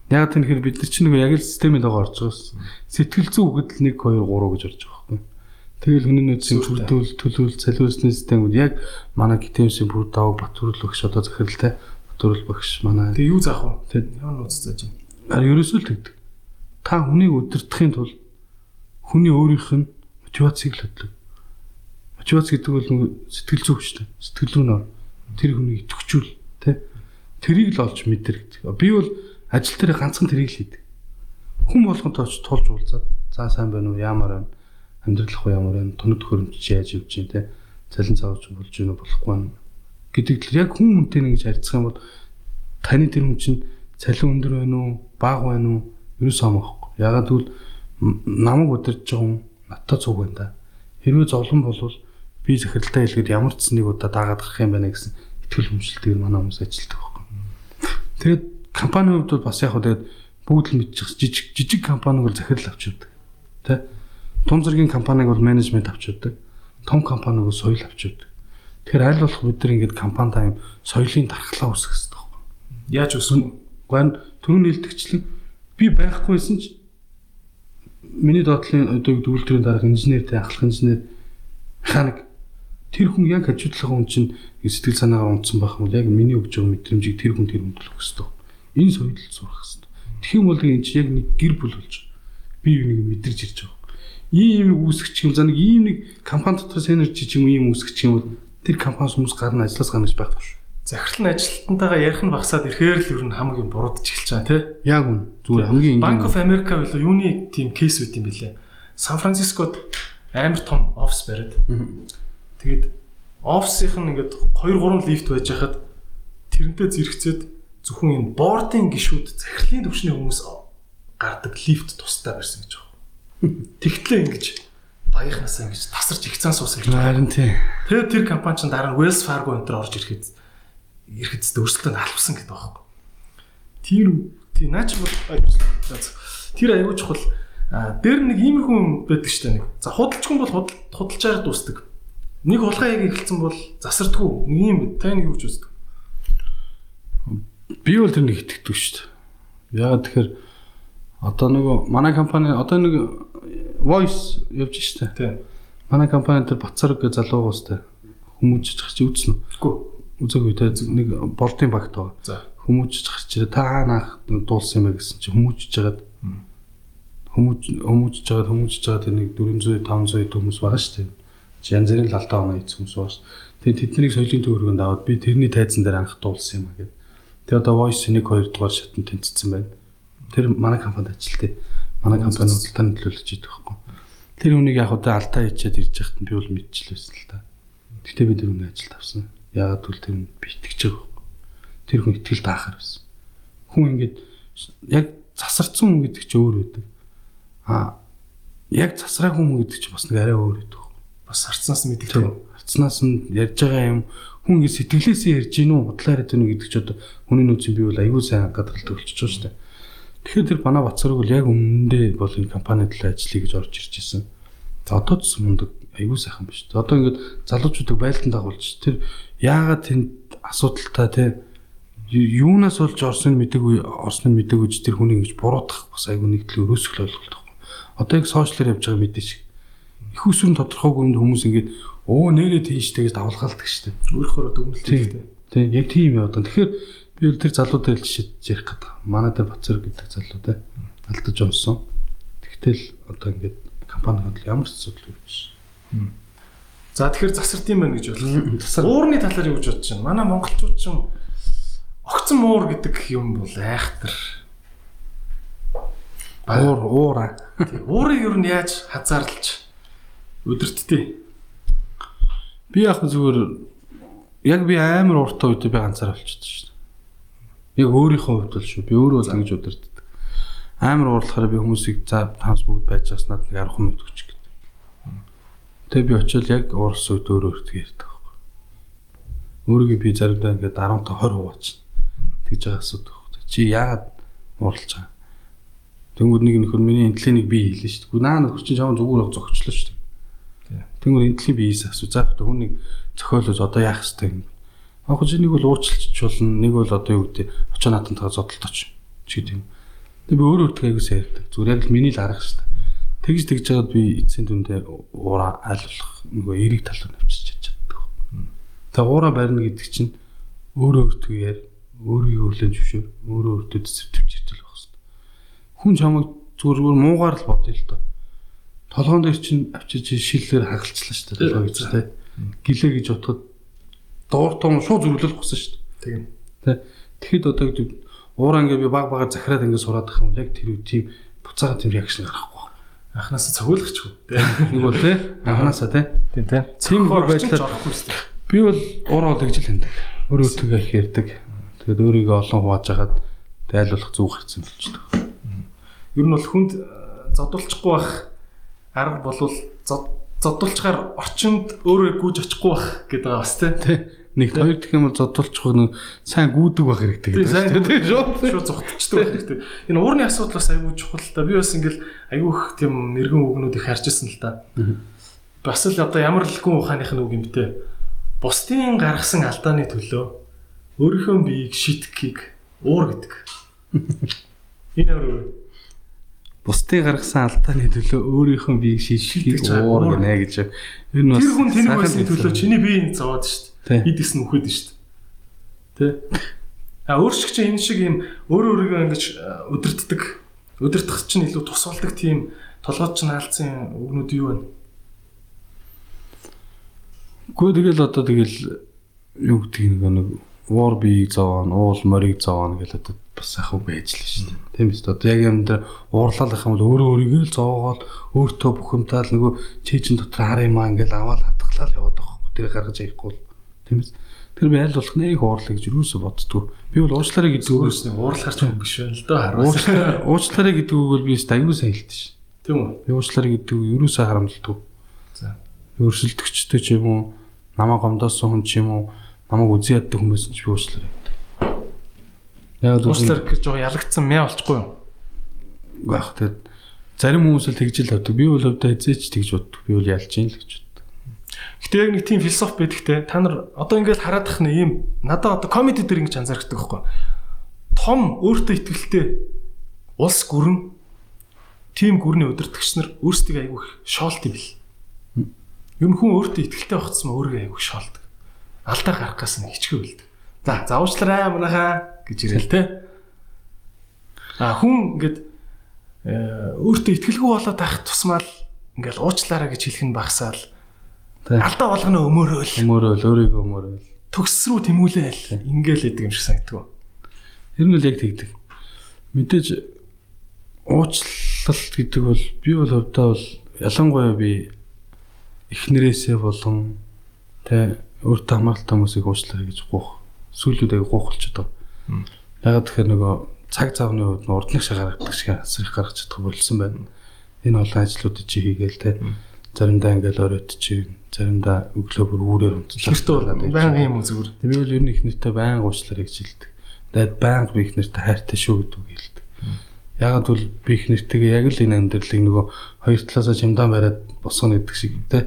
Speaker 2: Яг тэгэхээр бид нар чинь яг л системийн дагуу орж байгаас сэтгэл зүй үгдэл 1 2 3 гэж орж байгаа байхгүй. Тэгэл хүний нөөцийн бүрдүүл төлөвлөл солиулсны системүүд яг манай гитэмсийн бүр даваа Батүрл багш одоо захиралтай Батүрл багш манай
Speaker 1: Тэгээ юу заах вэ?
Speaker 2: Тэгэд
Speaker 1: Ямар нууц зааж юм?
Speaker 2: Харин ерөөсөө л тэгдэг. Та хүнийг удирдахын тулд хүний өөрийнх нь мотивацийг л хөдлөв. Мотивац гэдэг бол сэтгэл зүй шүү дээ. Сэтгэл зүй нөр тэр хүнийг идэвхжүүл тэ. Тэрийг л олж мэдэр гэдэг. Би бол ажил дээр ганцхан тэрийг л хийдэг. Хүн болгонтой ч тулж уулзаад за сайн байна уу, яамаар байна, амьдралах уу ямар байна, тоног төхөөрөмж яаж явж байна тэ. Цалин цаавч болж гинэ болохгүй байна гэдэг л яг хүн хүнтэй нэгж харьцах юм бол таны тэр хүн чинь цалин өндөр байна уу, бага байна уу, ерөөсөө амахгүй. Ягаад гэвэл намайг удирдах хүн надтай цуг байна да. Хэрвээ зовлон болвол би захиралтай хэлгээд ямар ч нэг удаа даагаад гарах юм байна гэсэн итгэл хүмшилтэйгээр манай хүмүүс ажилладаг байхгүй. Тэгээд компанийн хувьд бол бас яг хөө тэгээд бүгд л мэдчих жижиг жижиг компаниг бол захирал авч явдаг. Тэ? Том зэргийн компаниг бол менежмент авч явдаг. Том компаниг бол соёл авч явдаг. Тэгэхээр аль болох бид нар ингэж компанидаа юм соёлын дархлаа үүсгэх хэрэгтэй байхгүй.
Speaker 1: Яаж өсвөн?
Speaker 2: Гуйн түрүүн нэлтгчлэн би байхгүйсэн ч миний доотлын одоо үйлдвэрийн дарга инженертэй ахлах инженер механик тэр хүн яг хажуудлага хүн чинь сэтгэл санаагаар унтсан байх юм бол яг миний өгж байгаа мэдрэмжийг тэр хүн тэр хүнд төлөх хэрэгтэй. Энэ соёлд сурах хэрэгтэй. Тэгэх юм бол энэ чинь яг нэг гэр бүл болж би юунийг мэдэрч ирж байгаа. Ийм юм үүсгэж юм за нэг ийм нэг компани дотор синержи ч юм уу ийм үүсгэж юм бол тэр компаниас хүмүүс гарна ажиллаж гарна гэж байхгүй шүү.
Speaker 1: Захирал нь ажилтнтайгаа ярих нь багасаад ирэхээр л ер нь хамгийн буруудж эхэлж байгаа тий.
Speaker 2: Яг үн. Зүгээр хамгийн
Speaker 1: Bank of America билүү юуны тийм кейс үт юм бэлээ. Сан Францискод амар том офис бариад. Тэгээд офисынх нь ингээд 2 3 лифт байж хахад тэрнтэй зэрэгцээд зөвхөн энэ бордын гişүүд захирлын төвчний хүмүүс гардаг лифт тустай барьсан гэж байна. Тэгтлээ ингэж багийнхнасаа ингэж тасарч ихцэн суусан гэж байна.
Speaker 2: Харин тий.
Speaker 1: Тэгээд тэр компани чинь дараа нь Wells Fargo энэ төр орж ирэхэд ирэхэд зөте өрсөлдөнд алхсан гэдэг байхгүй. Тэр тий наач бол тэр аягүй чухал. Дээр нэг иймэрхүү байдаг шүү дээ нэг. За худалчгүй бол худал худалчаар дуустдаг. Нэг хулгай яг эхэлсэн бол засардгүй. Нэг юм та нэг юу гэж үздэг.
Speaker 2: Би бол тэр нэг итгэдэг шүү дээ. Ягаад тэгэхээр одоо нөгөө манай компани одоо нэг voice явж штэ.
Speaker 1: Тий.
Speaker 2: Манай компани тэр Бацарг гэ залуу уустай хүмүүжиж гарч үзсэн үү?
Speaker 1: Үгүй.
Speaker 2: Үзээгүй те нэг болтын багт байгаа.
Speaker 1: За.
Speaker 2: Хүмүүжиж гарч ирээ та наах дуулсан юм бэ гэсэн чи хүмүүжиж жагаад хүмүүж хүмүүжиж жагаад хүмүүжиж жагаад тэр нэг 400 500 хүмүүс байгаа шүү дээ. Чи янз бүрийн лалтаа оноо хийсэн хүмүүс шүү. Тэгээ тэднийг соёлын төвөргөнд аваад би тэрний тайзан дээр анх дуулсан юм а гэдэг. Тэгээ одоо voice 1 2 дугаар шатнд тэнцсэн байна. Тэр манай компанид ажилтээ. Манай компани худалдаа нөлөөлж идэх байхгүй. Тэр хүнийг яг одоо алдаа хийчихэд ирж яхад нь би бол мэдчихлээсэн л та. Гэтэ би тэр үнийг ажилд авсан. Яагаад гэвэл тэр би итгэж байгаа. Тэр хүн итгэл даахаар байсан. Хүн ингээд яг засарцсан хүн гэдэг чинь өөр байдаг. Аа яг засраагүй хүн гэдэг чинь бас нэг арай өөр байдаг.
Speaker 1: Бас харцнаас мэддэг.
Speaker 2: утаснаас нь ярьж байгаа юм хүн ингэ сэтгэлээсээ ярьж гин үү бодлоо яриад байна гэдэг ч одоо хүний нөөцийн бий бол аюул сайн болчихж байгаа шүү дээ. Тэгэхээр тэр Бана Бацарыг бол яг өмнөдөө бол энэ компани төлөө ажиллая гэж орж ирж исэн. За одоо ч мундаг аюул сайхан биш. Одоо ингэ залуучуудыг байлдан дагуулж тэр яагаад тэнд асуудалтай те юунаас болж орсныг мэдээгүй орсныг мэдээгүй ч тэр хүний ингэж буруудах бас аюул нэг төлөө өрөөсгөл ойлголт байхгүй. Одоо яг сошиалэр явж байгаа мэдээ шиг. Их усүр нь тодорхойгүй хүмүүс ингэж Оо нэрээ тийштэй гэж давлгаалдаг шүү дээ.
Speaker 1: Өөрөөр дүгнэлттэй.
Speaker 2: Тийм яг тийм яваад. Тэгэхээр би бол тэр залуудаар л жишээ ярих гэдэг. Манай дээр Бацар гэдэг залуу те алдаж онсон. Тэгтэл одоо ингээд компани хадл ямар ч асуудал биш.
Speaker 1: За тэгэхээр засарт юм байна гэж бодлоо. Уурны талаар юу гэж бодож байна? Манай монголчууд ч огцон муур гэдэг юм бол айхтар.
Speaker 2: Уур уура.
Speaker 1: Уурыг юу нь яаж хазаарлаж өдөртдөө
Speaker 2: Би яг зүгээр яг би амар уртаа үед би ганцаар болчихсон шүү дээ. Яг өөрийнхөө хувьд бол шүү. Би өөрөө бол ингэж удирддаг. Амар уурлахаар би хүмүүсийг за таамс бүгд байж байгаас надад нэг 10 минут өгч. Тэгээ би очил яг уурс үед өөрөө өөртөө ярьдаг байхгүй. Өөрийгөө би заримдаа ингээд 10 та 20 хуваачна. Тэгж байгаа асуудаг байхгүй. Чи яагаад уурлаж байгаа? Тэнгүүд нэг нөхөр миний интеллиг би хийлээ шүү дээ. Наа нөхөр чинь чам зүгээр зогчлоо шүү дээ. Тэнгэр энэ дэлхийн биеэс асуу. За одоо хүн нэг зохиолож одоо яах хэвтэй юм. Яг ч нэг бол уучлалч болно. Нэг бол одоо юу гэдэг очоо наатантайгаа зодтолтооч ч гэдэг юм. Тэгээ би өөрөө өөртөө аягүй сайрдаг. Зүгээр яг л миний л арга шүү дээ. Тэгж тэгж жагаад би эцсийн дүндээ уура айлуулах нөгөө эерэг талаар навчиж чаддаг. Тэгээ уура барина гэдэг чинь өөрөө өөртөө яар өөрийн өрлөн зөвшөөр өөрөө өөртөө дэвтэрч хичээл байх хэрэгтэй. Хүн чамайг зүгээр муугаар л бодъё л доо толгоон дээр чинь авчиж шиллээр хагалчлаа шүү дээ. Толгой гэж тий. Гэлээ гэж утгад доор том шууд зөрүүлэх гэсэн шүү дээ. Тийм. Тэгэхэд одоо уураа ингээ би баг багаар захираад ингээ сураад ах юм яг тэр тийм буцаага тийм реакшн гарахгүй.
Speaker 1: Анханасаа цогиулгач хөө.
Speaker 2: Нэг бол тий. Анханасаа тий.
Speaker 1: Тийм тий.
Speaker 2: Тийм байдлаар би бол уураа тэгж л хэндэг. Өөрөө төгөө их ярьдаг. Тэгээд өөрийгөө олон хувааж хагаад дайлуулах зүг гарцсан болчихдог.
Speaker 1: Ер нь бол хүнд зодуулчихгүй бах арга болвол зодуулчгаар орчинд өөрөө гүйж очихгүй байх гэдэг байгаа бас тий.
Speaker 2: Нэг хоёр дэх юм бол зодуулчих нэг сайн гүйдэг байх хэрэгтэй
Speaker 1: гэдэг. Тийм шууд шууд зогтчдаг байх хэрэгтэй. Энэ уурны асуудал бас аягүй чухал л да. Би бас ингээл аягүй их тийм нэргэн үгнүүдийг харж ирсэн л да. Бас л одоо ямар л гүн ухааных нь үг юм бэ? Бусдын гаргасан алдааны төлөө өөрийнхөө биеийг шитгэхийг уур гэдэг. Энэ өөр
Speaker 2: бусдын гаргасан алдааны төлөө өөрийнхөө биеийг шийдэх уур гинэ гэж.
Speaker 1: Ер нь бас тэр хүн тэнийг байсан төлөө чиний биеийг зовоод шүү дээ. Хид исэн үхээд шүү дээ. Тэ? А өөрсгч энэ шиг юм өөр өөрийгөө ингэж өдөртдөг өдөртөх чинь илүү тус болдог тийм толгойд чинь хаалцсан үгнүүд юу вэ?
Speaker 2: Гэхдээ тэгэл одоо тэгэл юу гэдэг нэг уур биеийг зовоон, уул морийг зовоон гэл одоо бас ахуй байж л шүү дээ. Тийм үү? Одоо яг юм дээр уурлалах юм бол өөрөө өөрийгөө л зоогоол өөртөө бухимтаал нөгөө чийжин дотор хар юм аа ингээл аваад хатглал яваад байгаа хөө. Тэр гаргаж аяхгүй л тийм үү? Тэр би аль болох нэг уурлаа гэж юусоо боддгоо. Би бол уучлаарай гэдэг
Speaker 1: үгээс нэг уурлахарч юм биш байл доо харуулсан.
Speaker 2: Уучлаарай гэдэг үг бол би аюу сайн хэлдэг шин.
Speaker 1: Тийм үү?
Speaker 2: Би уучлаарай гэдэг үг юусоо харамлдаг. За. Өрсөлдөгчтэй ч юм уу, намаа гомдоосон хүн ч юм уу, намайг үзий яддаг хүмүүс ч би уучлаарай
Speaker 1: Яг л уучлаар гэж жоо ялагдсан мэ болчихгүй юу?
Speaker 2: Баах тэгэд зарим хүмүүс л тэгж л боддог. Би бол өвдөө эзээч тэгж боддог. Би бол ялж ийн л гэж.
Speaker 1: Гэтэ яг нэг тийм философи байдагтэй. Та нар одоо ингээд хараад ах нэг юм надад одоо комеди дээр ингэж анзаардаг байхгүй. Том өөртөө ихтгэлтэй улс гүрэн тим гүрний өдөртөгч нар өөрсдөө айгүй шоолт бил. Юу хүн өөртөө ихтгэлтэй байхцсан өөрийгөө айгүй шоолдог. Алдаа гарах гэсэн хичгээ үлд. За заавчлаарай манайхаа гэж ирэл те. А хүн ингээд э, өөртөө ихтгэлгүй болоод байх тусмаа л ингээл уучлаарай гэж хэлэх нь багсаал. Алдаа болгоно өмөрөөл.
Speaker 2: Өмөрөөл өөрийгөө өмөрөөл.
Speaker 1: Төгс рүү тэмүүлээл. Ингээл идэг юм шиг санагдав.
Speaker 2: Тэр нь л яг тэгдэг. Мэдээж уучлалт гэдэг бол би бол хувьдаа бол ялангуяа би эхнэрээсээ болон тэ өөртөө хамааралтай хүмүүсийг уучлаарай гэж гуйх. Сүүлүүд аяг гуйх болчиход байгаа. Ягаад тэгэхээр нөгөө цаг цавны хувьд нь урднах шагаргадаг шиг асрах гаргаж чадах болсон байна. Энэ олон ажлуудыг чи хийгээл те. Заримдаа ингээл оройтчих, заримдаа өглөө бүр үүрээр унтчих.
Speaker 1: Хэртөө байнга юм зүгээр.
Speaker 2: Бол ер нь их нэртэй байнга уучлаарай гэж хэлдэг. Тэгээд байнга би их нэртэй хайртай шүү гэдэг хэлдэг. Ягаад бол би их нэртэйгээ яг л энэ амьдралыг нөгөө хоёр талаасаа чимдаан бариад босгоно гэдэг шиг те.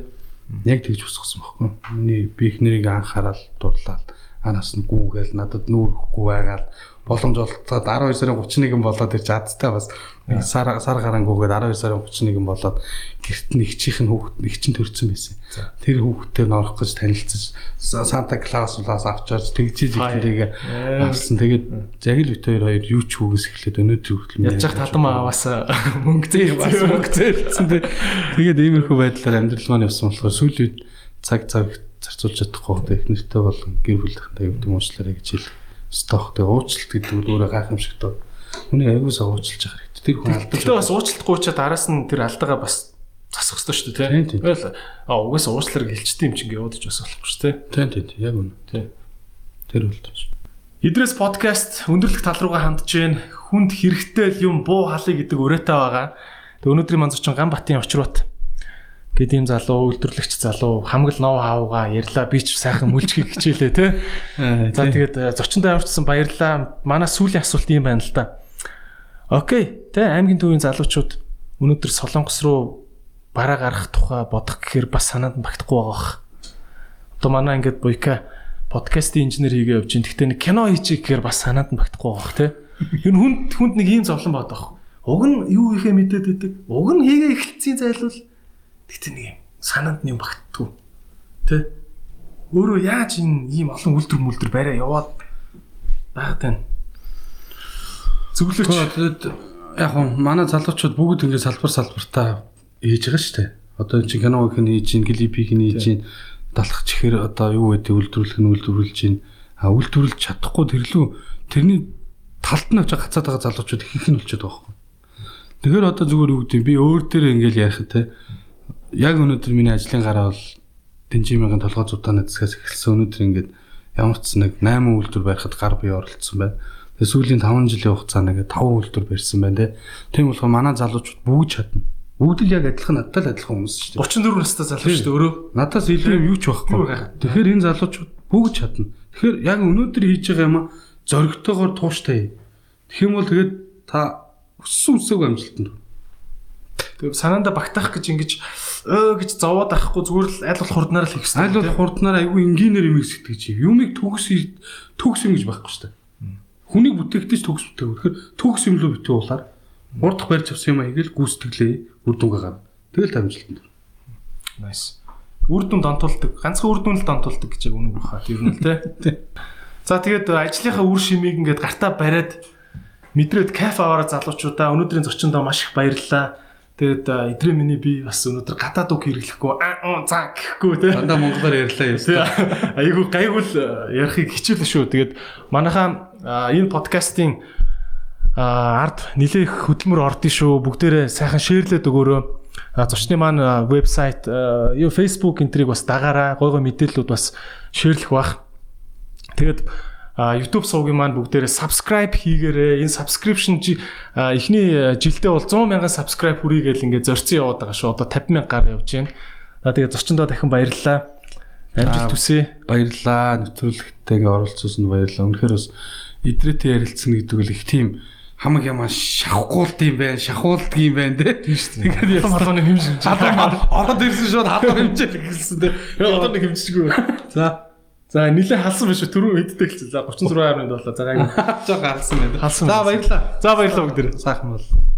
Speaker 2: Яг тэгж босгосон байхгүй. Миний би их нэрийг анхаарал дурлаад анаас нь гүүгээл надад нүүрэхгүй байгаад боломж олцоод 12 сарын 31 болоод ирж адтай бас сар сар гарангүйгээд 12 сарын 31 болоод гэрт нь ихчийнх нь хүүхэд ихчин төрсэн байсан. Тэр хүүхдтэй норох гэж танилцаж Санта Клаус улаас авчирч тэгжиж ихнэрийг авсан. Тэгээд яг л бит хоёр хоёр юу ч хүүгээс эхлээд өнөөдөр хүртэл
Speaker 1: Яаж ч татам аваас мөнгө зээ
Speaker 2: бас мөнгө зээлсэн. Тэгээд иймэрхүү байдлаар амьдрал маань явсан болохоор сүүлийн цаг цаг зарцуулж чадахгүй их нэртэй болон гэр бүлийнхэнтэй юу гэдэг уучлаарай гэж хэл. Стох тэгээ уучлалт гэдэг нь өөрөө гайхамшигтай. Хүний аягуулсаа уучлж байгаа хэрэгтэй. Тэр хүн алдаж
Speaker 1: Гэтэ бас уучлалтгүй ч араас нь тэр алдагаа бас засах хэрэгтэй шүү дээ
Speaker 2: Тийм.
Speaker 1: Тэгэл а угаасаа уучлаарай хэлчихдээ юм чи ингээ уудаж бас болохгүй шүү дээ.
Speaker 2: Тийм тийм яг үнэ.
Speaker 1: Тийм.
Speaker 2: Тэр бол тийм.
Speaker 1: Идрээс подкаст өндөрлөх тал руугаа хандж гээ хүнд хэрэгтэй юм буу халыг гэдэг өрөөтэй байгаа. Тэг өнөөдрийн манзурчин Ганбатын очрууд гэдэг юм залуу үйлдвэрлэгч залуу хамгал нов хаавга ярьла би ч сайхан мүлжгийг хичээлээ те. За тэгээд э, зочиндоо авчсан баярлаа. Манай сүүлийн асуулт юм байна л да. Окей. Тэ аймгийн төвийн залуучууд өнөөдөр Солонгос руу бараа гарах тухай бодох гэхээр бас санаанд багтахгүй байгаа бах. Одоо манай ингээд буйка подкастын инженер хийгээ явж ин гэхдээ нэг кино хийчих гэхээр бас санаанд нь багтахгүй байгаа бах те. Энэ хүнд хүнд нэг ийм зовлон бод байх. Уг нь юу ихэ мэдээд идэг. Уг нь хийгээ эхэлцсэн зайлвал гэхдээ нэг юм санаанд нь юм багтдаггүй. Тэ? Өөрөө яаж энэ ийм олон үлдэр мүлдэр барай яваад байгаад байна. Зөвлөч.
Speaker 2: Яг хөө манай залуучууд бүгд ингэ салбар салбартаа хийж байгаа шүү дээ. Одоо энэ чинь киног хэн хийж ин клипийг нь хийж ин далах чихэр одоо юу гэдэг үйлдвэрлэх нь үйлдвэрлэж ин а үйлдвэрлэж чадахгүй тэрлүү тэрний талд нь очиж гацаад байгаа залуучууд их их нь болчиход байгаа байхгүй. Тэгэхээр одоо зүгээр юу гэдэг би өөр дээр ингээл ярих те яг өнөөдөр миний ажлын гараа бол Дэнжимийн толгой зутааны засгаас эхэлсэн өнөөдөр ингээд ямар ч нэг 8 үйлдвэр барихад гар бие оролцсон байна. Тэгээ сүүлийн 5 жилийн хугацаанд ингээд 5 үйлдвэр барьсан байна те. Тийм болохоор манай залуучууд бүгд чадна. Бүгд л яг адилхан надтай л адилхан хүмүүс шүү дээ.
Speaker 1: 34 настай залуу шүү дээ өөрөө.
Speaker 2: Надаас илүү юм юу ч байхгүй. Тэгэхээр энэ залуучууд бүгд чадна. Тэгэхээр яг өнөөдөр хийж байгаа юм а зоригтойгоор тууштай. Тэгэх юм бол тэгээд та өссөн үсээг амжилтанд.
Speaker 1: Тэгээ санаанда багтаах гэж ингэж өө гэж зовоод авахгүй зүгээр л аль болох хурднаар л хийх хэрэгтэй.
Speaker 2: Аль бол хурднаар айгүй энгийнээр юм сэтгэж чи. Юмыг төгс төгс юм гэж байхгүй шүү дээ. Хүнийг бүтээхдээ ч төгс бүтээх. Тэгэхээр төгс юм лөө битүү уулаар урдах барьж авсан юм а хийгээл гүйцэтгэлээ үр дүнгээ гарна. Тэгэл амжилтанд.
Speaker 1: Nice. Үр дүн донтуулдаг. Ганцхан үр дүн л донтуулдаг гэж яг үнэн баха. Тэр нь л тий. За тэгээд ажлынхаа үр шимийг ингээд гартаа бариад мэдрээд кафе аваараа залуучуудаа өнөөдрийн зочиндоо маш их баярлалаа. Тэгээд эдрээ миний би бас өнөөдөр гадаад үг хэрэглэхгүй аа уу, за гэхгүй тий.
Speaker 2: Дандаа монголоор ярьлаа юм.
Speaker 1: Тий. Айгу гайгуул ярихыг хичээлээ шүү. Тэгээд манайхаа энэ подкастын ард нилээх хөдөлмөр ордын шүү. Бүгдээрээ сайхан шеэрлээд өгөөрөө. Зочны маань вебсайт юу Facebook энтрийг бас дагаараа гой гой мэдээллүүд бас шеэрлэх бах. Тэгээд YouTube сувгийн маань бүгдээрээ subscribe хийгээрэй. Энэ subscription а, эхний жилдээ бол 100 мянган subscribe хүрийгээл ингээд зорьсон яваад байгаа шүү. Одоо 50 мянга гар явж байна. За тэгээд зочиндоо дахин баярлалаа. Амжилт хүсье.
Speaker 2: баярлаа нэвтрүүлэгтээ ингээ оролцсон нь баярлаа. Үнэхээр бас идрээтэй ярилцсан гэдэг бол их тийм хамаг ямаа шахуулт юм байна, шахуулт юм байна те. Тийм шүү дээ. Тэгээд
Speaker 1: Халуун халууны хэмжиж.
Speaker 2: Халуун ороод ирсэн шууд халуун хэмжээл эхэлсэн те.
Speaker 1: Одоо нэг хэмжчихгүй.
Speaker 2: За
Speaker 1: За нилээ халсан биш үү? Түрүү хэдтэй хэлсэн. За 36.7. За гайгүй.
Speaker 2: жоо галсан байна.
Speaker 1: Халсан
Speaker 2: За баярлаа.
Speaker 1: За баярлалаа бүгд.
Speaker 2: Сайхан бол.